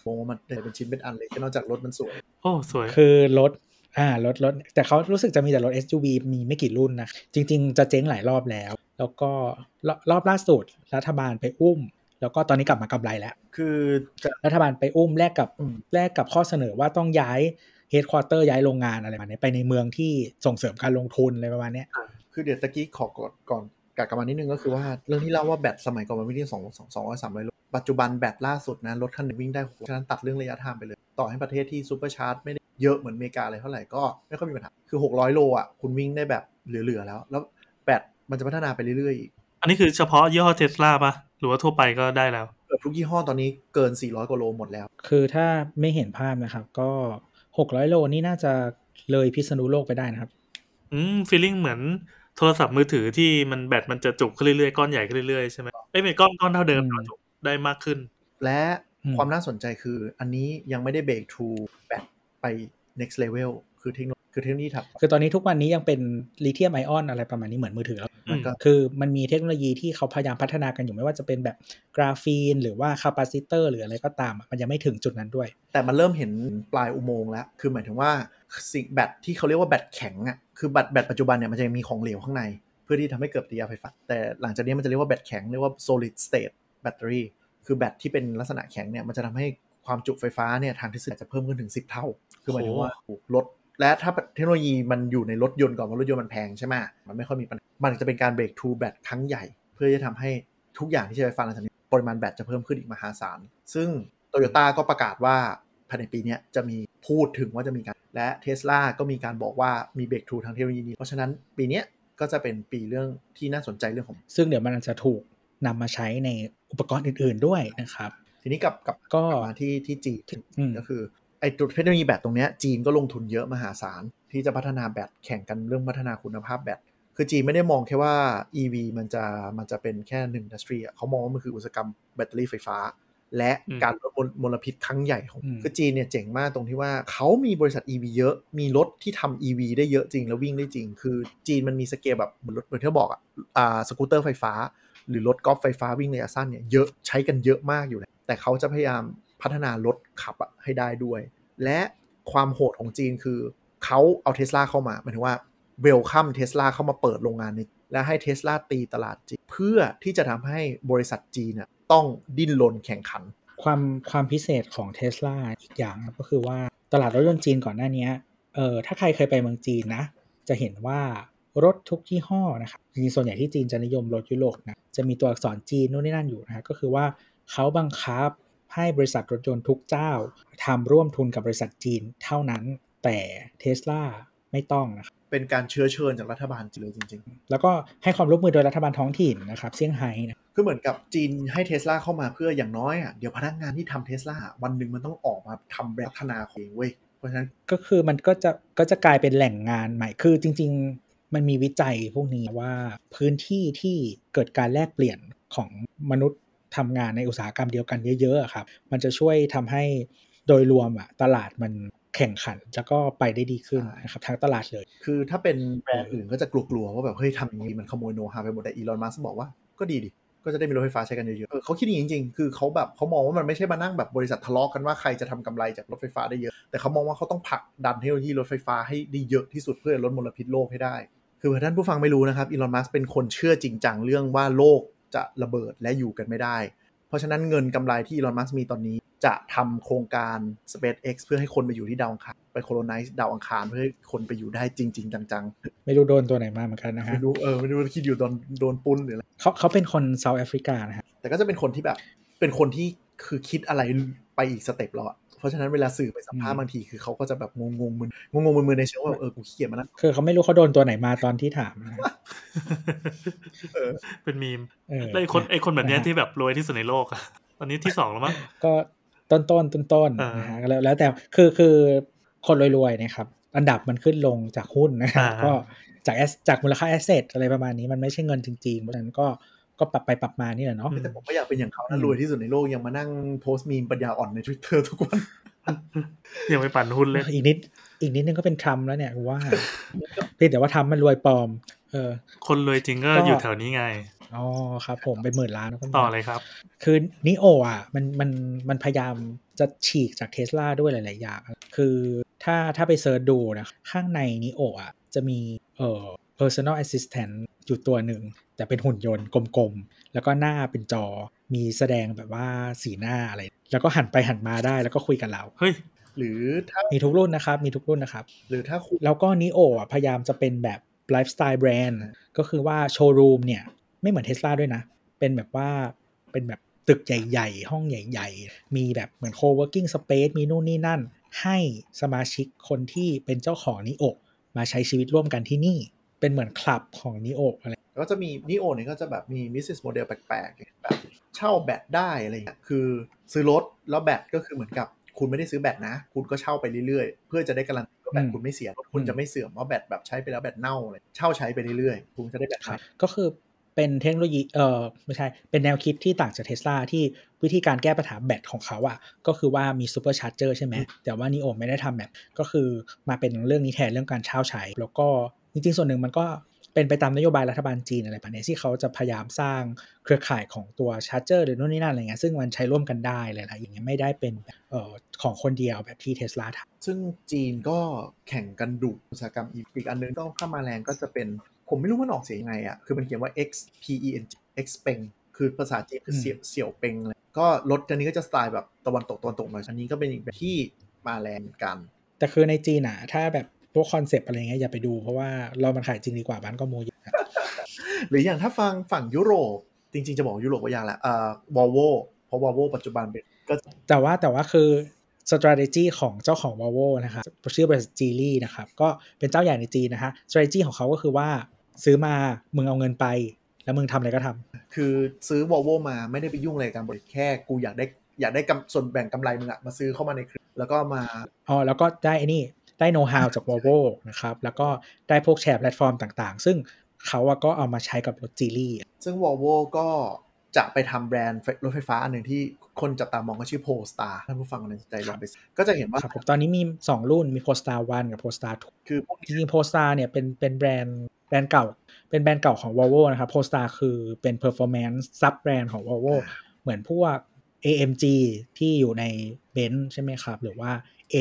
มองว่ามันเป็นชิ้นเป็นอันเลยแค่นอกจากรถมันสวย โอ้ สวย คือรถอ่ารถรถแต่เขารู้สึกจะมีแต่รถ SUV มีไม่กี่รุ่นนะ จริง ๆ จะเจ๊งหลายรอบแล้ว แล้วก็รอบรอบล่าสุดรัฐบาลไปอุ้ม แล้วก็ตอนนี้กลับมากำไรแล้ว คือจะรัฐบาลไปอุ้มแลกกับอืมแลกกับข้อเสนอว่าต้องย้ายเฮดค q อเตอร์ย้ายโรงงานอะไรประมาณนี้ไปในเมืองที่ส่งเสริมการลงทุนอะไรประมาณเนี้ยคือเดี๋ยวตะกี้ขอก่อนก่อนกลับกลับมานิดนึงก็คือว่าเรื่องที่เล่าว่าแบตสมัยก่อนมันวิ่งได้สองสองสองร้อยสามร้อยโลปัจจุบันแบตล่าสุดนะรถคันหนึงวิ่งได้หกฉะนั้นตัดเรื่องระยะทางไปเลย ต่อให้ประเทศที่ supercharge ไม่ได้เยอะเหมือนอเมริกาเลยเท่าไหร่ก็ไม่ค่อยมีปัญหาคือ 600 โลอะคุณวิ่งได้แบบเหลือๆแล้ว แล้วแบตมันจะพัฒนาไปเรื่อยๆอีกอันนี้คือเฉพาะยี่ห้อเทสลาปะห รือว่าทั่วไปก็ได้แล้วเกือบทุกยี่ห้อตอนนี้เกิน 400กว่าโลหมดแล้ว คือถ้าไม่เห็นภาพนะครับ ก็ 600 โลนี่น่าจะเลยพิษณุโลกไปได้นะครับ อืมฟีลลิ่งเหมือนโทรศัพท์มือถือที่มันแบตมันจะจุกขึ้นเรื่อยๆ ก้อนใหญ่ขึ้นเรื่อยๆ ใช่ไหมเอ้ยไม่ก้อนก้อนเท่าเดิมอืมแต่ว่าจุกได้มากขึ้น และอืมความน่าสนใจคืออันนี้ยังไม่ได้เบรกทูแบตไป next level คือเทคโน คือเทคโนโลยีถัดคือตอนนี้ทุกวันนี้ยังเป็นลิเธียมไอออนอะไรประมาณนี้เหมือนมือถือแล้วมันก็คือมันมีเทคโนโลยีที่เขาพยายามพัฒนากันอยู่ไม่ว่าจะเป็นแบบกราฟีน หรือว่าคาปาซิเตอร์หรืออะไรก็ตามอะมันยังไม่ถึงจุดนั้นด้วย แต่มันเริ่มเห็นปลายอุโมงค์แล้ว คือหมายถึงว่าสิ่งแบตที่เขาเรียกว่าแบตแข็งอะคือแบตแบตปัจจุบันเนี่ยมันจะมีของเหลวข้างใน เพื่อที่ทำให้เกิดปฏิกิริยาไฟฟ้าแต่หลังจากนี้มันจะเรียกว่าแบตแข็งเรียกว่า solid state battery คือแบตที่เป็นลักษณะแข็งเนี่ยมันจะทำให้ความจุไฟฟ้าเนี่ยทางทฤษฎีจะเพิ่มขึ้นถึง 10 เท่า คือหมายถึงว่าลด และถ้าเทคโนโลยีมันอยู่ในรถยนต์ก่อนเพราะรถยนต์มันแพงใช่ไหมมันไม่ค่อยมีปัญหามันจะเป็นการเบรกทูแบตครั้งใหญ่ เพื่อจะทำให้ทุกอย่างที่ใช้ไฟฟ้าหลังจากนี้ปริมาณแบตจะเพิ่มขึ้นอีกมหาศาล ซึ่งโตโยต้าก็ประกาศว่าภายในปีเนี้ยจะมีพูดถึงว่าจะมีการ และเทสลาก็มีการบอกว่ามีเบรกทูทางเทคโนโลยีนี้ เพราะฉะนั้นปีเนี้ยก็จะเป็นปีเรื่องที่น่าสนใจเรื่องของ ซึ่งเดี๋ยวมันจะถูกนำมาใช้ในอุปกรณ์อื่น ๆด้วยนะครับ ทีนี้กลับกลับก็กลับมาที่ที่จีนอืมก็คือ ไอ้ตัวเทคโนโลยีแบตตรงเนี้ยจีนก็ลงทุนเยอะมหาศาล ที่จะพัฒนาแบตแข่งกันเรื่องพัฒนาคุณภาพแบตคือจีนไม่ได้มองแค่ว่า EV มันจะมันจะเป็นแค่หนึ่ง industry เขามองว่ามันคืออุตสาหกรรมแบตเตอรี่ไฟฟ้า และอืมการลดมลมลพิษครั้งใหญ่ของอืมคือจีนเนี่ยเจ๋งมากตรงที่ว่าเขามีบริษัท EV เยอะมีรถที่ทำ EV ได้เยอะจริงแล้ววิ่งได้จริง คือจีนมันมีสเกลแบบเหมือนรถเหมือนที่เขาบอกอะอ่าสกูตเตอร์ไฟฟ้า หรือรถกอล์ฟไฟฟ้าวิ่งระยะสั้นเนี่ยเยอะใช้กันเยอะมากอยู่แล้วแต่เขาจะพยายาม พัฒนารถขับอะให้ได้ด้วย และความโหดของจีนคือเขาเอาเทสลาเข้ามาหมายถึงว่า welcome เทสลาเข้ามาเปิดโรงงานในและให้เทสลาตีตลาดจีน เพื่อที่จะทำให้บริษัทจีนน่ะต้องดิ้นรนแข่งขัน ความความพิเศษของเท s l a อีกอย่างก็คือว่าตลาดรถยนต์จีนก่อนหน้านี้เออถ้าใครเคยไปเมืองจีนนะ จะเห็นว่ารถทุกยี่ห้อนะครับจริงส่วนใหญ่ที่จีนจะนิยมรถยุโรปนะจะมีตัวอักษรจีนนู่นนี่นั่นอยู่นะฮะก็คือว่าเขาบังคับ ให้บริษัทรถยนต์ทุกเจ้าทำร่วมทุนกับบริษัทจีนเท่านั้น แต่เทสลาไม่ต้องนะครับเป็นการเชื้อเชิญจากรัฐบาลจีนเลยจริงแล้วก็ให้ความร่วมมือโดยรัฐบาลท้องถิ่นนะครับเซี่ยงไฮ้นะๆคือเหมือนกับจีนให้เทสลาเข้ามาเพื่ออย่างน้อยอะเดี๋ยวพนักงานที่ทำเทสลาวันหนึ่งมันต้องออกมาทำแบรนด์พัฒนาของเองเว้ยเพราะฉะนั้นก็คือมันก็จะก็จะกลายเป็นแหล่งงานใหม่คือจริง ๆ มันมีวิจัยพวกนี้ว่าพื้นที่ที่เกิดการแลกเปลี่ยนของมนุษย์ ทำงานในอุตสาหกรรมเดียวกันเยอะๆอะครับ มันจะช่วยทำให้โดยรวมอะตลาดมันแข่งขันแล้วก็ไปได้ดีขึ้นนะครับทั้งตลาดเลย คือถ้าเป็นแบรนด์อื่นก็จะกลัวๆว่าแบบเฮ้ยทำอย่างนี้มันขโมยโน้ตฮาวไปหมดแต่อีลอนมัสบอกว่าก็ดีดิก็จะได้มีรถไฟฟ้าใช้กันเยอะๆเออเขาคิดอย่างนี้จริงๆ คือเขาแบบเขามองว่ามันไม่ใช่มานั่งแบบบริษัททะเลาะกันว่าใครจะทำกำไรจากรถไฟฟ้าได้เยอะ แต่เขามองว่าเขาต้องผลักดันเทคโนโลยีรถไฟฟ้าให้ได้เยอะที่สุดเพื่อลดมลพิษโลกให้ได้ คือท่านผู้ฟังไม่รู้นะครับ อีลอน มัสเป็นคนเชื่อจริงจังเรื่องว่าโลก จะระเบิดและอยู่กันไม่ได้ เพราะฉะนั้นเงินกำไรที่อีลอนมัสมีตอนนี้จะทำโครงการ SpaceX เพื่อให้คนไปอยู่ที่ดาวอังคาร ไป colonize ดาวอังคารเพื่อให้คนไปอยู่ได้จริง ๆ จังไม่รู้โดนตัวไหนมาเหมือนกันนะๆฮะไม่รู้เออไม่รู้คิดอยู่โดนโดนปุ้นหรืออะไรเขาเขาเป็นคนเซาท์แอฟริกานะฮะแต่ก็จะเป็นคนที่แบบเป็นคนที่คือคิดอะไรไปอีก step แล้วอะเพ ราะฉะนั้นเวลาสื่อไปสัมภาษณ์บางทีคือเขาก็จะแบบงงงๆมึนงงงๆมึนๆในเชิงว่าแบบเออกูขี้เกียจมานั่งคือเขาไม่รู้เขาโดนตัวไหนมาตอนที่ถามนะฮะเออเป็นมีมเออแล้วไอ้คนไอ้คนแบบเนี้ยนะฮะที่แบบรวยที่สุดในโลกอะตอนนี้ที่สองแล้วมั้งก็ต้นต้นต้นต้นๆอ่านนะฮะแล้วแล้วแต่คือคือคนรวยๆเนะครับ อันดับมันขึ้นลงจากหุ้นนะครับก็จาก as- จากมูลค่าแอสเซทอะไรประมาณนี้มันไม่ใช่เงินจริงๆเพราะฉะนั้นก็ ก็ปรับไปปรับมานี่แหละเนาะแต่ผมก็อยากเป็นอย่างเขาอืนะมรวยที่สุดในโลกยังมานั่งโพสต์มีมปัญญาอ่อนใน Twitter ทุกวันยังไปปั่นหุ้นเลยอีกนิด อีกนิดนึงก็เป็นทรัมป์แล้วเนี่ยกูว่าเพียงแต่ว่าทำมันรวยปลอม เออ คนรวยจริงก็ก็อยู่แถวนี้ไงอ๋อครับ ผมเป็นหมื่นล้านแล้วก็มีต่อเลยครับ คือนิโออะมันมันมันพยายามจะฉีกจากเทสลาด้วยหลาย ๆ อย่าง คือถ้าถ้าไป search ดูนะ ข้างในนิโออะจะมีเอ่อ personal assistant อยู่ตัวหนึ่ง แต่เป็นหุ่นยนต์กลมๆ แล้วก็หน้าเป็นจอ มีแสดงแบบว่าสีหน้าอะไร แล้วก็หันไปหันมาได้แล้วก็คุยกับเรา เฮ้ย หรือถ้ามีทุกรุ่นนะครับ มีทุกรุ่นนะครับ หรือถ้าคุณแล้วก็นิโออะพยายามจะเป็นแบบ lifestyle brand ก็คือว่าโชว์รูมเนี่ย ไม่เหมือนเทสลาด้วยนะ เป็นแบบว่า เป็นแบบตึกใหญ่ ๆ ห้องใหญ่ ๆ มีแบบเหมือน co-working space มีนู่นนี่นั่น ให้สมาชิกคนที่เป็นเจ้าของนิโอมาใช้ชีวิตร่วมกันที่นี่ เป็นเหมือนคลับของนิโออะไร ก็จะมีนิโอเนี่ยก็จะแบบมี business model แปลกๆแบบเช่าแบตได้อะไรอย่างเงี้ยคือซื้อรถแล้วแบตก็คือเหมือนกับคุณไม่ได้ซื้อแบตนะ คุณก็เช่าไปเรื่อยๆ เพื่อจะได้การันตีว่าแบตอืมคุณไม่เสียรถคุณจะไม่เสื่อมว่าแบตแบบใช้ไปแล้วแบตเน่าเลยเช่าใช้ไปเรื่อยๆ คุณจะได้แบตใหม่ก็คือเป็นเทคโนโลยีเออไม่ใช่เป็นแนวคิดที่ต่างจากเทสลาที่วิธีการแก้ปัญหาแบตของเขาอะก็คือว่ามี supercharger ใช่ไหมแต่ว่านีโอไม่ได้ทำแบบก็คือมาเป็นเรื่องนี้แทนเรื่องการเช่าใช้ แล้วก็จริงๆส่วนหนึ่งมันก็ เป็นไปตามนโยบายรัฐบาลจีนอะไรแบบนี้ที่เขาจะพยายามสร้างเครือข่ายของตัว charger หรือนู่นนี่นั่นอะไรเงี้ยซึ่งมันใช้ร่วมกันได้อะไรอย่างเงี้ยไม่ได้เป็นแบบเอ่อของคนเดียวแบบที่เทสลาทำซึ่งจีนก็แข่งกันดุอุตสาหกรรมอีกอีกอันนึงต้องเข้ามาแรงก็จะเป็นผมไม่รู้มันออกเสียงยังไงอะคือมันเขียนว่า X P E N G X เปงคือภาษาจีนคือเสี่ยวเสี่ยวเปงเลยก็รถอันนี้ก็จะสไตล์แบบตะวันตกตะวันตกหน่อยอันนี้ก็เป็นอีกแบบที่มาแรงเหมือนกันแต่คือในจีนอะถ้าแบบ พวก concept อะไรเงี้ยอย่าไปดูเพราะว่าเรามันขายจริงดีกว่าบ้านก็โมเยอะนะหรืออย่างถ้าฟังฝั่งยุโรป จริง ๆ จะบอกยุโรปว่ายากแหละเอ่อวอลโวเพราะวอลโวปัจจุบันเป็นก็แต่ว่าแต่ว่าคือ strategy ของเจ้าของ Volvo นะครับชื่อบริษัทจีลี่นะครับ ก็เป็นเจ้าใหญ่ในจีนนะฮะ strategy ของเขาก็คือว่าซื้อมา มึงเอาเงินไป แล้วมึงทำอะไรก็ทำคือซื้อวอลโวมาไม่ได้ไปยุ่งอะไรกับการบริแค่กูอยากได้อยากได้กำส่วนแบ่งกำไรมึงอะมาซื้อเข้ามาในเครือแล้วก็มาอ๋อแล้วก็ได้ไอ้นี่ ได้ know how จาก Volvo นะครับแล้วก็ได้พวกแชร์แพลตฟอร์มต่างๆ ซึ่งเขาอะก็เอามาใช้กับรถจีลี่ซึ่ง Volvo ก็จะไปทำแบรนด์รถไฟฟ้าอันหนึ่งที่คนจับตามองก็ชื่อ Polestar ท่านผู้ฟังคนไหนสนใจลองไปก็จะเห็นว่าครับผมตอนนี้มี 2 รุ่นมี Polestar 1 กับ Polestar 2 คือพวกจริงๆ Polestar เนี่ยเป็นเป็นแบรนด์แบรนด์เก่า เป็นแบรนด์เก่าของ Volvo นะครับ Polestar คือเป็น performance sub แบรนด์ของ Volvo เหมือนพวก AMG ที่อยู่ใน Benz ใช่ไหมครับ หรือว่า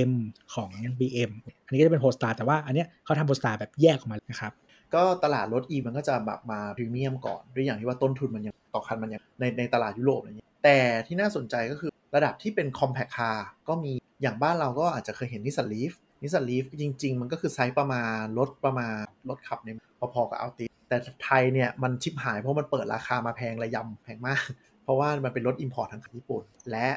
M ของ BM อันนี้ก็จะเป็น Polestar แต่ว่าอันเนี้ยเขาทำ Polestar แบบแยกออกมานะครับก็ตลาดรถ E มันก็จะแบบมาพรีเมียมก่อน ด้วยอย่างที่ว่าต้นทุนมันยังต่อคันมันยังในในตลาดยุโรปอะไรเงี้ยแต่ที่น่าสนใจก็คือระดับที่เป็น compact car ก็มีอย่างบ้านเราก็อาจจะเคยเห็นนิสสันลีฟนิสสันลีฟจริง ๆ มันก็คือไซส์ประมาณรถประมาณรถขับเนี่ยพอๆกับอัลติสแต่ไทยเนี่ยมันชิบหายเพราะมันเปิดราคามาแพงระยำแพงมาก เพราะว่ามันเป็นรถ import ทางญี่ปุ่น และ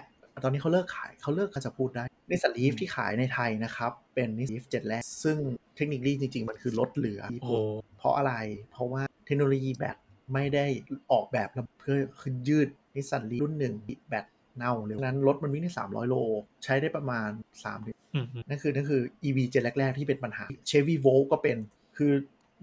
ตอนนี้เขาเลิกขายเขาเลิกเขาจะพูดได้นิสสันลีฟที่ขายในไทยนะครับ เป็นนิสสันลีฟเจ็ดแรก ซึ่งเทคนิคลี่จริง ๆ มันคือรถเหลือญี่โอ้ปุ่นเพราะอะไรเพราะว่าเทคโนโลยีแบตไม่ได้ออกแบบเพื่อขึ้นยืดนิสสันลีฟรุ่นหนึ่งแบตเน่าเลยนั้นรถมันวิ่งได้ 300 โล ใช้ได้ประมาณ3เดือนอืมอืมนั่นคือนั่นคือ EV เจนแรก ๆ ที่เป็นปัญหา Chevy Volt ก็เป็น คือ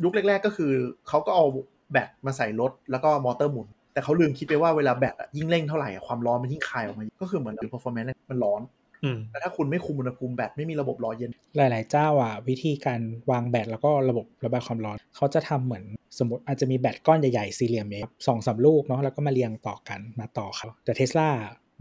ยุคแรก ๆ ก็คือเขาก็เอาแบตมาใส่รถ แล้วก็มอเตอร์หมุน แต่เขาลืมคิดไปว่าเวลาแบตอะยิ่งเร่งเท่าไหร่อะความร้อนมันยิ่งคายออกมาก็คือเหมือน performance มันร้อนอืมแต่ถ้าคุณไม่คุมอุณหภูมิแบตไม่มีระบบหล่อเย็น หลาย ๆ เจ้าอะวิธีการวางแบตแล้วก็ระบบระบายความร้อน เขาจะทำเหมือนสมมติอาจจะมีแบตก้อนใหญ่ ๆ สี่เหลี่ยมเมตรสองสามลูกเนาะแล้วก็มาเรียงต่อกันมาต่อเขาแต่เทสลา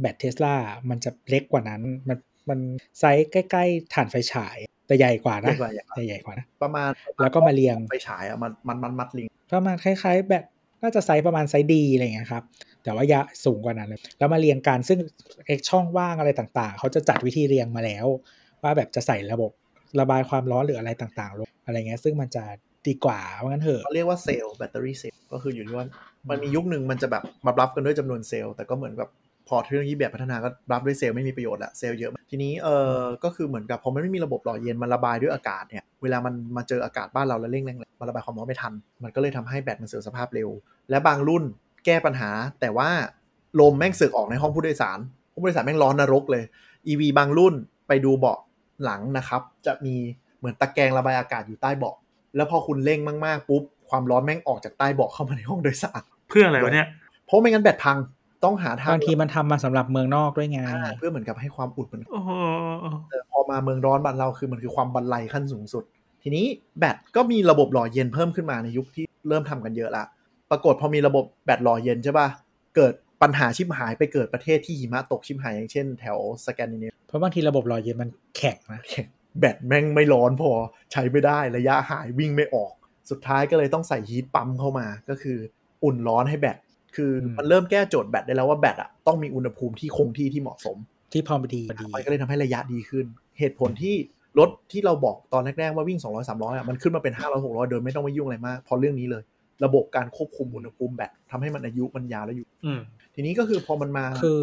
แบตเทสลามันจะเล็กกว่านั้นมันมันไซส์ใกล้ๆถ่านไฟฉาย แต่ใหญ่กว่านะใหญ่กว่าใหญ่กว่าแต่ใหญ่กว่านะประมาณแล้วก็มาเรียงไฟฉายอะมันมันมันมัดลิงประมาณคล้าย ๆ แบบ น่าจะไซส์ประมาณ size D อะไรเงี้ยครับแต่ว่ายาสูงกว่านั้นเลยแล้วมาเรียงกันซึ่งเอกช่องว่างอะไรต่างๆ เขาจะจัดวิธีเรียงมาแล้ว ว่าแบบจะใส่ระบบระบายความร้อนหรืออะไรต่างๆลงอะไรเงี้ยซึ่งมันจะดีกว่าว่างั้นเถอะเขาเรียกว่าเซลล์แบตเตอรี่เซลล์ก็คืออยู่ที่ว่ามันมียุคหนึ่งมันจะแบบมารับกันด้วยจำนวนเซลล์แต่ก็เหมือนแบบ พอเทคโนโลยีแบบพัฒนาก็รับด้วยเซลล์ไม่มีประโยชน์ละเซลล์เยอะมากทีนี้เออก็คือเหมือนกับพอมันไม่มีระบบหล่อเย็นมันระบายด้วยอากาศเนี่ยเวลามันมาเจออากาศบ้านเราแล้วเร่งแรงๆมันระบายความร้อนไม่ทัน มันก็เลยทำให้แบตมันเสื่อมสภาพเร็ว และบางรุ่นแก้ปัญหา แต่ว่าลมแม่งเสือกออกในห้องผู้โดยสารห้องผู้โดยสารแม่งร้อนนรกเลย EV บางรุ่นไปดูเบาะหลังนะครับ จะมีเหมือนตะแกรงระบายอากาศอยู่ใต้เบาะแล้วพอคุณเร่งมากๆปุ๊บความร้อนแม่งออกจากใต้เบาะเข้ามาในห้องโดยสารเพื่ออะไรวะเนี่ยเพราะไม่งั้นแบตพัง ต้องหาทางบางทีมันทำมาสำหรับเมืองนอกด้วยไงอ่าเพื่อเหมือนกับให้ความอุ่นมันโอ้โหแต่พอมาเมืองร้อนบ้านเราคือมันคือความบันไลขั้นสูงสุด ทีนี้แบตก็มีระบบหล่อเย็นเพิ่มขึ้นมาในยุคที่เริ่มทำกันเยอะละปรากฏพอมีระบบแบตหล่อเย็นใช่ป่ะเกิดปัญหาชิบหายไปเกิดประเทศที่หิมะตกชิบหายอย่างเช่นแถวสแกนดิเนเวียเพราะบางทีระบบหล่อเย็นมันแข็งนะแบตแม่งไม่ร้อนพอใช้ไม่ได้ระยะหายวิ่งไม่ออก สุดท้ายก็เลยต้องใส่ฮีทปั๊มเข้ามาก็คืออุ่นร้อนให้แบต คืออมมันเริ่มแก้โจทย์แบตได้แล้วว่าแบตอะต้องมีอุณหภูมิที่คงที่ที่เหมาะสม ที่พอดีดีมันก็เลยทำให้ระยะดีขึ้น เหตุผลที่รถที่เราบอกตอนแรกๆว่าวิ่ง 200 300อะมันขึ้นมาเป็น 500 600 โดยไม่ต้องไปยุ่งอะไรมากเพราะเรื่องนี้เลย ระบบการควบคุมอุณหภูมิแบตทำให้มันอายุมันยาวแล้วอยู่อืมทีนี้ก็คือพอมันมาคือ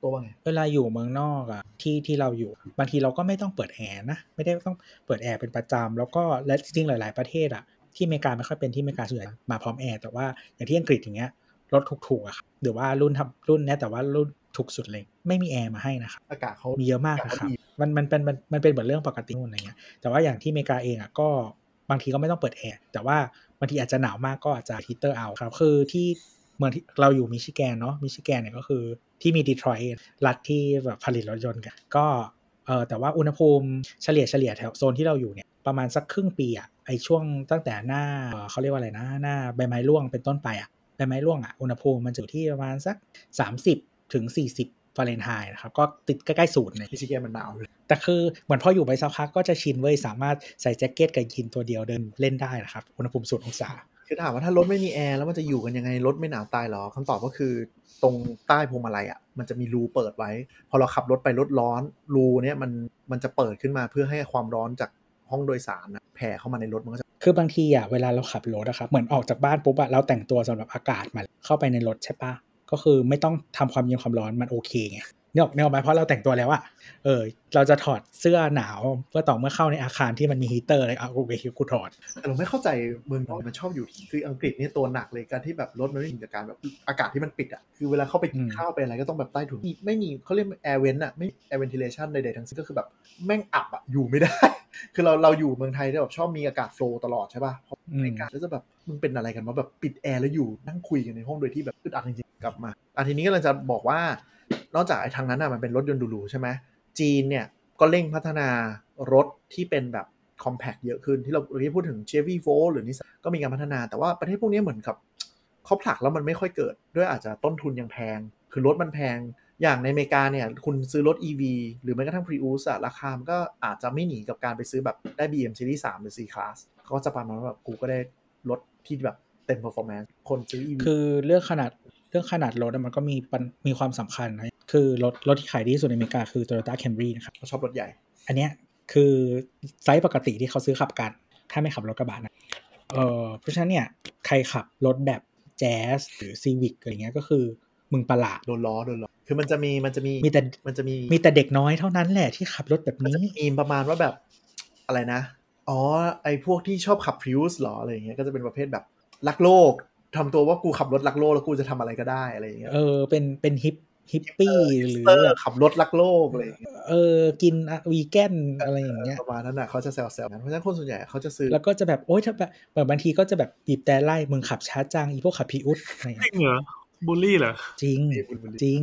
ตัวว่าไงเวลาอยู่เมืองนอกอะที่ที่เราอยู่บางทีเราก็ไม่ต้องเปิดแอร์นะไม่ได้ต้องเปิดแอร์เป็นประจำแล้วก็และจริงๆหลาย ๆประเทศอะที่อเมริกาไม่ค่อยเป็นที่อเมริกาส่วนใหญ่มาพร้อมแอร์แต่ว่าอย่างที่อังกฤษอย่างเงี้ย รถถูกๆอะครับหรือว่ารุ่นทำรุ่นเนี้ยแต่ว่ารุ่นถูกสุดเลย ไม่มีแอร์มาให้นะครับอากาศเขามีเยอะมากนะครับมันมันเป็นมันมันเป็นเหมือนเรื่องปกตินู่นอะไรเงี้ยแต่ว่าอย่างที่อเมริกาเองอะก็บางทีก็ไม่ต้องเปิดแอร์แต่ว่าบางทีอาจจะหนาวมากก็อาจจะฮีเตอร์เอาครับคือที่เมืองที่เราอยู่มิชิแกนเนาะมิชิแกนเนี่ยก็คือที่มีดีทรอยต์รัฐที่แบบผลิตรถยนต์กันก็เออแต่ว่าอุณหภูมิเฉลี่ยเฉลี่ยแถวโซนที่เราอยู่เนี่ยประมาณสักครึ่งปีอะไอช่วงตั้งแต่หน้าเอ่อเขาเรียกว่าอะไรนะหน้าใบไม้ร่วงเป็นต้นไปอะ ใบไม้ร่วงอะอุณหภูมิมันจะอยู่ที่ประมาณสัก 30ถึง40ฟาเรนไฮต์นะครับ ก็ติดใกล้ๆศูนย์เลยที่ชิเกนมันหนาวเลยแต่คือเหมือนพออยู่ไปสักพักก็จะชินเว้ยสามารถใส่แจ็คเก็ตกับยีนตัวเดียวเดินเล่นได้นะครับอุณหภูมิศูนย์องศาคือถามว่าถ้ารถไม่มีแอร์แล้วมันจะอยู่กันยังไงรถไม่หนาวตายเหรอคำตอบก็คือตรงใต้พวงมาลัยอะมันจะมีรูเปิดไว้ พอเราขับรถไปรถร้อนรูเนี่ยมันมันจะเปิดขึ้นมาเพื่อให้ความร้อนจาก ห้องโดยสารนะแผ่เข้ามาในรถมันก็จะคือบางทีอะเวลาเราขับรถอะครับเหมือนออกจากบ้านปุ๊บอะเราแต่งตัวสำหรับอากาศมาเข้าไปในรถใช่ปะก็คือไม่ต้องทำความเย็นความร้อนมันโอเคไง เนี่ยออกเนี่ยออกไหมเพราะเราแต่งตัวแล้วอะเออ เราจะถอดเสื้อหนาวเพื่อต่อเมื่อเข้าในอาคารที่มันมีฮีเตอร์เลยอะโอเคกูถอดแต่เราไม่เข้าใจเมืองนอกมันชอบอยู่ที่คืออังกฤษเนี่ยตัวหนักเลยการที่แบบรถมันไม่มีจากการแบบอากาศที่มันปิดอะคือเวลาเข้าไปกินอืมข้าวไปอะไรก็ต้องแบบใต้ถุนไม่ไม่มีเขาเรียก air vent อะไม่ air ventilation ใดๆทั้งสิ้นก็คือแบบแม่งอับอะอยู่ไม่ได้ คือเราเราอยู่เมืองไทยที่แบบชอบมีอากาศ flow ตลอดใช่ป่ะพออืมอากาศแล้วจะแบบมึงเป็นอะไรกันวะแบบปิดแอร์แล้วอยู่นั่งคุยกันในห้องโดยที่แบบอึดอัดจริงๆกลับมาอะทีนี้ก็เลยจะบอกว่า นอกจากไอ้ทางนั้นอะมันเป็นรถยนต์หรูใช่ไหมจีนเนี่ยก็เร่งพัฒนารถที่เป็นแบบ compact เยอะขึ้นที่เราเมื่อกี้พูดถึง Chevy Volt หรือนิสสันก็มีการพัฒนา แต่ว่าประเทศพวกนี้เหมือนกับเขาผลักแล้วมันไม่ค่อยเกิด ด้วยอาจจะต้นทุนยังแพง คือรถมันแพง อย่างในอเมริกาเนี่ย คุณซื้อรถ EV หรือแม้กระทั่ง Prius อะราคามันก็อาจจะไม่หนีกับการไปซื้อแบบได้ BM Series 3 หรือ C Class เขาก็จะประมาณว่าแบบกูก็ได้รถที่แบบเต็ม performance คนซื้อ EV คือเรื่องขนาด เรื่องขนาดรถอะมันก็มีปัญมีความสำคัญนะ คือรถรถที่ขายดีที่สุดในอเมริกาคือ Toyota Camry นะครับเขาชอบรถใหญ่ อันเนี้ยคือไซส์ปกติที่เขาซื้อขับกัน ถ้าไม่ขับรถกระบะนะเออเพราะฉะนั้นเนี่ยใครขับรถแบบแจ๊สหรือ Civic อะไรเงี้ยก็คือมึงประหลาดโดนล้อโดนล้อคือมันจะมีมันจะมีมีแต่มันจะมีมีแต่เด็กน้อยเท่านั้นแหละที่ขับรถแบบมันนี้จะมีมีมประมาณว่าแบบอะไรนะ อ๋อไอพวกที่ชอบขับ Prius หรออะไรอย่างเงี้ยก็จะเป็นประเภทแบบรักโลก ทำตัวว่ากูขับรถรักโลกแล้วกูจะทำอะไรก็ได้อะไรอย่างเงี้ยเออเป็นเป็นฮิป hippie หรือเตอร์แบบขับรถรักโลกอะไรอย่างเงี้ยเออ กินวีแกนอะไรอย่างเงี้ยประมาณนั้นน่ะเขาจะแซวๆกันเพราะฉะนั้นคนส่วนใหญ่เขาจะซื้อ แล้วก็จะแบบ โอ๊ยถ้าแบบแบบบางทีก็จะแบบบีบแตรไล่มึงขับช้าจัง อีพวกขับพีอุดอะไรอย่างจริงเหรอบูลลี่เหรอ จริงเออ bully bully จริง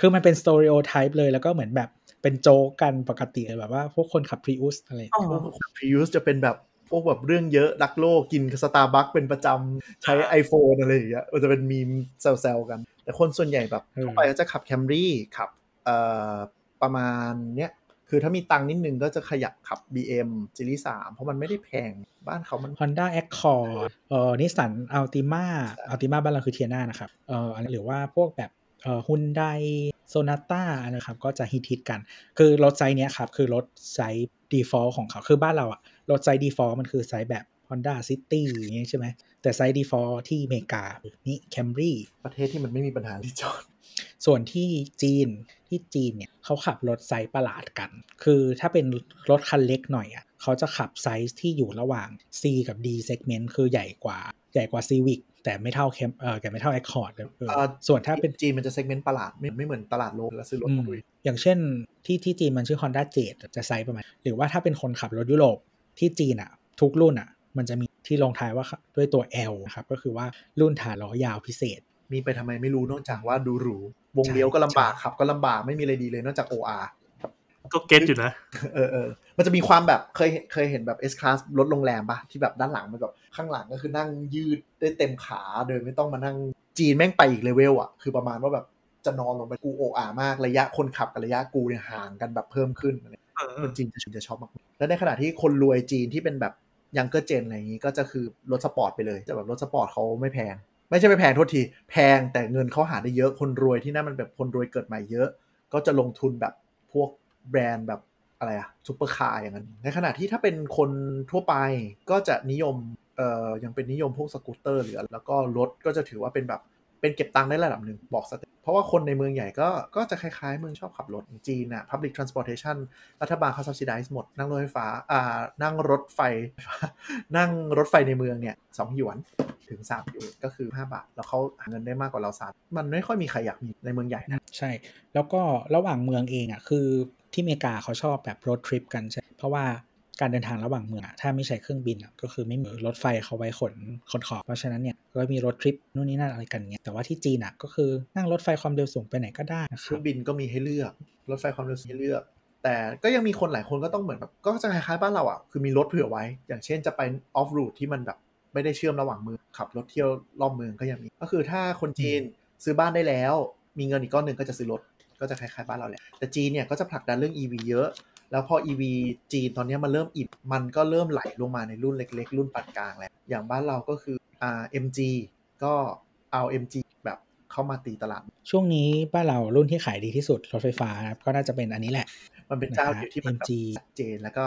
คือมันเป็นส t ต r ร o t ไทป์เลยแล้วก็เหมือนแบบเป็นโจกกันปกติเลยแบบว่า พวกคนขับ Prius อะไรอ๋อพวก Prius จะเป็นแบบ พวกแบบเรื่องเยอะรักโลกกินสตาร์บัคเป็นประจำใช้ iPhone อะไรอย่างเงี้ยมันจะเป็นมีมแซวๆกัน แต่คนส่วนใหญ่แบบทั่วไปก็จะขับ Camry ขับเอ่อประมาณเนี้ยคือถ้ามีตังค์นิดนึงก็จะขยับขับ BM Series 3เพราะมันไม่ได้แพงบ้านเขามัน Honda Accord เอ่อ Nissan Altima Altima บ้านเราคือ Teana นะครับเอ่อหรือว่าพวกแบบเอ่อ Hyundai Sonata นะครับก็จะฮิตฮิตๆกัน คือรถไซส์เนี้ยครับ คือรถไซส์ default ของเขาคือบ้านเราอะ รถ size default มันคือไซส์แบบ Honda City อย่างเงี้ยใช่ไหม แต่ size default ที่อเมริกานี่ Camry ประเทศที่มันไม่มีปัญหาที่จอด ส่วนที่จีนที่จีนเนี่ยเขาขับรถไซส์ประหลาดกัน คือถ้าเป็นรถคันเล็กหน่อยอะเขาจะขับไซส์ที่อยู่ระหว่าง C กับ D segment คือใหญ่กว่าใหญ่กว่า Civic แต่ไม่เท่า Cam เออแต่ไม่เท่า Accord เลยเออเอ่อส่วนถ้าเป็นจีนมันจะ segment ประหลาดไม่ไม่เหมือนตลาดโลกแล้วซื้อรถอืมมาลุยอย่างเช่นที่ที่จีนมันชื่อ Honda Jade จะไซส์ประมาณ หรือว่าถ้าเป็นคนขับรถยุโรป ที่จีนอะทุกรุ่นอะมันจะมีที่ลงท้ายว่าด้วยตัว L นะครับ ก็คือว่ารุ่นฐานล้อยาวพิเศษ มีไปทำไมไม่รู้นอกจากว่าดูหรู วงใช่เลี้ยวก็ลำบากใช่ขับก็ลำบากไม่มีอะไรดีเลยนอกจาก OR ก็เก็ตอยู่นะ เออเออ มันจะมีความแบบเคยเคยเห็นแบบ S class รถโรงแรมปะที่แบบด้านหลังมันแบบข้างหลังก็คือนั่งยืดได้เต็มขาโดยไม่ต้องมานั่งจีนแม่งไปอีกเลเวลอะคือประมาณว่าแบบจะนอนลงไปกู OR มากระยะคนขับกับระยะกูเนี่ยห่างกันแบบเพิ่มขึ้นอะไรเออ คนจีนจะจะชอบมากแล้วในขณะที่คนรวยจีนที่เป็นแบบยังเกอร์เจนอะไรอย่างนี้ก็จะคือรถสปอร์ตไปเลยจะแบบรถสปอร์ตเขาไม่แพง ไม่ใช่ไม่แพงโทษที แพงแต่เงินเขาหาได้เยอะคนรวยที่นั่นมันแบบคนรวยเกิดใหม่เยอะ ก็จะลงทุนแบบพวกแบรนด์แบบอะไรอะซุปเปอร์คาร์อย่างนั้น ในขณะที่ถ้าเป็นคนทั่วไปก็จะนิยมเอ่อยังเป็นนิยมพวกสกูตเตอร์หรือแล้วก็รถก็จะถือว่าเป็นแบบ เป็นเก็บตังค์ได้ระดับหนึ่งบอก step เพราะว่าคนในเมืองใหญ่ก็ก็จะคล้ายๆ เมืองชอบขับรถจีนอะ public transportation รัฐบาลเขา subsidize หมด นั่งรถไฟฟ้าอ่านั่งรถไฟ นั่งรถไฟในเมืองเนี่ยสองหยวนถึงสามหยวนก็คือ 5 บาท แล้วเขาหาเงินได้มากกว่าเราสามมันไม่ค่อยมีใครอยากมีในเมืองใหญ่นะใช่ แล้วก็ระหว่างเมืองเองอะคือที่อเมริกาเขาชอบแบบรถทริปกันใช่เพราะว่า การเดินทางระหว่างเมืองอะถ้าไม่ใช้เครื่องบินอะก็คือไม่มีรถไฟเขาไว้ขนขนของเพราะฉะนั้นเนี่ยก็มีรถทริปนู่นนี่นั่นอะไรกันเงี้ยแต่ว่าที่จีนอะก็คือนั่งรถไฟความเร็วสูงไปไหนก็ได้นะคเครัรื่บองบินก็มีให้เลือก รถไฟความเร็วสูงให้เลือก แต่ก็ยังมีคนหลายคนก็ต้องเหมือนแบบก็จะคล้ายๆบ้านเราอะคือมีรถเผื่อไว้ อย่างเช่นจะไปออฟรูทที่มันแบบไม่ได้เชื่อมระหว่างเมืองขับรถเที่ยวรอบเมืองก็ยังมีก็คือถ้าคนจีนซื้อบ้านได้แล้ว มีเงินอีกก้อนหนึ่งก็จะซื้อรถก็จะคล้ายๆบ้านเราแหละแต่จีนเนี่ยก็จะผลักดันเรื่อง EV เยอะ แล้วพอ EV จีนตอนนี้มันเริ่มอิ่มมันก็เริ่มไหลลงมาในรุ่นเล็ก ๆ รุ่นปานกลางแล้ว อย่างบ้านเราก็คืออ่า MG ก็เอา MG แบบเข้ามาตีตลาด ช่วงนี้บ้านเรารุ่นที่ขายดีที่สุดรถไฟฟ้านะครับก็น่าจะเป็นอันนี้แหละ มันเป็นเจ้าเดียวที่มันแบบ MG ชัดเจนแล้วก็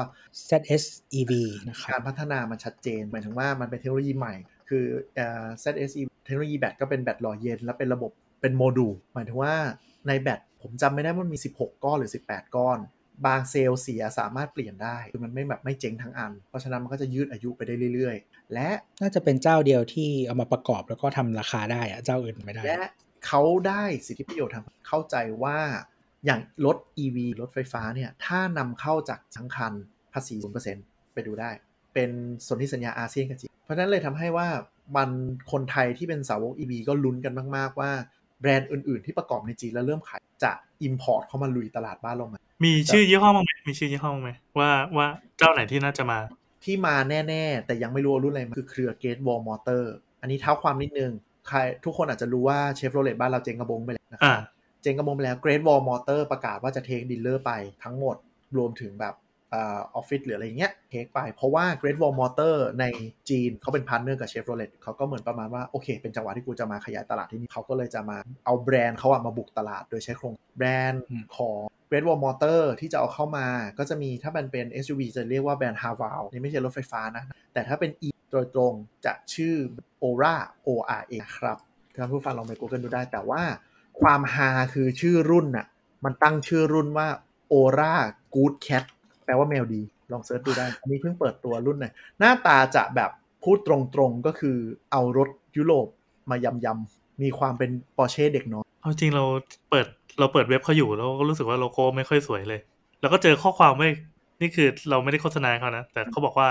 ZS EV นะครับการพัฒนามันชัดเจนหมายถึงว่ามันเป็นเทคโนโลยีใหม่ คือเอ่อ ZSE เทคโนโลยีแบตก็เป็นแบตหล่อเย็น แล้วเป็นระบบเป็นโมดูลหมายถึงว่าในแบตผมจำไม่ได้ว่ามันมี 16 ก้อนหรือ 18 ก้อน บางเซลล์เสียสามารถเปลี่ยนได้คือมันไม่แบบไม่เจ๊งทั้งอัน เพราะฉะนั้นมันก็จะยืดอายุไปได้เรื่อยๆ และน่าจะเป็นเจ้าเดียวที่เอามาประกอบแล้วก็ทำราคาได้อะเจ้าอื่นไม่ได้ และเขาได้สิทธิประโยชน์ทางเข้าใจว่าอย่างรถ EV รถไฟฟ้าเนี่ยถ้านำเข้าจากทั้งคันภาษี0%ไปดูได้ เป็นสนธิสัญญาอาเซียนกับจีนเพราะฉะนั้นเลยทำให้ว่ามันคนไทยที่เป็นสาวก EV ก็ลุ้นกันมาก ๆ ว่า แบรนด์อื่นๆ ที่ประกอบในจีนแล้วเริ่มขายจะ Import เข้ามาลุยตลาดบ้านเราไหมมีชื่อยี่ห้อบ้างไหมมีชื่อยี่ห้อบ้างไหมว่าว่าเจ้าไหนที่น่าจะมา ที่มาแน่ๆ แต่ยังไม่รู้ว่ารุ่นอะไรคือเครือ Great Wall Motor อันนี้เท้าความนิดนึงใครทุกคนอาจจะรู้ว่าเชฟโรเลตบ้านเราเจ๊งกะบ๊งไปแล้วนะคอ่าเจ๊งกะบ๊งไปแล้ว Great Wall Motor ประกาศว่าจะ take dealer ไปทั้งหมดรวมถึงแบบ ออฟฟิศหรืออะไรเงี้ย take ไป เพราะว่า Great Wall Motor ในจีนเขาเป็น partner กับ Chevrolet เขาก็เหมือนประมาณว่าโอเค เป็นจังหวะที่กูจะมาขยายตลาดที่นี่เขาก็เลยจะมาเอาแบรนด์เขาอะมาบุกตลาดโดยใช้โครงแบรนด์ของ Great Wall Motor ที่จะเอาเข้ามาก็จะมีถ้ามันเป็น SUV จะเรียกว่าแบรนด์ h a v a l นี่ไม่ใช่รถไฟฟ้านะ แต่ถ้าเป็น E โดยตรงจะชื่อ Ora ORA ครับท่านผู้ฟังลองไป Google ดูได้ แต่ว่าความฮาคือชื่อรุ่นน่ะมันตั้งชื่อรุ่นว่า Ora Good Cat แปลว่าแมวดี ลองเซิร์ชดูได้ อันนี้เพิ่งเปิดตัวรุ่นหน่อยหน้าตาจะแบบพูดตรงๆก็คือเอารถยุโรปมายำยำๆมีความเป็นปอร์เช่เด็กน้อยเอาจริงเราเปิดเราเปิดเว็บเขาอยู่แล้วก็รู้สึกว่าโลโก้ไม่ค่อยสวยเลย แล้วก็เจอข้อความไว้นี่คือเราไม่ได้โฆษณาเขานะ แต่เขาบอกว่า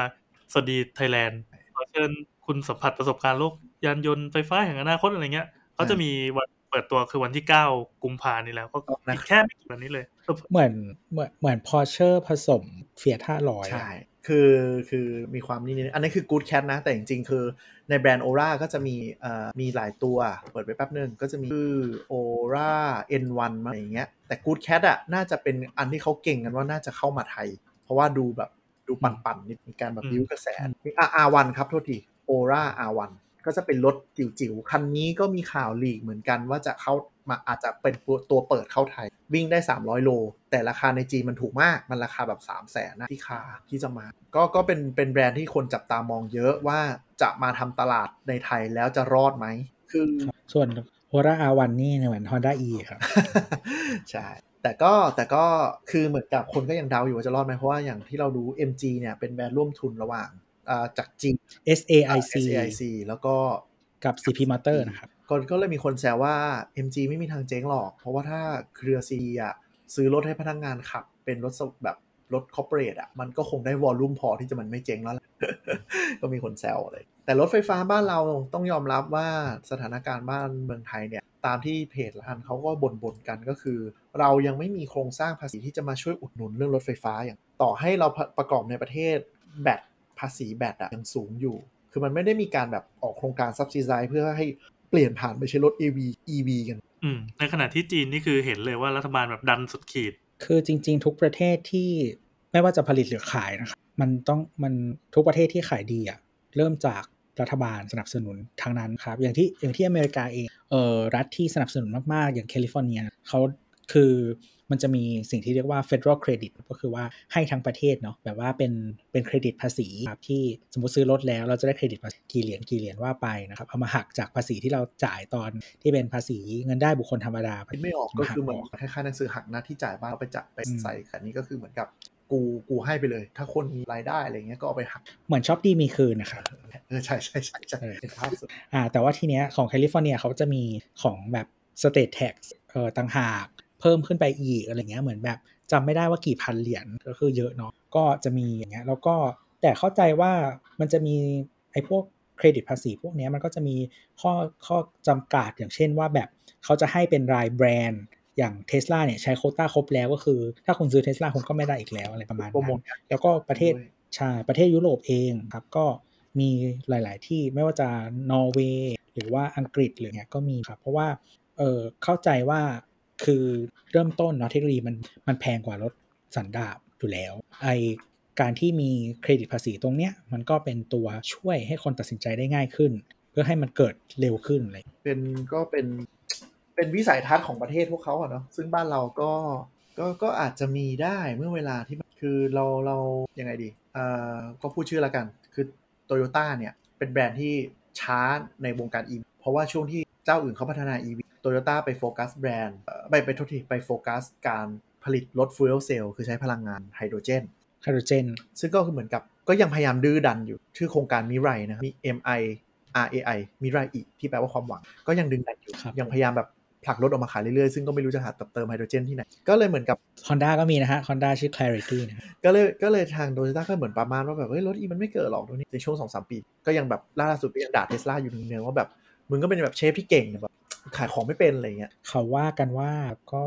สวัสดีไทยแลนด์ขอเชิญคุณสัมผัสประสบการณ์โลกยานยนต์ไฟฟ้าแห่งอนาคตอะไรเงี้ยเขาจะมีวัน เปิดตัวคือวันที่เก้ากุมภานี่แล้วก็อีกแค่ไม่กี่วันนี้เลย เหมือนเหมือนเหมือนพอเชอร์ผสม Fiat ห้าร้อยใช่คือคือมีความนี่นี่อันนี้คือ Good Cat นะ แต่จริงๆ คือในแบรนด์ Aura ก็จะมีเอ่อมีหลายตัว เปิดไปแป๊บนึงก็จะมีชื่อ Aura N1 มาอย่างเงี้ยแต่ Good Cat อะน่าจะเป็นอันที่เขาเก่งกันว่าน่าจะเข้ามาไทย เพราะว่าดูแบบดูปั่นๆนิดมีการแบบบิ้วกระแสมี R1 ครับโทษที Aura R1 ก็จะเป็นรถจิ๋วๆ คันนี้ก็มีข่าวลีกเหมือนกันว่าจะเข้ามาอาจจะเป็นตัวเปิดเข้าไทย วิ่งได้ 300 โล แต่ราคาในจีนมันถูกมาก มันราคาแบบ 3 0 0แสนนะที่คาที่จะมา ก็ก็เป็นเป็นแบรนด์ที่คนจับตามองเยอะว่าจะมาทำตลาดในไทยแล้วจะรอดไหม คือส่วนโอราอาวันนี่เหมือน Honda E ครับ ใช่ แต่ก็แต่ก็คือเหมือนกับคนก็ยังเดาอยู่ว่าจะรอดไหมเพราะว่าอย่างที่เรารู้ MG เนี่ยเป็นแบรนด์ร่วมทุนระหว่างอ่า จากจีน SAIC SAIC แล้วก็กับ CP Motor นะครับก็ก็เลยมีคนแซวว่า MG ไม่มีทางเจ๊งหรอก เพราะว่าถ้าเครือซีอะซื้อรถให้พนักงานขับ เป็นรถสแบบรถคอร์เปอเรทอะมันก็คงได้วอลลุ่มพอที่จะมันไม่เจ๊งแล้วแหละก็มีคนแซวเลย แต่รถไฟฟ้าบ้านเราต้องยอมรับว่าสถานการณ์บ้านเมืองไทยเนี่ย ตามที่เพจละทันเขาก็บ่นๆกันก็คือ เรายังไม่มีโครงสร้างภาษีที่จะมาช่วยอุดหนุนเรื่องรถไฟฟ้าอย่าง ต่อให้เราประกอบในประเทศแบต ภาษีแบตอะยังสูงอยู่ คือมันไม่ได้มีการแบบออกโครงการซับซิไ z เพื่อให้เปลี่ยนผ่านไปใช้รถ EV EV กัน อืม ในขณะที่จีนนี่คือเห็นเลยว่ารัฐบาลแบบดันสุดขีด คือจริง ๆ ทุกประเทศที่ไม่ว่าจะผลิตหรือขายนะครับมันต้องมันทุกประเทศที่ขายดีอะเริ่มจากรัฐบาลสนับสนุนทางนั้นครับ อย่างที่อย่างที่อเมริกาเองเอ่อรัฐที่สนับสนุนมาก ๆ อย่างแคลิฟอร์เนียเขา คือมันจะมีสิ่งที่เรียกว่า federal credit ก็คือว่าให้ทั้งประเทศเนาะแบบว่าเป็นเป็นเครดิตภาษีครับที่สมมติซื้อรถแล้วเราจะได้เครดิตภาษีกี่เหรียญกี่เหรียญว่าไปนะครับเอามาหักจากภาษีที่เราจ่ายตอนที่เป็นภาษีเงินได้บุคคลธรรมดาคิดไม่ออกก็คือเหมือนคล้ายๆหนังสือหักหน้าที่จ่ายบ้านเอาไปจัดไปใส่อันนี้ก็คือเหมือนกับกูกูให้ไปเลย ถ้าคนมีรายได้อะไรเงี้ยก็เอาไปหัก เหมือนช็อปดีมีคืนนะครับเออใช่ใช่ใช่ใช่เออเห็นภาพสุดอ่าแต่ว่าทีเนี้ยของแคลิฟอร์เนียเขาจะมีของแบบ state tax เอ่อต่างหาก เพิ่มขึ้นไปอีกอะไรเงี้ยเหมือนแบบจำไม่ได้ว่ากี่พันเหรียญก็คือเยอะเนาะก็จะมีอย่างเงี้ยแล้วก็แต่เข้าใจว่ามันจะมีไอ้พวกเครดิตภาษีพวกเนี้ยมันก็จะมีข้อข้อจำกัดอย่างเช่นว่าแบบเขาจะให้เป็นรายแบรนด์อย่างเทสลาเนี่ยใช้โควต้าครบแล้วก็คือ ถ้าคุณซื้อเทสลาคุณก็ไม่ได้อีกแล้วอะไรประมาณนั้น โปรโมทแล้วก็ประเทศใช่ประเทศยุโรปเองครับก็มีหลาย ๆ ที่ไม่ว่าจะนอร์เวย์หรือว่าอังกฤษหรือเงี้ยก็มีครับ เพราะว่าเออเข้าใจว่า คือเริ่มต้นเนาะเทคโนโลยีมันมันแพงกว่ารถสันดาปอยู่แล้ว ไอการที่มีเครดิตภาษีตรงเนี้ยมันก็เป็นตัวช่วยให้คนตัดสินใจได้ง่ายขึ้น เพื่อให้มันเกิดเร็วขึ้นอะไรเป็นก็เป็นเป็นวิสัยทัศน์ของประเทศพวกเขาอะเนาะซึ่งบ้านเราก็ก็ก็อาจจะมีได้เมื่อเวลาที่คือเราเรายังไงดีเอ่อก็พูดชื่อละกัน คือโตโยต้าเนี่ยเป็นแบรนด์ที่ช้าในวงการ EV เพราะว่าช่วงที่เจ้าอื่นเขาพัฒนา EV โตโยต้าไปโฟกัสแบรนด์เอ่อไปไปโทษทีไปโฟกัสการผลิตรถฟู e l เซลล์คือใช้พลังงานไฮโดรเจนไฮโดรเจน ซึ่งก็คือเหมือนกับก็ยังพยายามดื้อดันอยู่ ชื่อโครงการมิไรนะมี M I R A I มิไรอีที่แปลว่าความหวัง ก็ยังดึงดันอยู่ครับยังพยายามแบบผลักรถออกมาขายเรื่อยๆ ซึ่งก็ไม่รู้จะหาเติมไฮโดรเจนที่ไหน ก็เลยเหมือนกับ Honda ก็มีนะฮะ Honda ชื่อ Clarity นะฮะก็เลยก็เลยทางโตโยต้าก็เหมือนประมาณว่าแบบเฮ้ยรถอีมันไม่เกิดหรอกตรงนี้ในช่วงสองสามปี ก็ยังแบบล่าสุดก็ยังด่าเทสลาอยู่เนืองๆว่าแบบมึงก็เป็นแบบเชฟที่เก่งแบบ ขายของไม่เป็นอะไรเงี้ยเขาว่ากันว่าก็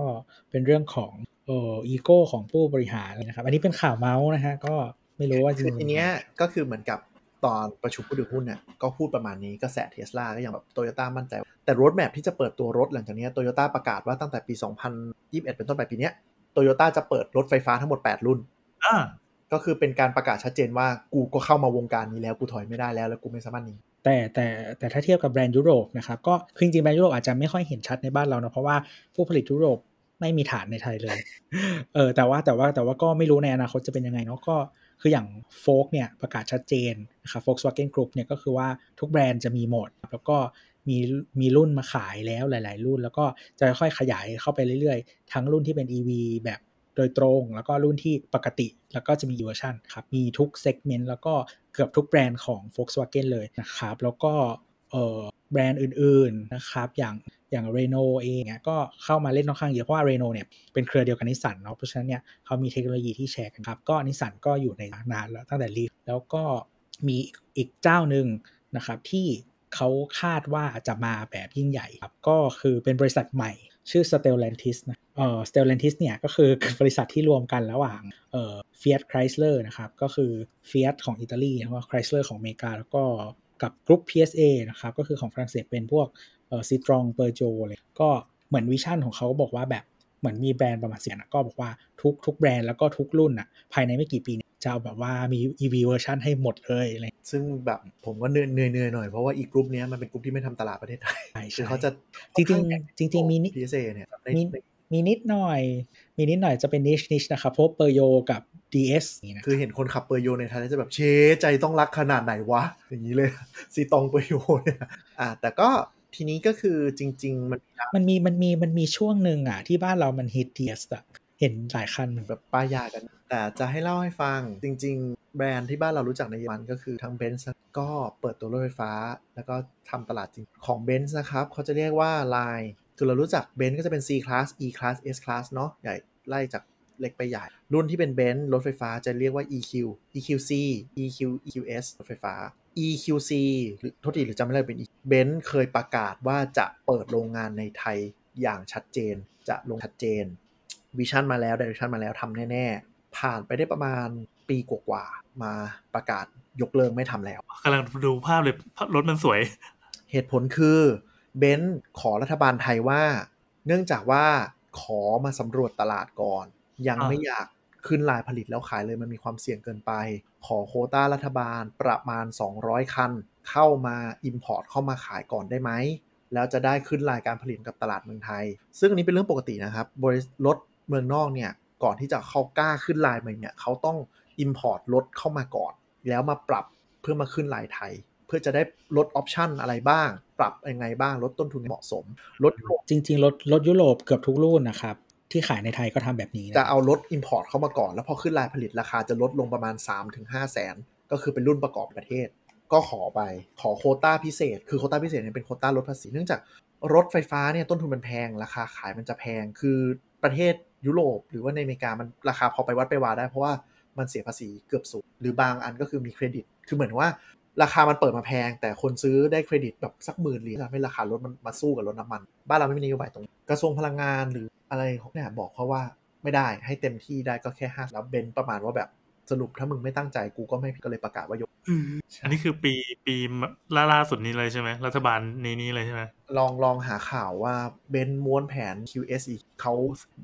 เป็นเรื่องของเอ่ออีโก้ของผู้บริหารนะครับ อันนี้เป็นข่าวเมาส์นะฮะก็ไม่รู้ว่าจริง คือทีเนี้ยก็คือเหมือนกับตอนประชุมผู้ถือหุ้นเนี่ยก็พูดประมาณนี้ก็แสเทสลาก็ยังแบบโตโยต้ามั่นใจ แต่ roadmap ที่จะเปิดตัวรถหลังจากเนี้ย โตโยต้าประกาศว่าตั้งแต่ปี 2021 เป็นต้นไปปีเนี้ยโตโยต้าจะเปิดรถไฟฟ้าทั้งหมด 8 รุ่นอ่าก็คือเป็นการประกาศชัดเจนว่ากูก็เข้ามาวงการนี้แล้วกูถอยไม่ได้แล้วแล้วกูไม่สามารถหนี แต่แต่แต่ถ้าเทียบกับแบรนด์ยุโรปนะครับก็คือจริงๆแบรนด์ยุโรปอาจจะไม่ค่อยเห็นชัดในบ้านเรานะเพราะว่าผู้ผลิตยุโรปไม่มีฐานในไทยเลยเออแต่ว่าแต่ว่าแต่ว่าก็ไม่รู้ในอนาคตจะเป็นยังไงเนาะก็คืออย่างโฟล์คเนี่ยประกาศชัดเจนนะครับ Volkswagen Group เนี่ยก็คือว่าทุกแบรนด์จะมีหมด แล้วก็มีมีรุ่นมาขายแล้วหลาย ๆ รุ่น แล้วก็จะค่อยขยายเข้าไปเรื่อย ๆ ทั้งรุ่นที่เป็น EV แบบ โดยตรง แล้วก็รุ่นที่ปกติ แล้วก็จะมีเวอร์ชันครับ มีทุก segment แล้วก็เกือบทุกแบรนด์ของ Volkswagen เลยนะครับ แล้วก็แบรนด์อื่นๆนะครับอย่างอย่าง Renault เองเนี่ยก็เข้ามาเล่นค่อนข้างเยอะ เพราะว่า Renault เนี่ยเป็นเครือเดียวกับนิสสันเนาะเพราะฉะนั้นเนี่ยเขามีเทคโนโลยีที่แชร์กันครับ ก็นิสสันก็อยู่ในนานแล้วตั้งแต่ Leaf แล้วก็มีอีกเจ้าหนึ่งนะครับที่เขาคาดว่าจะมาแบบยิ่งใหญ่ครับก็คือเป็นบริษัทใหม่ ชื่อ Stellantis นะเอ่อ Stellantis เนี่ยก็คือบริษัทที่รวมกันระหว่างเอ่อ Fiat Chrysler นะครับ ก็คือ Fiat ของอิตาลีแล้วก็ Chrysler ของอเมริกา แล้วก็กับ group PSA นะครับ ก็คือของฝรั่งเศสเป็นพวกเอ่อ Citroën Peugeot เลยก็เหมือน vision ของเขาบอกว่าแบบเหมือนมีแบรนด์ประมาณเสียนะก็บอกว่าทุกทุกแบรนด์แล้วก็ทุกรุ่นอะภายในไม่กี่ปี จะเอาแบบว่ามี EV เวอร์ชันให้หมดเลยอะไรซึ่งแบบผมก็เหนื่อยเหนื่อยเหนื่อยหน่อย เพราะว่าไอ้กลุ่มเนี้ยมันเป็นกลุ่มที่ไม่ทำตลาดประเทศไทยใช่คือใช่เขาจะจริงๆจริงๆมีนิพีเอเนี่ยได้มีมีนิดหน่อย มีนิดหน่อยจะเป็นนิชนิชนะครับเพราะเปอร์โยกับ DS นี่นะคือเห็นคนขับเปอร์โยในไทยแล้วจะแบบเชใจต้องรักขนาดไหนวะ อย่างนี้เลยซีตองเปอร์โยเนี่ยอ่าแต่ก็ทีนี้ก็คือจริง ๆ มันมันมีมันมีมันมีช่วงหนึ่งอะที่บ้านเรามันฮิต DS อะ เห็นหลายคันเหมือนแบบป้ายยากัน แต่จะให้เล่าให้ฟังจริง ๆ แบรนด์ที่บ้านเรารู้จักในเยอรมันก็คือทั้งเบนซ์ก็เปิดตัวรถไฟฟ้า แล้วก็ทำตลาดจริงของเบนซ์นะครับเขาจะเรียกว่า Line คือเรารู้จักเบนซ์ก็จะเป็น C class E class S class เนาะใหญ่ไล่จากเล็กไปใหญ่ รุ่นที่เป็นเบนซ์รถไฟฟ้าจะเรียกว่า EQ EQC EQ EQS รถไฟฟ้า EQC หรือโทษทีหรือจำไม่ได้เป็นเบนซ์เคยประกาศว่าจะเปิดโรงงานในไทยอย่างชัดเจน จะลงชัดเจน vision มาแล้ว direction มาแล้วทำแน่ ๆ ผ่านไปได้ประมาณปีกว่าๆมาประกาศยกเลิกไม่ทำแล้วกำลังดูภาพเลยรถมันสวย เหตุผลคือเบนซ์ขอรัฐบาลไทยว่า เนื่องจากว่าขอมาสำรวจตลาดก่อน ยังอ่าไม่อยากขึ้นลายผลิตแล้วขายเลยมันมีความเสี่ยงเกินไป ขอโควต้ารัฐบาลประมาณ 200 คัน เข้ามา Import เข้ามาขายก่อนได้ไหม แล้วจะได้ขึ้นรายการผลิตกับตลาดเมืองไทย ซึ่งอันนี้เป็นเรื่องปกตินะครับบริษัทรถ เมืองนอกเนี่ยก่อนที่จะเข้ากล้าขึ้นลายใหม่เนี่ยเขาต้อง Import รถเข้ามาก่อน แล้วมาปรับเพื่อมาขึ้นลายไทย เพื่อจะได้ลดออปชันอะไรบ้าง ปรับยังไงบ้างลดต้นทุนให้เหมาะสมลดจริง ๆ รถรถยุโรปเกือบทุกรุ่นนะครับที่ขายในไทยก็ทำแบบนี้นะจะเอารถ Import เข้ามาก่อน แล้วพอขึ้นลายผลิตราคาจะลดลงประมาณ 3-5แสนก็คือเป็นรุ่นประกอบประเทศ ก็ขอไปขอโควต้าพิเศษ คือโควต้าพิเศษเนี่ยเป็นโควต้าลดภาษีเนื่องจากรถไฟฟ้าเนี่ยต้นทุนมันแพงราคาขายมันจะแพง คือ ประเทศยุโรป หรือว่าในอเมริกามันราคาพอไปวัดไปวาได้ เพราะว่ามันเสียภาษีเกือบศูนย์หรือบางอันก็คือมีเครดิต คือเหมือนว่าราคามันเปิดมาแพง แต่คนซื้อได้เครดิตแบบสักหมื่นเหรียญทำให้ราคารถมันมาสู้กับรถน้ำมัน บ้านเราไม่มีนโยบายตรงกระทรวงพลังงานหรืออะไรเนี่ยบอกเขาว่าไม่ได้ให้เต็มที่ได้ก็แค่ห้าแล้วเบนประมาณว่าแบบ สรุปถ้ามึงไม่ตั้งใจกูก็ไม่ก็เลยประกาศว่ายกอันนี้คือปีปีล่าล่าสุดนี้เลยใช่ไหมรัฐบาลนี้นี้เลยใช่ไหมลองลองหาข่าวว่าเบนม้วนแผน QS อีกเขา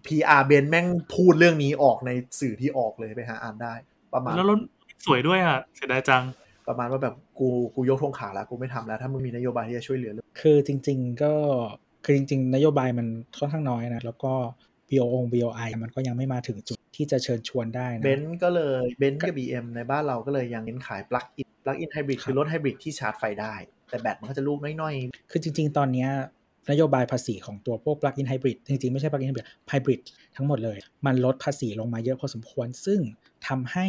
PR เบนแม่งพูดเรื่องนี้ออกในสื่อที่ออกเลยไปหาอ่านได้ ประมาณแล้วรถสวยด้วยอะเสียดายจังประมาณว่าแบบกูกูยกธงขาวแล้วกูไม่ทำแล้ว ถ้ามึงมีนโยบายที่จะช่วยเหลือเรื่องคือจริง ๆ ก็คือจริง ๆ นโยบายมันค่อนข้างน้อยนะแล้วก็ BOO BOI มันก็ยังไม่มาถึงจุด ที่จะเชิญชวนได้นะเบนซ์ก็เลยเบนซ์กับ BM ในบ้านเราก็เลยยังเน้นขาย plug-in plug-in hybrid ครับคือรถไฮบริดที่ชาร์จไฟได้ แต่แบตมันก็จะลูกน้อยคือจริง ๆ ตอนเนี้ยนโยบายภาษีของตัวพวก plug-in hybrid จริง ๆ ไม่ใช่ plug-in hybrid hybrid ทั้งหมดเลย มันลดภาษีลงมาเยอะพอสมควร ซึ่งทำให้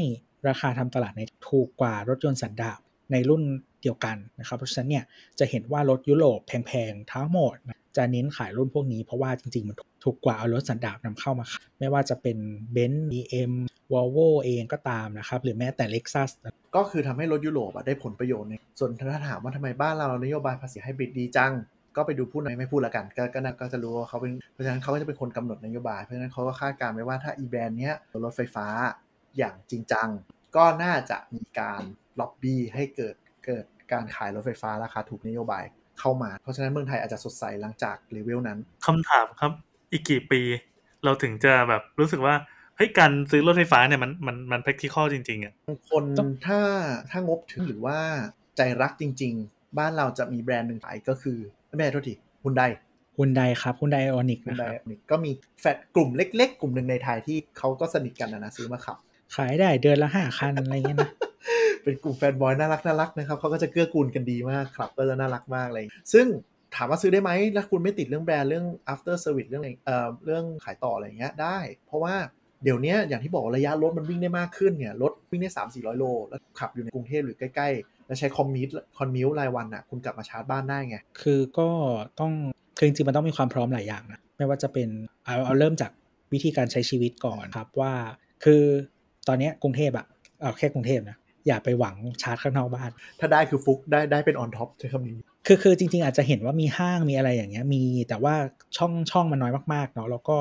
ราคาทำตลาดในถูกกว่ารถยนต์สันดาปในรุ่นเดียวกันนะครับเพราะฉะนั้นเนี่ยจะเห็นว่ารถยุโรปแพงๆทั้งหมดนะ จะเน้นขายรุ่นพวกนี้เพราะว่าจริง ๆ มันถูกกว่าเอารถสันดาปนำเข้ามาขายไม่ว่าจะเป็น Benz BM Volvo เองก็ตามนะครับ หรือแม้แต่ Lexus ๆก็คือทำให้รถยุโรปได้ผลประโยชน์ในส่วนถ้าถามว่าทำไมบ้านเรานโยบายภาษีไฮบริดดีจัง ก็ไปดูผู้นไม่พูดละกันก็ก็น่าก็จะรู้ว่าเขาเป็นเพราะฉะนั้นเขาก็จะเป็นคนกำหนดนโยบายเพราะฉะนั้นเขาก็คาดการณ์ไว้ว่าถ้าอีแบรนด์เนี้ยรถไฟฟ้าอย่างจริงจัง ก็น่าจะมีการล็อบบี้ให้เกิดเกิดการขายรถไฟฟ้าราคาถูกนโยบาย เข้ามา เพราะฉะนั้นเมืองไทยอาจจะสดใสหลังจากเลเวลนั้นคำถามครับ อีกกี่ปี เราถึงจะแบบรู้สึกว่าเฮ้ยฮ้ยการซื้อรถไฟฟ้าเนี่ยมันมันมัน practical จริงๆอะบางคนถ้าถ้างบถึงหรือว่าใจรักจริง ๆ บ้านเราจะมีแบรนด์หนึ่งขายก็คือไม่ใช่โทษทีฮุนไดฮุนไดครับฮุนไดออนิกฮุนนะไดครับก็มีแฟดกลุ่มเล็ก ๆ กลุ่มหนึ่งในไทยที่เขาก็สนิทกันนะนะซื้อมาขับ ขายได้เดือนละห้าคันอะไรเงี้ยนะ เป็นกลุ่มแฟนบอยน่ารักน่ารักนะครับเขาก็จะเกื้อกูลกันดีมากครับ ก็จะน่ารักมากเลย ซึ่งถามว่าซื้อได้ไหมแล้วคุณไม่ติดเรื่องแบรนด์เรื่อง after service เรื่องอะไรเอ่อเรื่องขายต่ออะไรอย่างเงี้ยได้ เพราะว่าเดี๋ยวนี้อย่างที่บอกระยะรถมันวิ่งได้มากขึ้นเนี่ยรถวิ่งได้ 3 4 0 0 โล แล้วขับอยู่ในกรุงเทพหรือใกล้ๆ แล้วใช้คอมมิวคอมมิวรายวันอะคุณกลับมาชาร์จบ้านได้ไง คือก็ต้องคือจริงๆมันต้องมีความพร้อมหลายอย่างนะไม่ว่าจะเป็นเอาเอาเริ่มจากวิธีการใช้ชีวิตก่อนครับว่า คือตอนนี้กรุงเทพอะเอาแค่กรุงเทพนะ อย่าไปหวังชาร์จข้างนอกบ้าน ถ้าได้คือฟุกได้ได้เป็นออนท็อปใช้คำนี้ คือคือจริง ๆ อาจจะเห็นว่ามีห้างมีอะไรอย่างเงี้ยมีแต่ว่าช่องช่องมันน้อยมากๆเนาะแล้วก็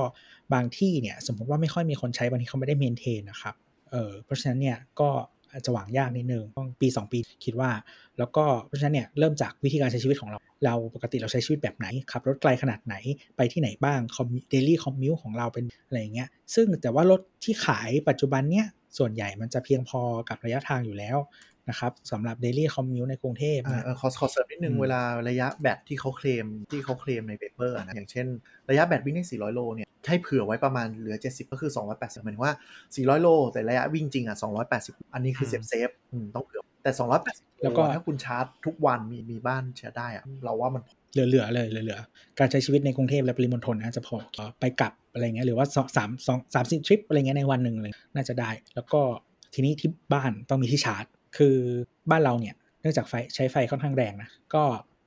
บางที่เนี่ยสมมติว่าไม่ค่อยมีคนใช้บางทีเขาไม่ได้เมนเทนนะครับเออเพราะฉะนั้นเนี่ยก็อาจจะหวังยากนิดนึงต้องปี 2 ปีคิดว่า แล้วก็เพราะฉะนั้นเนี่ยเริ่มจากวิธีการใช้ชีวิตของเรา เราปกติเราใช้ชีวิตแบบไหนขับรถไกลขนาดไหนไปที่ไหนบ้างคอม daily commute ของเราเป็นอะไรอย่างเงี้ยซึ่งแต่ว่ารถที่ขายปัจจุบันเนี่ย ส่วนใหญ่มันจะเพียงพอกับระยะทางอยู่แล้วนะครับสำหรับ Daily Commute ในกรุงเทพอ่านะเออขอขอเสริมนิดนึงอืมเวลาระยะแบตที่เขาเคลมที่เขาเคลมใน paper นะอย่างเช่นระยะแบตวิ่งได้ 400 โลเนี่ยให้เผื่อไว้ประมาณเหลือ 70 ก็คือ 280หมายถึงว่า 400 โล แต่ระยะวิ่งจริงอะ 280 อันนี้คือ safe safe อืมต้องเผื่อแต่ 280แล้วก็ถ้าคุณชาร์จทุกวันมีมีบ้านชาร์จได้อะเราว่ามัน เหลือๆเลยเหลือๆการใช้ชีวิตในกรุงเทพและปริมณฑลน่าจะพอไปกลับอะไรเงี้ยหรือว่าสามสองสามสิบทริปอะไรเงี้ยในวันหนึ่งเลยน่าจะได้ แล้วก็ทีนี้ที่บ้านต้องมีที่ชาร์จ คือบ้านเราเนี่ยเนื่องจากไฟใช้ไฟค่อนข้างแรงนะก็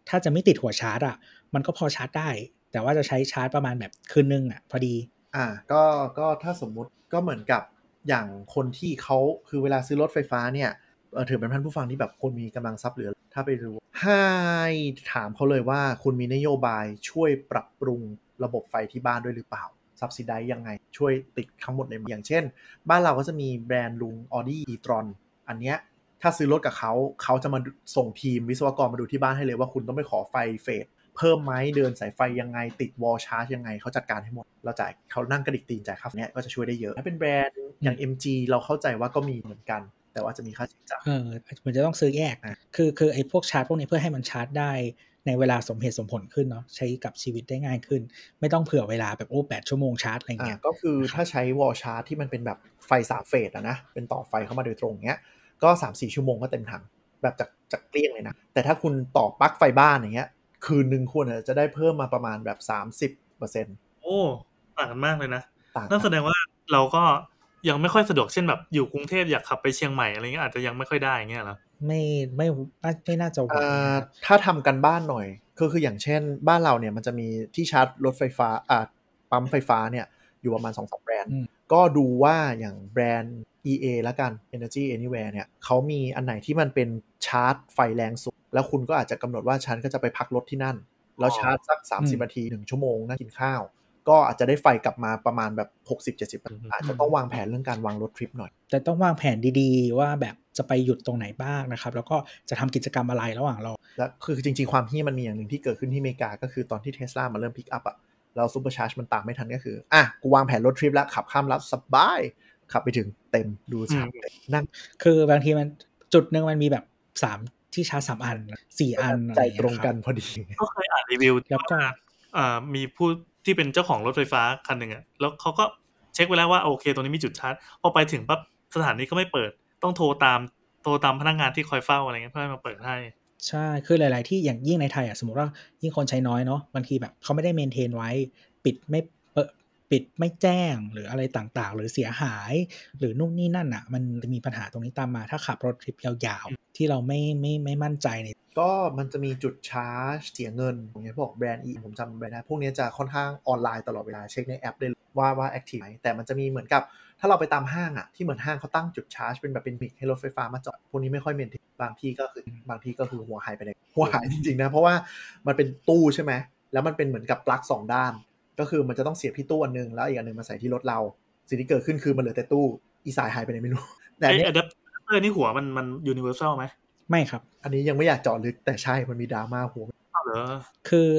ถ้าจะไม่ติดหัวชาร์จอะมันก็พอชาร์จได้ แต่ว่าจะใช้ชาร์จประมาณแบบคืนนึงอะพอดี อ่าก็ก็ถ้าสมมุติก็เหมือนกับอย่างคนที่เขาคือเวลาซื้อรถไฟฟ้าเนี่ย ถือเป็นท่านผู้ฟังที่แบบคนมีกำลังทรัพย์เหลือ ถ้าไปรู้ให้ถามเขาเลยว่าคุณมีนโยบายช่วยปรับปรุงระบบไฟที่บ้านด้วยหรือเปล่า subsidize ยังไง ช่วยติดทั้งหมดเลยอย่างเช่น บ้านเราก็จะมีแบรนด์ลุง Audi e-tron อันเนี้ยถ้าซื้อรถกับเขาเขาจะมาส่งทีมวิศวกรมาดูที่บ้านให้เลยว่าคุณต้องไปขอไฟเฟสเพิ่มไหมเดินสายไฟยังไง ติด wall charge ยังไงเขาจัดการให้หมด เราจ่ายเขานั่งกระดิกตีนจ่ายค่าไฟเนี้ยก็จะช่วยได้เยอะ ถ้าเป็นแบรนด์อย่าง MG เราเข้าใจว่าก็มีเหมือนกัน แต่ว่าจะมีค่าใช้จ่ายเออมันจะต้องซื้อแยกอะคือคือไอ้พวกชาร์จพวกนี้เพื่อให้มันชาร์จได้ในเวลาสมเหตุสมผลขึ้นเนาะใช้กับชีวิตได้ง่ายขึ้น ไม่ต้องเผื่อเวลาแบบโอ้แปดชั่วโมงชาร์จอะไรอ่าเงี้ยก็คือนะครับถ้าใช้วอลชาร์จที่มันเป็นแบบไฟสามเฟสอะนะเป็นต่อไฟเข้ามาโดยตรงเงี้ยก็3 4ชั่วโมงก็เต็มถังแบบจากจากเกลี้ยงเลยนะ แต่ถ้าคุณต่อปลั๊กไฟบ้านอย่างเงี้ย คืนหนึ่งคุณอาจจะได้เพิ่มมาประมาณแบบ30%เปอร์เซ็นต์โอ้ ต่างกันมากเลยนะต่างนั่นแสดงว่าเราก็ ยังไม่ค่อยสะดวกเช่นแบบอยู่กรุงเทพอยากขับไปเชียงใหม่อะไรเงี้ยอาจจะยังไม่ค่อยได้อย่างเงี้ยเหรอไม่ไม่ไม่ไม่น่าจะไหวอ่านะครับถ้าทำกันบ้านหน่อย ก็คืออย่างเช่น บ้านเราเนี่ยมันจะมีที่ชาร์จรถไฟฟ้าอ่าปั๊มไฟฟ้าเนี่ยอยู่ประมาณ2อสแบรนด์อืมก็ดูว่าอย่างแบรนด์ EA แล้วกัน Energy Anywhere เนี่ยเขามีอันไหนที่มันเป็นชาร์จไฟแรงสุด แล้วคุณก็อาจจะกำหนดว่าฉันก็จะไปพักรถที่นั่น แล้วชาร์จสัก 30นาที1ชั่วโมงนั่งกินข้าว ก็อาจจะได้ไฟกลับมาประมาณแบบ 60-70%อาจจะต้องวางแผนเรื่องการวาง road trip หน่อย แต่ต้องวางแผนดีๆ ว่าแบบจะไปหยุดตรงไหนบ้างนะครับ แล้วก็จะทำกิจกรรมอะไรระหว่างเรา แล้วคือจริง ๆ ความที่มันมีอย่างหนึ่งที่เกิดขึ้นที่อเมริกา ก็คือตอนที่เทสลามาเริ่ม pick up อะเรา supercharge มันตามไม่ทันก็คืออะกูวางแผน road trip แล้วขับข้ามรัฐสบายขับไปถึงเต็มตู้ชาร์จเต็มนั่งคือบางทีมันจุดหนึ่งมันมีแบบสามที่ชาร์จสามอันสี่อันอะใจไรอย่างตเงี้ยรงกันครับพอดี ก็เคยอ่านรีวิวแล้วก็ว่าอ่ามีผู้ ที่เป็นเจ้าของรถไฟฟ้าคันหนึ่งอะแล้วเขาก็เช็คไว้แล้วว่าโอเคตรงนี้มีจุดชาร์จพอไปถึงปั๊บสถานีก็ไม่เปิด ต้องโทรตามโทรตามพนักงานที่คอยเฝ้าอะไรเงี้ยเพื่อให้มาเปิดให้ใช่ คือหลาย ๆ ที่อย่างยิ่งในไทยอะสมมติว่ายิ่งคนใช้น้อยเนาะบางทีแบบเขาไม่ได้เมนเทนไว้ ปิดไม่ ปิดปิดไม่แจ้งหรืออะไรต่างๆ หรือเสียหาย หรือนู่นนี่นั่นอะ มันจะมีปัญหาตรงนี้ตามมา ถ้าขับ road trip ยาวๆ ที่เราไม่ไม่ไม่มั่นใจในก็มันจะมีจุดชาร์จเสียเงินอย่างเงี้ยพวกแบรนด์ EA ผมจำไม่ได้พวกเนี้ยจะค่อนข้างออนไลน์ตลอดเวลาเช็คในแอปได้เลยว่าว่า active ไหมแต่มันจะมีเหมือนกับถ้าเราไปตามห้างอะที่เหมือนห้างเขาตั้งจุดชาร์จเป็นแบบเป็นกิมมิกให้รถไฟฟ้ามาจอด พวกนี้ไม่ค่อย maintain บางที่ก็คือบางที่ก็คือหัวหายไปเลยหัวหายจริงๆนะเพราะว่ามันเป็นตู้ใช่ไหมแล้วมันเป็นเหมือนกับปลั๊กสองด้าน ก็คือมันจะต้องเสียบที่ตู้อันหนึงแล้วอีกอันหนึงมาใส่ที่รถเรา สิ่งที่เกิดขึ้นคือมันเหลือแต่ตู้อีสายหายไปไหนไม่รู้ แต่อันไอ้เนี้ยอะแดปเตอร์นี่หัวมันมัน universal ไหมไม่ครับ อันนี้ยังไม่อยากเจาะลึกแต่ใช่มันมีดราม่าหัวอ้าวเหรอคือ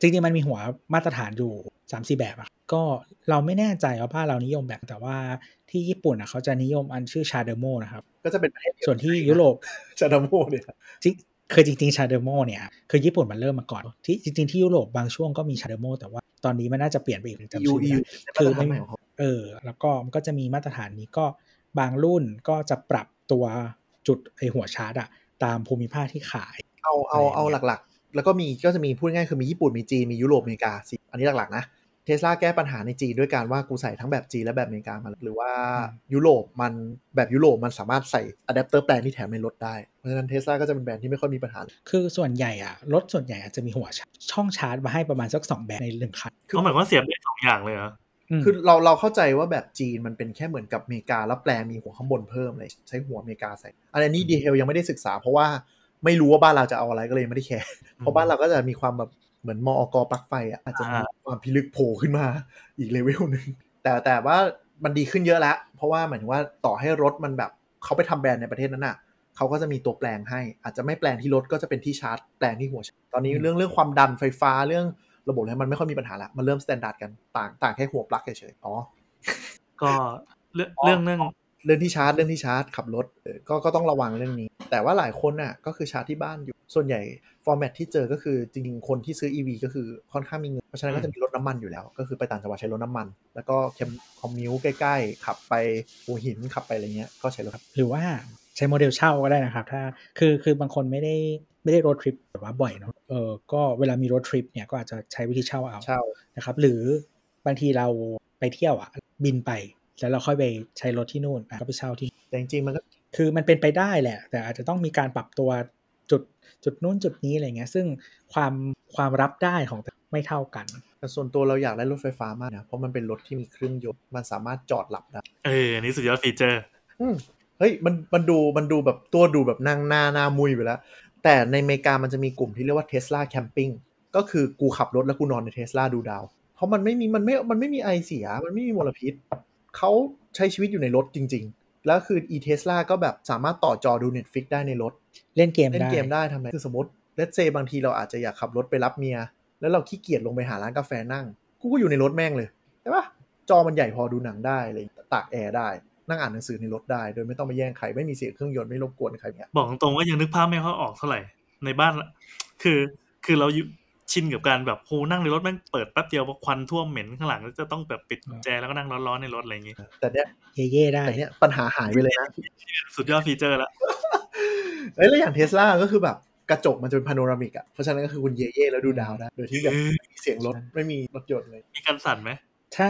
จริงๆมันมีหัวมาตรฐานอยู่สามสี่แบบอะก็เราไม่แน่ใจว่าบ้านเรานิยมแบบแต่ว่าที่ญี่ปุ่นอะเขาจะนิยมอันชื่อชาเดโมนะครับ ก็จะเป็นประเทศเดียวส่วนที่ยุโรป CHAdeMO เนี่ยจริงคือจริงๆ CHAdeMO เนี่ยคือญี่ปุ่นมันเริ่มมาก่อนที่จริงๆที่ยุโรปบางช่วงก็มี CHAdeMO แต่ว่า ตอนนี้มันน่าจะเปลี่ยนไปอีกจำยูชื่อไม่ยูได้คืคืออไม่ไม่ของเขาเออ แล้วก็มันก็จะมีมาตรฐานนี้ก็บางรุ่นก็จะปรับตัวจุดไอ้หัวชาร์จอะตามภูมิภาคที่ขาย เอาเอาเอาอะไรอย่างเงี้ยหลักๆ แล้วก็มีก็จะมีพูดง่ายๆคือมีญี่ปุ่นมีจีนมียุโรปอเมริกาสิอันนี้หลักๆนะเทสลาแก้ปัญหาในจีนด้วยการว่ากูใส่ทั้งแบบจีนและแบบอเมริกามาหรือว่ายุโรปมันแบบยุโรปมันสามารถใส่อะแดปเตอร์แปลงที่แถมในรถได้ เพราะฉะนั้นเทสลาก็จะเป็นแบรนด์ที่ไม่ค่อยมีปัญหา คือส่วนใหญ่อะรถส่วนใหญ่อาจจะมีหัวชาร์จช่องชาร์จมาให้ประมาณสักสองแบบในหนึ่งคันเขาหมายความว่าเสียบได้สองอย่างเลยเหรอมคือเราเราเข้าใจว่าแบบจีนมันเป็นแค่เหมือนกับอเมริกาแล้วแปลงมีหัวข้างบนเพิ่มเลยใช้หัวอเมริกาใส่อันนี้ detail ยังไม่ได้ศึกษา เพราะว่าไม่รู้ว่าบ้านเราจะเอาอะไรก็เลยไม่ได้แคร์เพราะบ้านเราก็จะมีความแบบ เหมือนมอกปลั๊กไฟอะอาจจะมีอ่าความพิลึกโผล่ขึ้นมาอีกเลเวลหนึ่งแต่แต่ว่ามันดีขึ้นเยอะแล้ว เพราะว่าหมายถึงว่าต่อให้รถมันแบบเขาไปทำแบรนด์ในประเทศนั้นอะเขาก็จะมีตัวแปลงให้ อาจจะไม่แปลงที่รถก็จะเป็นที่ชาร์จแปลงที่หัวชาร์จตอนนี้เรื่องเรื่องความดันไฟฟ้าเรื่องระบบอะไรมันไม่ค่อยมีปัญหาละมันเริ่ม standard กันต่างต่างแค่หัวปลั๊กเฉยๆอ๋อก็เรื่องอ๋อเรื่อง เรื่องเรื่องที่ชาร์จเรื่องที่ชาร์จขับรถเออก็ก็ต้องระวังเรื่องนี้ แต่ว่าหลายคนน่ะก็คือชาร์จที่บ้านอยู่ส่วนใหญ่ format ที่เจอก็คือจริงๆคนที่ซื้อ EV ก็คือค่อนข้างมีเงินเพราะฉะนั้นก็จะมีรถน้ำมันอยู่แล้ว ก็คือไปต่างจังหวัดใช้รถน้ำมัน แล้วก็เคมคอมมิวใกล้ๆ ขับไปหัวหินขับไปอะไรเงี้ยก็ใช้รถครับหรือว่าใช้โมเดลเช่าก็ได้นะครับ ถ้าคือคือบางคนไม่ได้ไม่ได้รถทริปแบบว่าบ่อยเนอะเออก็เวลามีรถทริปเนี่ยก็อาจจะใช้วิธีเช่าเอาเช่านะครับหรือบางทีเราไปเที่ยวอะบินไป แล้วเราค่อยไปใช้รถที่นู่นอะก็ไปเช่าที่แต่จริงๆมันก็คือมันเป็นไปได้แหละ แต่อาจจะต้องมีการปรับตัวจุดจุดนู้นจุดนี้อะไรเงี้ย ซึ่งความความรับได้ของแต่ไม่เท่ากัน แต่ส่วนตัวเราอยากได้รถไฟฟ้ามากนะเพราะมันเป็นรถที่มีเครื่องยนต์มันสามารถจอดหลับได้เอออันนี้สุดยอดฟีเจอร์อืมเฮ้ยมันมันดูมันดูแบบตัวดูแบบนั่งหน้าหน้ามุยไปแล้ว แต่ในอเมริกามันจะมีกลุ่มที่เรียกว่า Tesla Camping ก็คือกูขับรถแล้วกูนอนในเทสลาดูดาว เพราะมันไม่มีมันไม่มันไม่มีไอเสียมันไม่มีมลพิษ เขาใช้ชีวิตอยู่ในรถจริง ๆ แล้วคือ e Tesla ก็แบบสามารถต่อจอดู Netflix ได้ในรถ เล่นเกมเล่นได้เกมได้ทำอะไรคือสมมติ let's say บางทีเราอาจจะอยากขับรถไปรับเมีย แล้วเราขี้เกียจลงไปหาร้านกาแฟนั่ง กูก็อยู่ในรถแม่งเลยใช่ปะจอมันใหญ่พอดูหนังได้เลยตากแอร์ได้นั่งอ่านหนังสือในรถได้ โดยไม่ต้องไปแย่งใครไม่มีเสียงเครื่องยนต์ไม่รบกวนใครเนี่ยบอกตรงๆว่ายังนึกภาพไม่ค่อยออกเท่าไหร่ในบ้านละคือคือเราอยู่ ชินกับการแบบโหนั่งในรถแม่งเปิดแป๊บเดียวพอควันท่วมเหม็นข้างหลังแล้วจะต้องแบบปิดกุญแจแล้วก็นั่งร้อนๆในรถอะไรอย่างงี้แต่เนี้ยเย่ๆได้แต่เนี้ยปัญหาหายไปเลยนะสุดยอด feature ละเอ้ยแล้วอย่างเทสลาก็คือแบบกระจกมันจะเป็น panoramic อะ เพราะฉะนั้นก็คือคุณเย่ๆแล้วดูดาวได้ โดยที่แบบไม่มีเสียงรถไม่มีรถยนต์เลย มีการสั่นไหม ถ้า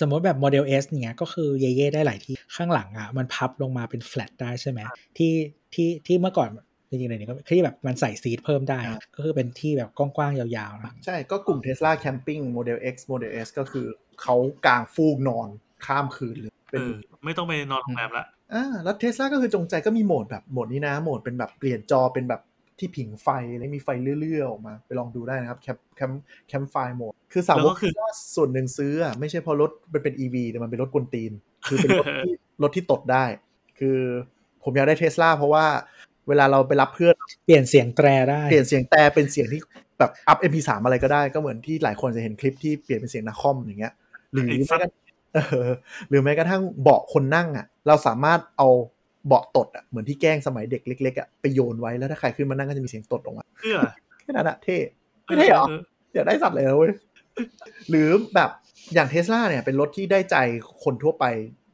สมมติแบบโมเดล S เนี่ยก็คือเย่ๆได้หลายที่ ข้างหลังอะ มันพับลงมาเป็นแฟลตได้ใช่ไหมที่ที่ที่เมื่อก่อน จริงๆเลยนี่ก็ที่แบบมันใส่ seat เพิ่มได้อ่าก็คือเป็นที่แบบกว้างๆยาวๆนะใช่ก็กลุ่ม Tesla Camping Model X Model S ก็คือเขากางฟูกนอนข้ามคืนเลยเอเป็นอไม่ต้องไปนอนโรงแรมละอ่าแล้วเทสลาก็คือจงใจก็มีโหมดแบบโหมดนี้นะ โหมดเป็นแบบเปลี่ยนจอเป็นแบบที่ผิงไฟแล้วมีไฟเลื่อยๆออกมา ไปลองดูได้นะครับ แคมแคมแคมไฟโหมด คือสาวก Tesla ส่วนหนึ่งซื้ออะไม่ใช่เพราะรถมันเป็น EV แต่มันเป็นรถกวนตีน คือเป็นรถที่รถที่ตดได้ คือผมอยากได้เทสลาเพราะว่า เวลาเราไปรับเพื่อนเปลี่ยนเสียงแตรได้ เปลี่ยนเสียงแต่เป็นเสียงที่แบบอัพ MP3 อะไรก็ได้ ก็เหมือนที่หลายคนจะเห็นคลิปที่เปลี่ยนเป็นเสียงนาคอมอย่างเงี้ย หรือแม้กระทั่งเออหรือแม้กระทั่งเบาะคนนั่งอะ เราสามารถเอาเบาะตดอะเหมือนที่แกล้งสมัยเด็กเล็กๆอะไปโยนไว้แล้วถ้าใครขึ้นมานั่งก็จะมีเสียงตดออกมาเพื่อแค่นั้นอะเท่ไม่เท่เหรอเอออยากได้สัตว์เลยนะเว้ยหรือแบบอย่างเทสลาเนี่ยเป็นรถที่ได้ใจคนทั่วไป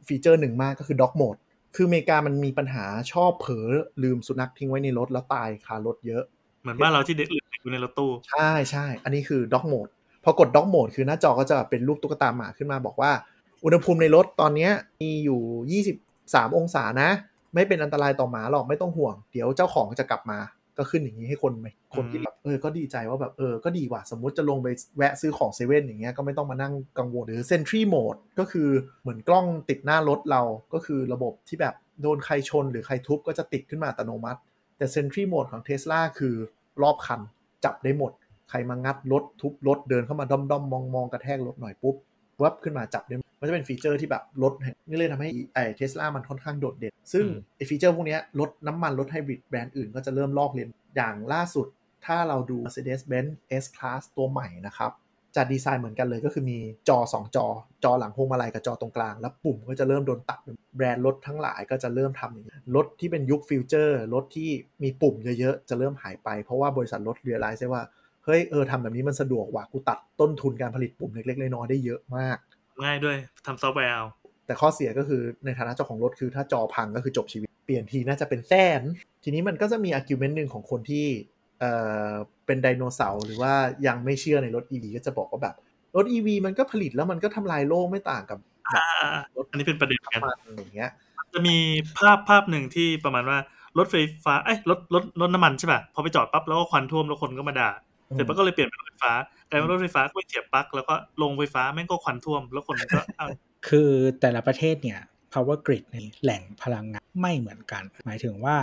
ฟีเจอร์หนึ่งมากก็คือด็อกโหมด คืออเมริกามันมีปัญหาชอบเผลอลืมสุนัขทิ้งไว้ในรถแล้วตายคารถเยอะ เหมือนบ้านเราที่เด็กเหลืออยู่ในรถตู้ ใช่ใช่อันนี้คือด็อกโหมดพอกดด็อกโหมดคือหน้าจอก็จะเป็นรูปตุ๊กตาหมาขึ้นมาบอกว่า อุณหภูมิในรถตอนเนี้ยมีอยู่ 23 องศานะ ไม่เป็นอันตรายต่อหมาหรอกไม่ต้องห่วง เดี๋ยวเจ้าของจะกลับมา ก็ขึ้นอย่างนี้ให้คนไหมคนที่แบบเออก็ดีใจว่าแบบเออก็ดีว่ะสมมุติจะลงไปแวะซื้อของเซเว่นอย่างเงี้ยก็ไม่ต้องมานั่งกังวลหรือ Sentry Mode ก็คือเหมือนกล้องติดหน้ารถเราก็คือระบบที่แบบโดนใครชนหรือใครทุบก็จะติดขึ้นมาอัตโนมัติ แต่ Sentry Mode ของ Tesla คือรอบคันจับได้หมด ใครมางัดรถทุบรถเดินเข้ามาด้อมด้อมมองมองกระแทกรถหน่อยปุ๊บวับขึ้นมาจับได้ห มดมันจะเป็น feature ที่แบบรถนี่เลยทำให้ไอ้เทสลามันค่อนข้างโดดเด่น ซึ่งอืมไอ้ feature พวกเนี้ยรถน้ำมันรถไฮบริดแบรนด์อื่นก็จะเริ่มลอกเลียนอย่างล่าสุด ถ้าเราดู Mercedes-Benz S-Class ตัวใหม่นะครับจะดีไซน์เหมือนกันเลยก็คือมีจอ 2 จอ จอหลังพวงมาลัยกับจอตรงกลาง แล้วปุ่มก็จะเริ่มโดนตัดแบรนด์รถทั้งหลายก็จะเริ่มทำอย่างนี้รถที่เป็นยุค future รถที่มีปุ่มเยอะๆ จะเริ่มหายไป เพราะว่าบริษัทรถ realize ได้ว่า เฮ้ยเออทำแบบนี้มันสะดวกว่ะกูตัดต้นทุนการผลิตปุ่มเล็กๆน้อยๆได้เยอะมาก ง่ายด้วยทำซอฟต์แวร์เอาแต่ข้อเสียก็คือในฐานะเจ้าของรถคือถ้าจอพังก็คือจบชีวิตเปลี่ยนทีน่าจะเป็นแสนทีนี้มันก็จะมี argument หนึ่งของคนที่เอ่อเป็นไดโนเสาร์หรือว่ายังไม่เชื่อในรถ EV ก็จะบอกว่าแบบ รถ EV มันก็ผลิตแล้วมันก็ทำลายโลกไม่ต่างกับอ่าอันนี้เป็นประเด็นเหมือนกันมันอย่างเงี้ยจะมีภาพภาพหนึ่งที่ประมาณว่ารถไฟฟ้าเอ้ยรถรถรถน้ำมันใช่ป่ะพอไปจอดปั๊บแล้วก็ควันท่วมแล้วคนก็มาด่าอืม เสร็จปั๊บก็เลยเปลี่ยนเป็นรถไฟฟ้ากลายเป็นรถไฟฟ้าก็ไปเสียบปลั๊กแล้วก็ลงไฟฟ้าแม่งก็ควันท่วม แล้วคนก็อ้าวคือแต่ละประเทศเนี่ย power grid ในแหล่งพลังงานไม่เหมือนกัน หมายถึงว่า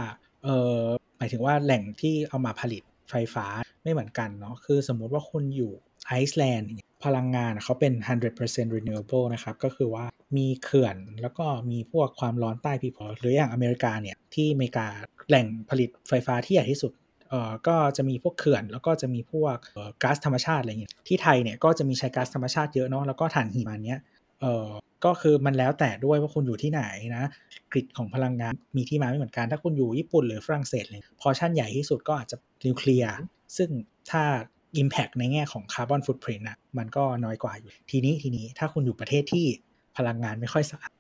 เออหมายถึงว่าแหล่งที่เอามาผลิตไฟฟ้าไม่เหมือนกันเนาะคือสมมุติว่าคุณอยู่ไอซ์แลนด์เนี่ยพลังงานเขาเป็น 100% renewable นะครับ ก็คือว่ามีเขื่อนแล้วก็มีพวกความร้อนใต้พิภพหรืออย่างอเมริกาเนี่ย ที่อเมริกาแหล่งผลิตไฟฟ้าที่ใหญ่ที่สุด เอ่อก็จะมีพวกเขื่อน แล้วก็จะมีพวกเอ่อก๊าซธรรมชาติอะไรเงี้ยที่ไทยเนี่ยก็จะมีใช้ก๊าซธรรมชาติเยอะเนาะแล้วก็ถ่านหินอันเนี้ยเอ่อก็คือมันแล้วแต่ด้วยว่าคุณอยู่ที่ไหนนะ grid ของพลังงานมีที่มาไม่เหมือนกันถ้าคุณอยู่ญี่ปุ่นหรือฝรั่งเศสเลยพอชั่นใหญ่ที่สุดก็อาจจะนิวเคลียร์ซึ่งถ้า Impact ในแง่ของ carbon footprint อะมันก็น้อยกว่าอยู่ทีนี้ทีนี้ถ้าคุณอยู่ประเทศที่พลังงานไม่ค่อยสะอาด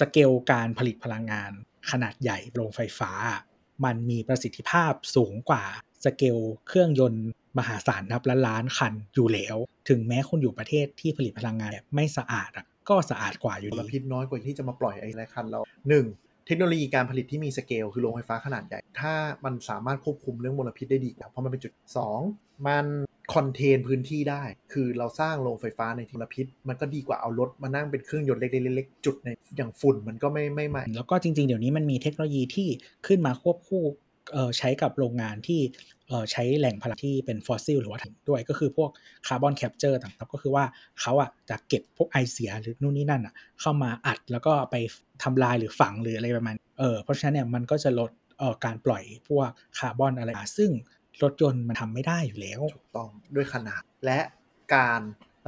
สเกลการผลิตพลังงานขนาดใหญ่โรงไฟฟ้า มันมีประสิทธิภาพสูงกว่าสเกลเครื่องยนต์มหาศาลนับล้านล้านคันอยู่แล้ว ถึงแม้คุณอยู่ประเทศที่ผลิตพลังงานแบบไม่สะอาดอะก็สะอาดกว่าอยู่ดีมลพิษน้อยกว่าที่จะมาปล่อยไอ้รายคันเราหนึ่งเทคโนโลยีการผลิตที่มีสเกลคือโรงไฟฟ้าขนาดใหญ่ ถ้ามันสามารถควบคุมเรื่องมลพิษได้ดีกว่าเพราะมันเป็นจุด 2 มัน contain พื้นที่ได้ คือเราสร้างโรงไฟฟ้าในที่มลพิษ มันก็ดีกว่าเอารถมานั่งเป็นเครื่องยนต์เล็กๆๆจุดในอย่างฝุ่นมันก็ไม่ไม่ใหม่แล้วก็จริง ๆ เดี๋ยวนี้มันมีเทคโนโลยีที่ขึ้นมาควบคู่ใช้กับโรงงานที่ใช้แหล่งพลังที่เป็นฟอสซิลหรือว่าถ่านด้วยก็คือพวก carbon capture ต่างๆก็คือว่าเขาอะจะเก็บพวกไอเสียหรือนู่นนี่นั่นอะเข้ามาอัดแล้วก็ไปทำลายหรือฝังหรืออะไรประมาณเออเพราะฉะนั้นเนี่ยมันก็จะลดออการปล่อยพวกคาร์บอนอะไรซึ่ง รถยนต์มันทำไม่ได้อยู่แล้วถูกต้องด้วยขนาด และการ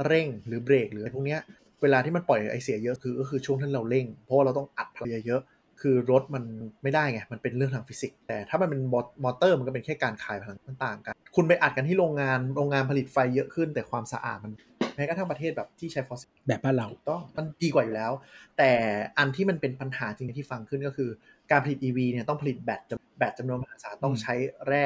เร่งหรือเบรกหรืออะไรพวกเนี้ยเวลาที่มันปล่อยไอเสียเยอะคือก็คือช่วงที่เราเร่ง เพราะว่าเราต้องอัดพลังเยอะๆคือรถมันไม่ได้ไง มันเป็นเรื่องทางฟิสิกส์แต่ถ้ามันเป็นมอเตอร์มันก็เป็นแค่การคายพลังมันต่างกัน คุณไปอัดกันที่โรงงานโรงงานผลิตไฟเยอะขึ้น แต่ความสะอาดมันแม้กระทั่งประเทศแบบที่ใช้ฟอสซิลแบบบ้านเราถูกต้องมันดีกว่าอยู่แล้ว แต่อันที่มันเป็นปัญหาจริงๆที่ฟังขึ้นก็คือ การผลิต EV เนี่ยต้องผลิตแบตจำแบตจำนวนมหาศาลต้องอืมใช้แร่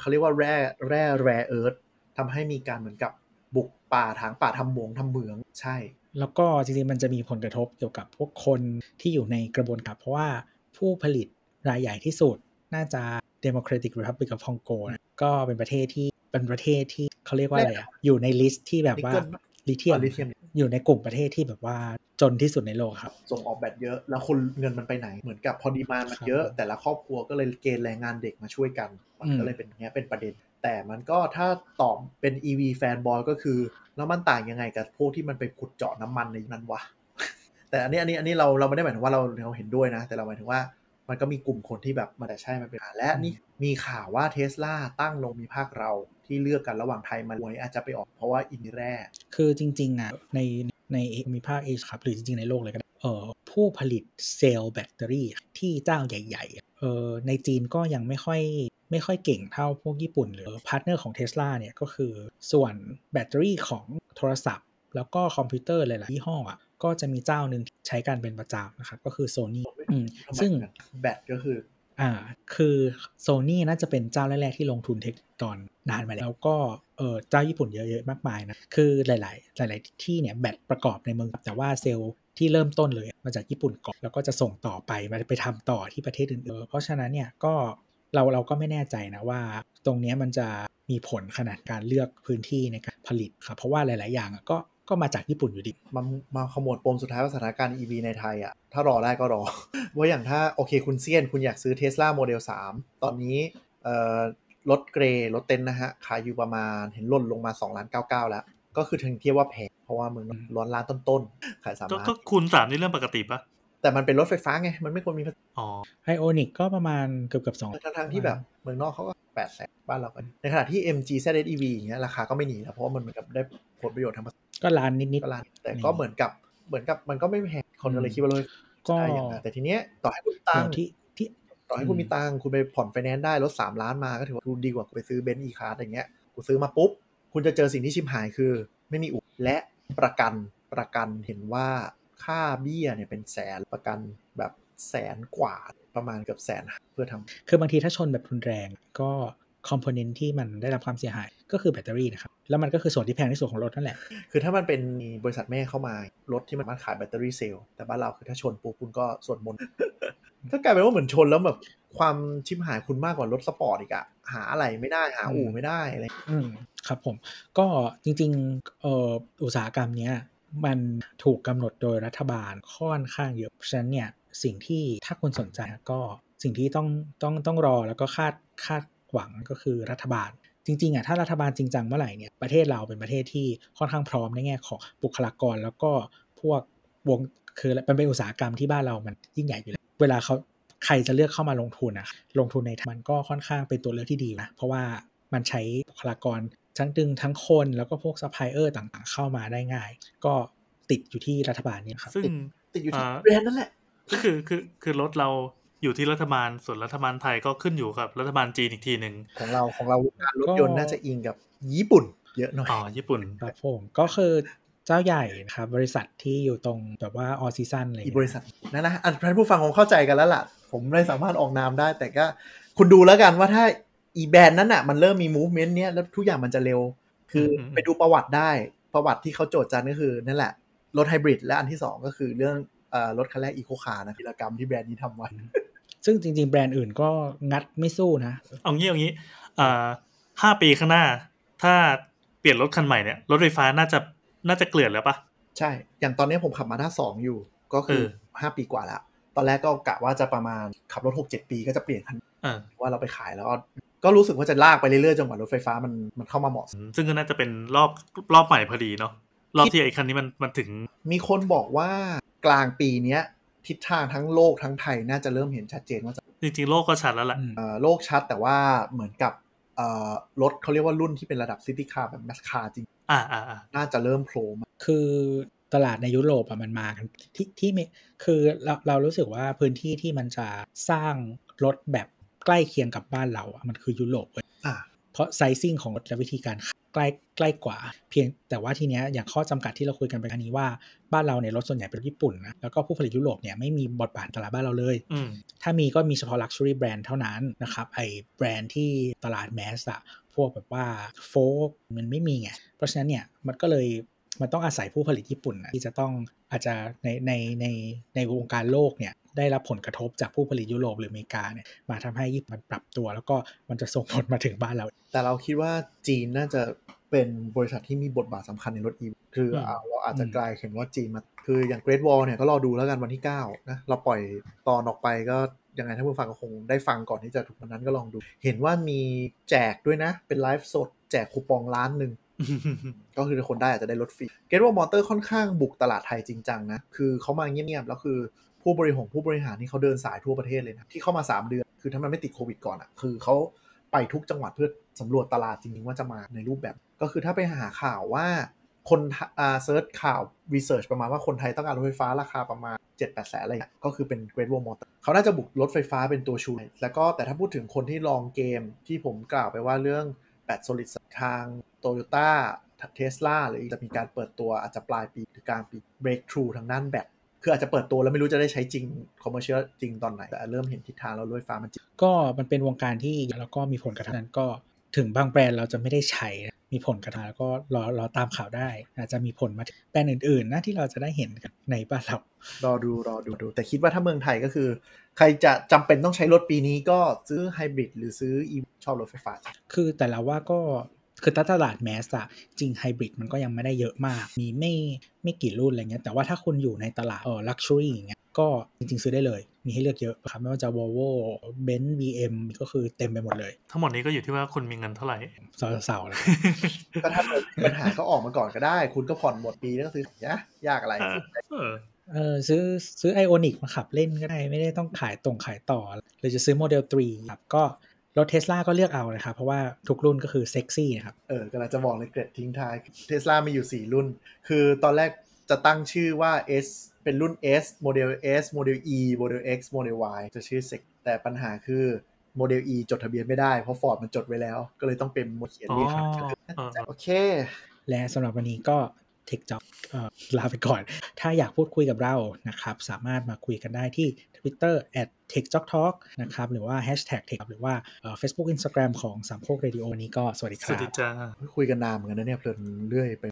เขาเรียกว่าแร่แร่ rare earth ทำให้มีการเหมือนกับบุกป่าถางป่าทำหมงทำเหมืองใช่ แล้วก็จริงๆมันจะมีผลกระทบเกี่ยวกับพวกคนที่อยู่ในกระบวนการเพราะว่าผู้ผลิตรายใหญ่ที่สุดน่าจะ Democratic Republic of Congo นะก็เป็นประเทศที่เป็นประเทศที่เขาเรียกว่าอะไรอะอยู่ใน list ที่แบบว่า Nickel ลิเทียมลิเทียม อยู่ในกลุ่มประเทศที่แบบว่าจนที่สุดในโลกครับ ส่งออกแบตเยอะ แล้วคนเงินมันไปไหน เหมือนกับพอดีมานมันเยอะครับแต่ละครอบครัวก็เลยเกณฑ์แรงงานเด็กมาช่วยกัน มันอืมก็เลยเป็นอย่างเงี้ยเป็นประเด็น แต่มันก็ถ้าตอบเป็น EV แฟนบอยก็คือ แล้วมันต่างยังไงกับพวกที่มันไปขุดเจาะน้ำมันในนั้นวะ แต่อันนี้อันนี้อันนี้เราเราไม่ได้หมายถึงว่าเราเราเห็นด้วยนะ แต่เราหมายถึงว่า มันก็มีกลุ่มคนที่แบบมันแต่ใช่มันเป็นปัญหาและนี่มีข่าวว่าเทสลาตั้งลงมีภาคเราที่เลือกกันระหว่างไทยมาเลย์อาจจะไปออกเพราะว่าอินโดแร่คือจริงๆอะในในภูมิภาคเอเชียครับหรือจริงๆในโลกเลยก็ได้เอ่อผู้ผลิตเซลล์แบตเตอรี่ที่เจ้าใหญ่ๆเอ่อในจีนก็ยังไม่ค่อยไม่ค่อยเก่งเท่าพวกญี่ปุ่นหรือ partner ของ Tesla เนี่ยก็คือส่วนแบตเตอรี่ของโทรศัพท์ แล้วก็คอมพิวเตอร์หลายๆยี่ห้ออะ ก็จะมีเจ้าหนึ่งที่ใช้กันเป็นประจำนะครับ ก็คือ Sony อืมซึ่งแบตก็คือ อ่า คือโซนี่น่าจะเป็นเจ้าแรกๆที่ลงทุนเทคตอนนานมาแล้วแล้วก็เออเจ้าญี่ปุ่นเยอะๆมากมายนะ คือหลาย ๆ หลาย ๆ ที่เนี่ยแบตประกอบในเมืองแต่ว่าเซลล์ที่เริ่มต้นเลยมาจากญี่ปุ่นก่อนแล้วก็จะส่งต่อไปมาไปทำต่อที่ประเทศอื่นๆเพราะฉะนั้นเนี่ยก็เราเราก็ไม่แน่ใจนะว่า ตรงเนี้ยมันจะมีผลขนาดการเลือกพื้นที่ในการผลิตครับเพราะว่าหลาย ๆ อย่างอะก็ ก็มาจากญี่ปุ่นอยู่ดีมามาขมวดปมสุดท้ายว่าสถานการณ์ EV ในไทยอะ ถ้ารอได้ก็รอ ว่าอย่างถ้าโอเคคุณเซียน คุณอยากซื้อ Tesla Model 3 ตอนนี้เอ่อรถเกรย์รถเต็นท์นะฮะ ขายอยู่ประมาณเห็นล่นลงมา2ล้าน99 แล้ว ก็คือถึงเทียบว่าแพงเพราะว่ามึงร้อนล้านต้นๆขายสามก็ล้านก็คูณสามนี่เรื่องปกติปะแต่มันเป็นรถไฟฟ้าไง มันไม่ควรมีภาษีอ๋อไอโอนิกก็ประมาณเกือบเกือบสองทั้งๆที่แบบเมืองนอกเขาก็แปดแสนบ้านเราก็ในขณะที่ MG ZSEV อย่างเงี้ยราคาก็ไม่หนีแล้วเพราะว่ามันเหมือนกับได้ผลประโยชน์ทางภาษี ก็ล้านนิดก็ล้านแต่ก็เหมือนกับเหมือนกับมันก็ไม่แพงคนก็เลยคิดว่ารวยๆก็ได้อย่างนั้นแต่ทีเนี้ยต่อให้คุณอตังย่างค์ที่ที่ต่อให้คุณมีตังค์คุณไปผ่อนไฟแนนซ์ได้รถสามล้านมาก็ถือว่าดูดีกว่าคุณไปซื้อเบนซ์ E-Car อย่างเงี้ยคุณซื้อมาปุ๊บ คุณจะเจอสิ่งที่ชิบหายคือ ไม่มีอู่และประกันประกันเห็นว่าค่าเบี้ยเนี่ยเป็นแสนประกันแบบแสนกว่าประมาณเกือบแสนเพื่อทำคือบางทีถ้าชนแบบรุนแรงก็ component ที่มันได้รับความเสียหายก็คือแบตเตอรี่นะครับ แล้วมันก็คือส่วนที่แพงที่สุดของรถนั่นแหละ คือถ้ามันเป็นบริษัทแม่เข้ามา รถที่มันสามารถขายแบตเตอรี่เซลล์แต่บ้านเราคือถ้าชนปุ๊บคุณก็สวดมนต์ก็กลายเป็นว่าเหมือนชนแล้วแบบความชิบหายคุณมากกว่ารถสปอร์ตอีกอะหาอะไรไม่ได้หาอู่ไม่ได้อะไรอืมครับผม ก็จริงๆเอ่ออุตสาหกรรมเนี้ยมันถูกกำหนดโดยรัฐบาลค่อนข้างเยอะเพราะฉะนั้นเนี่ยสิ่งที่ถ้าคุณสนใจก็สิ่งที่ต้องต้องต้องรอแล้วก็คาดคาด หวังก็คือรัฐบาล จริงๆอะถ้ารัฐบาลจริงจังเมื่อไหร่เนี่ยประเทศเราเป็นประเทศที่ค่อนข้างพร้อมในแง่ของบุคลากร แล้วก็พวกวงคือมันเป็นอุตสาหกรรมที่บ้านเรามันยิ่งใหญ่อยู่แล้วเวลาเขาใครจะเลือกเข้ามาลงทุนนะลงทุนในมันก็ค่อนข้างเป็นตัวเลือกที่ดีนะเพราะว่ามันใช้บุคลากรทั้งดึงทั้งคนแล้วก็พวกซัพพลายเออร์ต่างๆ เข้ามาได้ง่าย ก็ติดอยู่ที่รัฐบาลนี่ครับซึ่งติดอยู่ที่อ่าแบรนด์นั่นแหละก็คือคือคือรถเรา อยู่ที่รัฐบาลส่วนรัฐบาลไทยก็ขึ้นอยู่กับรัฐบาลจีนอีกทีหนึ่งของเราของเราการรถยนต์น่าจะอิงกับญี่ปุ่น เยอะหน่อยอ๋อญี่ปุ่นครับผมก็คือเจ้าใหญ่นะครับบริษัทที่อยู่ตรงแบบว่าออซีซันอะไรอย่างอีเงี้ยบริษัทนะนะอันท่านผู้ฟังคงเข้าใจกันแล้วล่ะ ผมไม่สามารถออกนามได้ แต่ก็คุณดูแล้วกันว่าถ้าอีแบรนด์นั้นอะมันเริ่มมี movement เนี้ยแล้วทุกอย่างมันจะเร็ว คืออมไปดูประวัติได้ประวัติที่เขาโจทย์จันก็คือนั่นแหละรถไฮบริดและอันที่สองก็คือเรื่องเอ่อรถคันแรกอีโคคาร์นะกิจกรรมที่แบรนด์นี้ทำไว้ ซึ่งจริง ๆ แบรนด์อื่นก็งัดไม่สู้นะ เอางี้เอางี้อ่าห้าปีข้างหน้า ถ้าเปลี่ยนรถคันใหม่เนี่ย รถไฟฟ้าน่าจะน่าจะเกลื่อนแล้วปะใช่ อย่างตอนนี้ผมขับมาด้าสองอยู่ ก็คือเออห้าปีกว่าแล้วตอนแรกก็กะว่าจะประมาณขับรถหกเจ็ดปีก็จะเปลี่ยนคันอ่าว่าเราไปขายแล้วก็ก็รู้สึกว่าจะลากไปเรื่อยๆจนกว่ารถไฟฟ้ามันมันเข้ามาเหมาะสมซึ่งก็น่าจะเป็นรอบรอบใหม่พอดีเนาะรอบที่ไอ้คันนี้มันมันถึง มีคนบอกว่ากลางปีเนี้ย ทิศทางทั้งโลกทั้งไทยน่าจะเริ่มเห็นชัดเจนว่าจะจริงๆโลกก็ชัดแล้วแหละเอ่อโลกชัดแต่ว่าเหมือนกับเอ่อรถเขาเรียกว่ารุ่นที่เป็นระดับซิตี้คาร์แบบแมสคาร์จริงอ่าอ่าอ่าน่าจะเริ่มโผล่มาคือตลาดในยุโรปอะมันมากันที่ที่ไม่คือเราเรารู้สึกว่าพื้นที่ที่มันจะสร้างรถแบบใกล้เคียงกับบ้านเราอะมันคือยุโรปเว้ยอ่า เพราะไซซิ่งของรถและวิธีการใกล้ใกล้กว่า เพียงแต่ว่าทีเนี้ยอย่างข้อจำกัดที่เราคุยกันไปอันนี้ว่าบ้านเราเนี่ยรถส่วนใหญ่เป็นรถญี่ปุ่นนะแล้วก็ผู้ผลิตยุโรปเนี่ยไม่มีบทบาทตลาดบ้านเราเลยอืมถ้ามีก็มีเฉพาะ Luxury Brand เท่านั้นนะครับไอแบรนด์ที่ตลาดแมสอะพวกแบบว่าโฟกมันไม่มีไงเพราะฉะนั้นเนี่ยมันก็เลย มันต้องอาศัยผู้ผลิตญี่ปุ่นนะที่จะต้องอาจจะในในในในวงการโลกเนี่ยได้รับผลกระทบจากผู้ผลิตยุโรปหรืออเมริกาเนี่ยมาทำให้ญี่ปุ่นมันปรับตัว แล้วก็มันจะส่งผลมาถึงบ้านเรา แต่เราคิดว่าจีนน่าจะเป็นบริษัทที่มีบทบาทสำคัญในรถอีคืออืมเอาเราอาจจะอืมกลายเห็นว่าจีนมาคืออย่าง Great Wall เนี่ยก็รอดูแล้วกันวันที่9นะเราปล่อยตอนออกไปก็ยังไงท่านผู้ฟังก็คงได้ฟังก่อนที่จะถูกวันนั้นก็ลองดู เห็นว่ามีแจกด้วยนะ เป็นไลฟ์สด แจกคูปองล้านหนึ่ง ก็คือคนได้อาจจะได้รถฟรี Great Wall Motor ค่อนข้างบุกตลาดไทยจริงจังนะ คือเขามาเงียบๆ แล้วคือผู้บริหารผู้บริหารนี่เขาเดินสายทั่วประเทศเลยนะ ที่เข้ามา 3 เดือน คือถ้ามันไม่ติดโควิดก่อนอะ่ะ คือเขาไปทุกจังหวัดเพื่อสำรวจตลาดจริงๆ ว่าจะมาในรูปแบบ ก็คือถ้าไปหาข่าวว่าคนอ่า search ข่าว research ประมาณว่าคนไทยต้องการรถไฟฟ้าราคาประมาณ 7-8แสนอะไรเงี้ยก็คือเป็น Great Wall Motor เขาน่าจะบุกรถไฟฟ้าเป็นตัวชูแล้วก็แต่ถ้าพูดถึงคนที่ลองเกมที่ผมกล่าวไปว่าเรื่องแบต โซลิดทาง Toyota เทสลาหรือจะมีการเปิดตัวอาจจะปลายปีหรือกลางปี breakthrough ทางด้านแบตคืออาจจะเปิดตัวแล้วไม่รู้จะได้ใช้จริง commercial จริงตอนไหน แต่เริ่มเห็นทิศทางแล้วรถไฟฟ้ามันจริง ก็มันเป็นวงการที่แล้วก็มีผลกระทบนั้นก็ถึงบางแบรนด์เราจะไม่ได้ใช้นะมีผลกระทบแล้วก็รอรอตามข่าวได้ อาจจะมีผลมาถึงแบรนด์อื่นๆนะที่เราจะได้เห็นกันในบ้านเรารอดูรอดูดู แต่คิดว่าถ้าเมืองไทยก็คือ ใครจะจำเป็นต้องใช้รถปีนี้ก็ซื้อไฮบริดหรือซื้อ e ชอบรถไฟฟ้า คือแต่ละว่าก็ คือถ้าตลาดแมสอะจริงไฮบริดมันก็ยังไม่ได้เยอะมาก มีไม่ไม่กี่รุ่นอะไรเงี้ยแต่ว่าถ้าคุณอยู่ในตลาดเออลักชัวรี่อย่างเงี้ยก็จริง ๆ ซื้อได้เลย มีให้เลือกเยอะครับไม่ว่าจะ Volvo Benz BM ก็คือเต็มไปหมดเลย ทั้งหมดนี้ก็อยู่ที่ว่าคุณมีเงินเท่าไหร่เสาๆเลยก็ถ้าเกิดมีปัญหาก็ออกมาก่อนก็ได้ คุณก็ผ่อนหมดปีแล้วก็ซื้อนะยากอะไรอ่าเออเออซื้อซื้อ Ioniq มาขับเล่นก็ได้ ไม่ได้ต้องขายตรงขายต่อหรือจะซื้อโมเดล3ครับก็ รถเทสลาก็เลือกเอานะครับ เพราะว่าทุกรุ่นก็คือเซ็กซี่นะครับ เออกำลังจะบอกเลยเกร็ดทิ้งท้ายเทสลามีอยู่ 4 รุ่น คือตอนแรกจะตั้งชื่อว่า S เป็นรุ่น S Model S Model E Model X Model Y จะชื่อเซกแต่ปัญหาคือโมเดล E จดทะเบียนไม่ได้ เพราะฟอร์ดมันจดไว้แล้ว ก็เลยต้องเป็นโมเขียนอ๋อนี่ครับอ๋อโอเค และสำหรับวันนี้ก็ Tech Job เอ่อลาไปก่อน ถ้าอยากพูดคุยกับเรานะครับ สามารถมาคุยกันได้ที่ Twitter at techjobtalk นะครับ หรือว่า hashtag tech หรือว่าเอ่อ Facebook Instagram ของสามโคกเรดิโอวันนี้ก็สวัสดีคสวัรัสดีบจ้าคุยกันนานเหมือนกันนะเนี่ยเพลินเรื่อยไป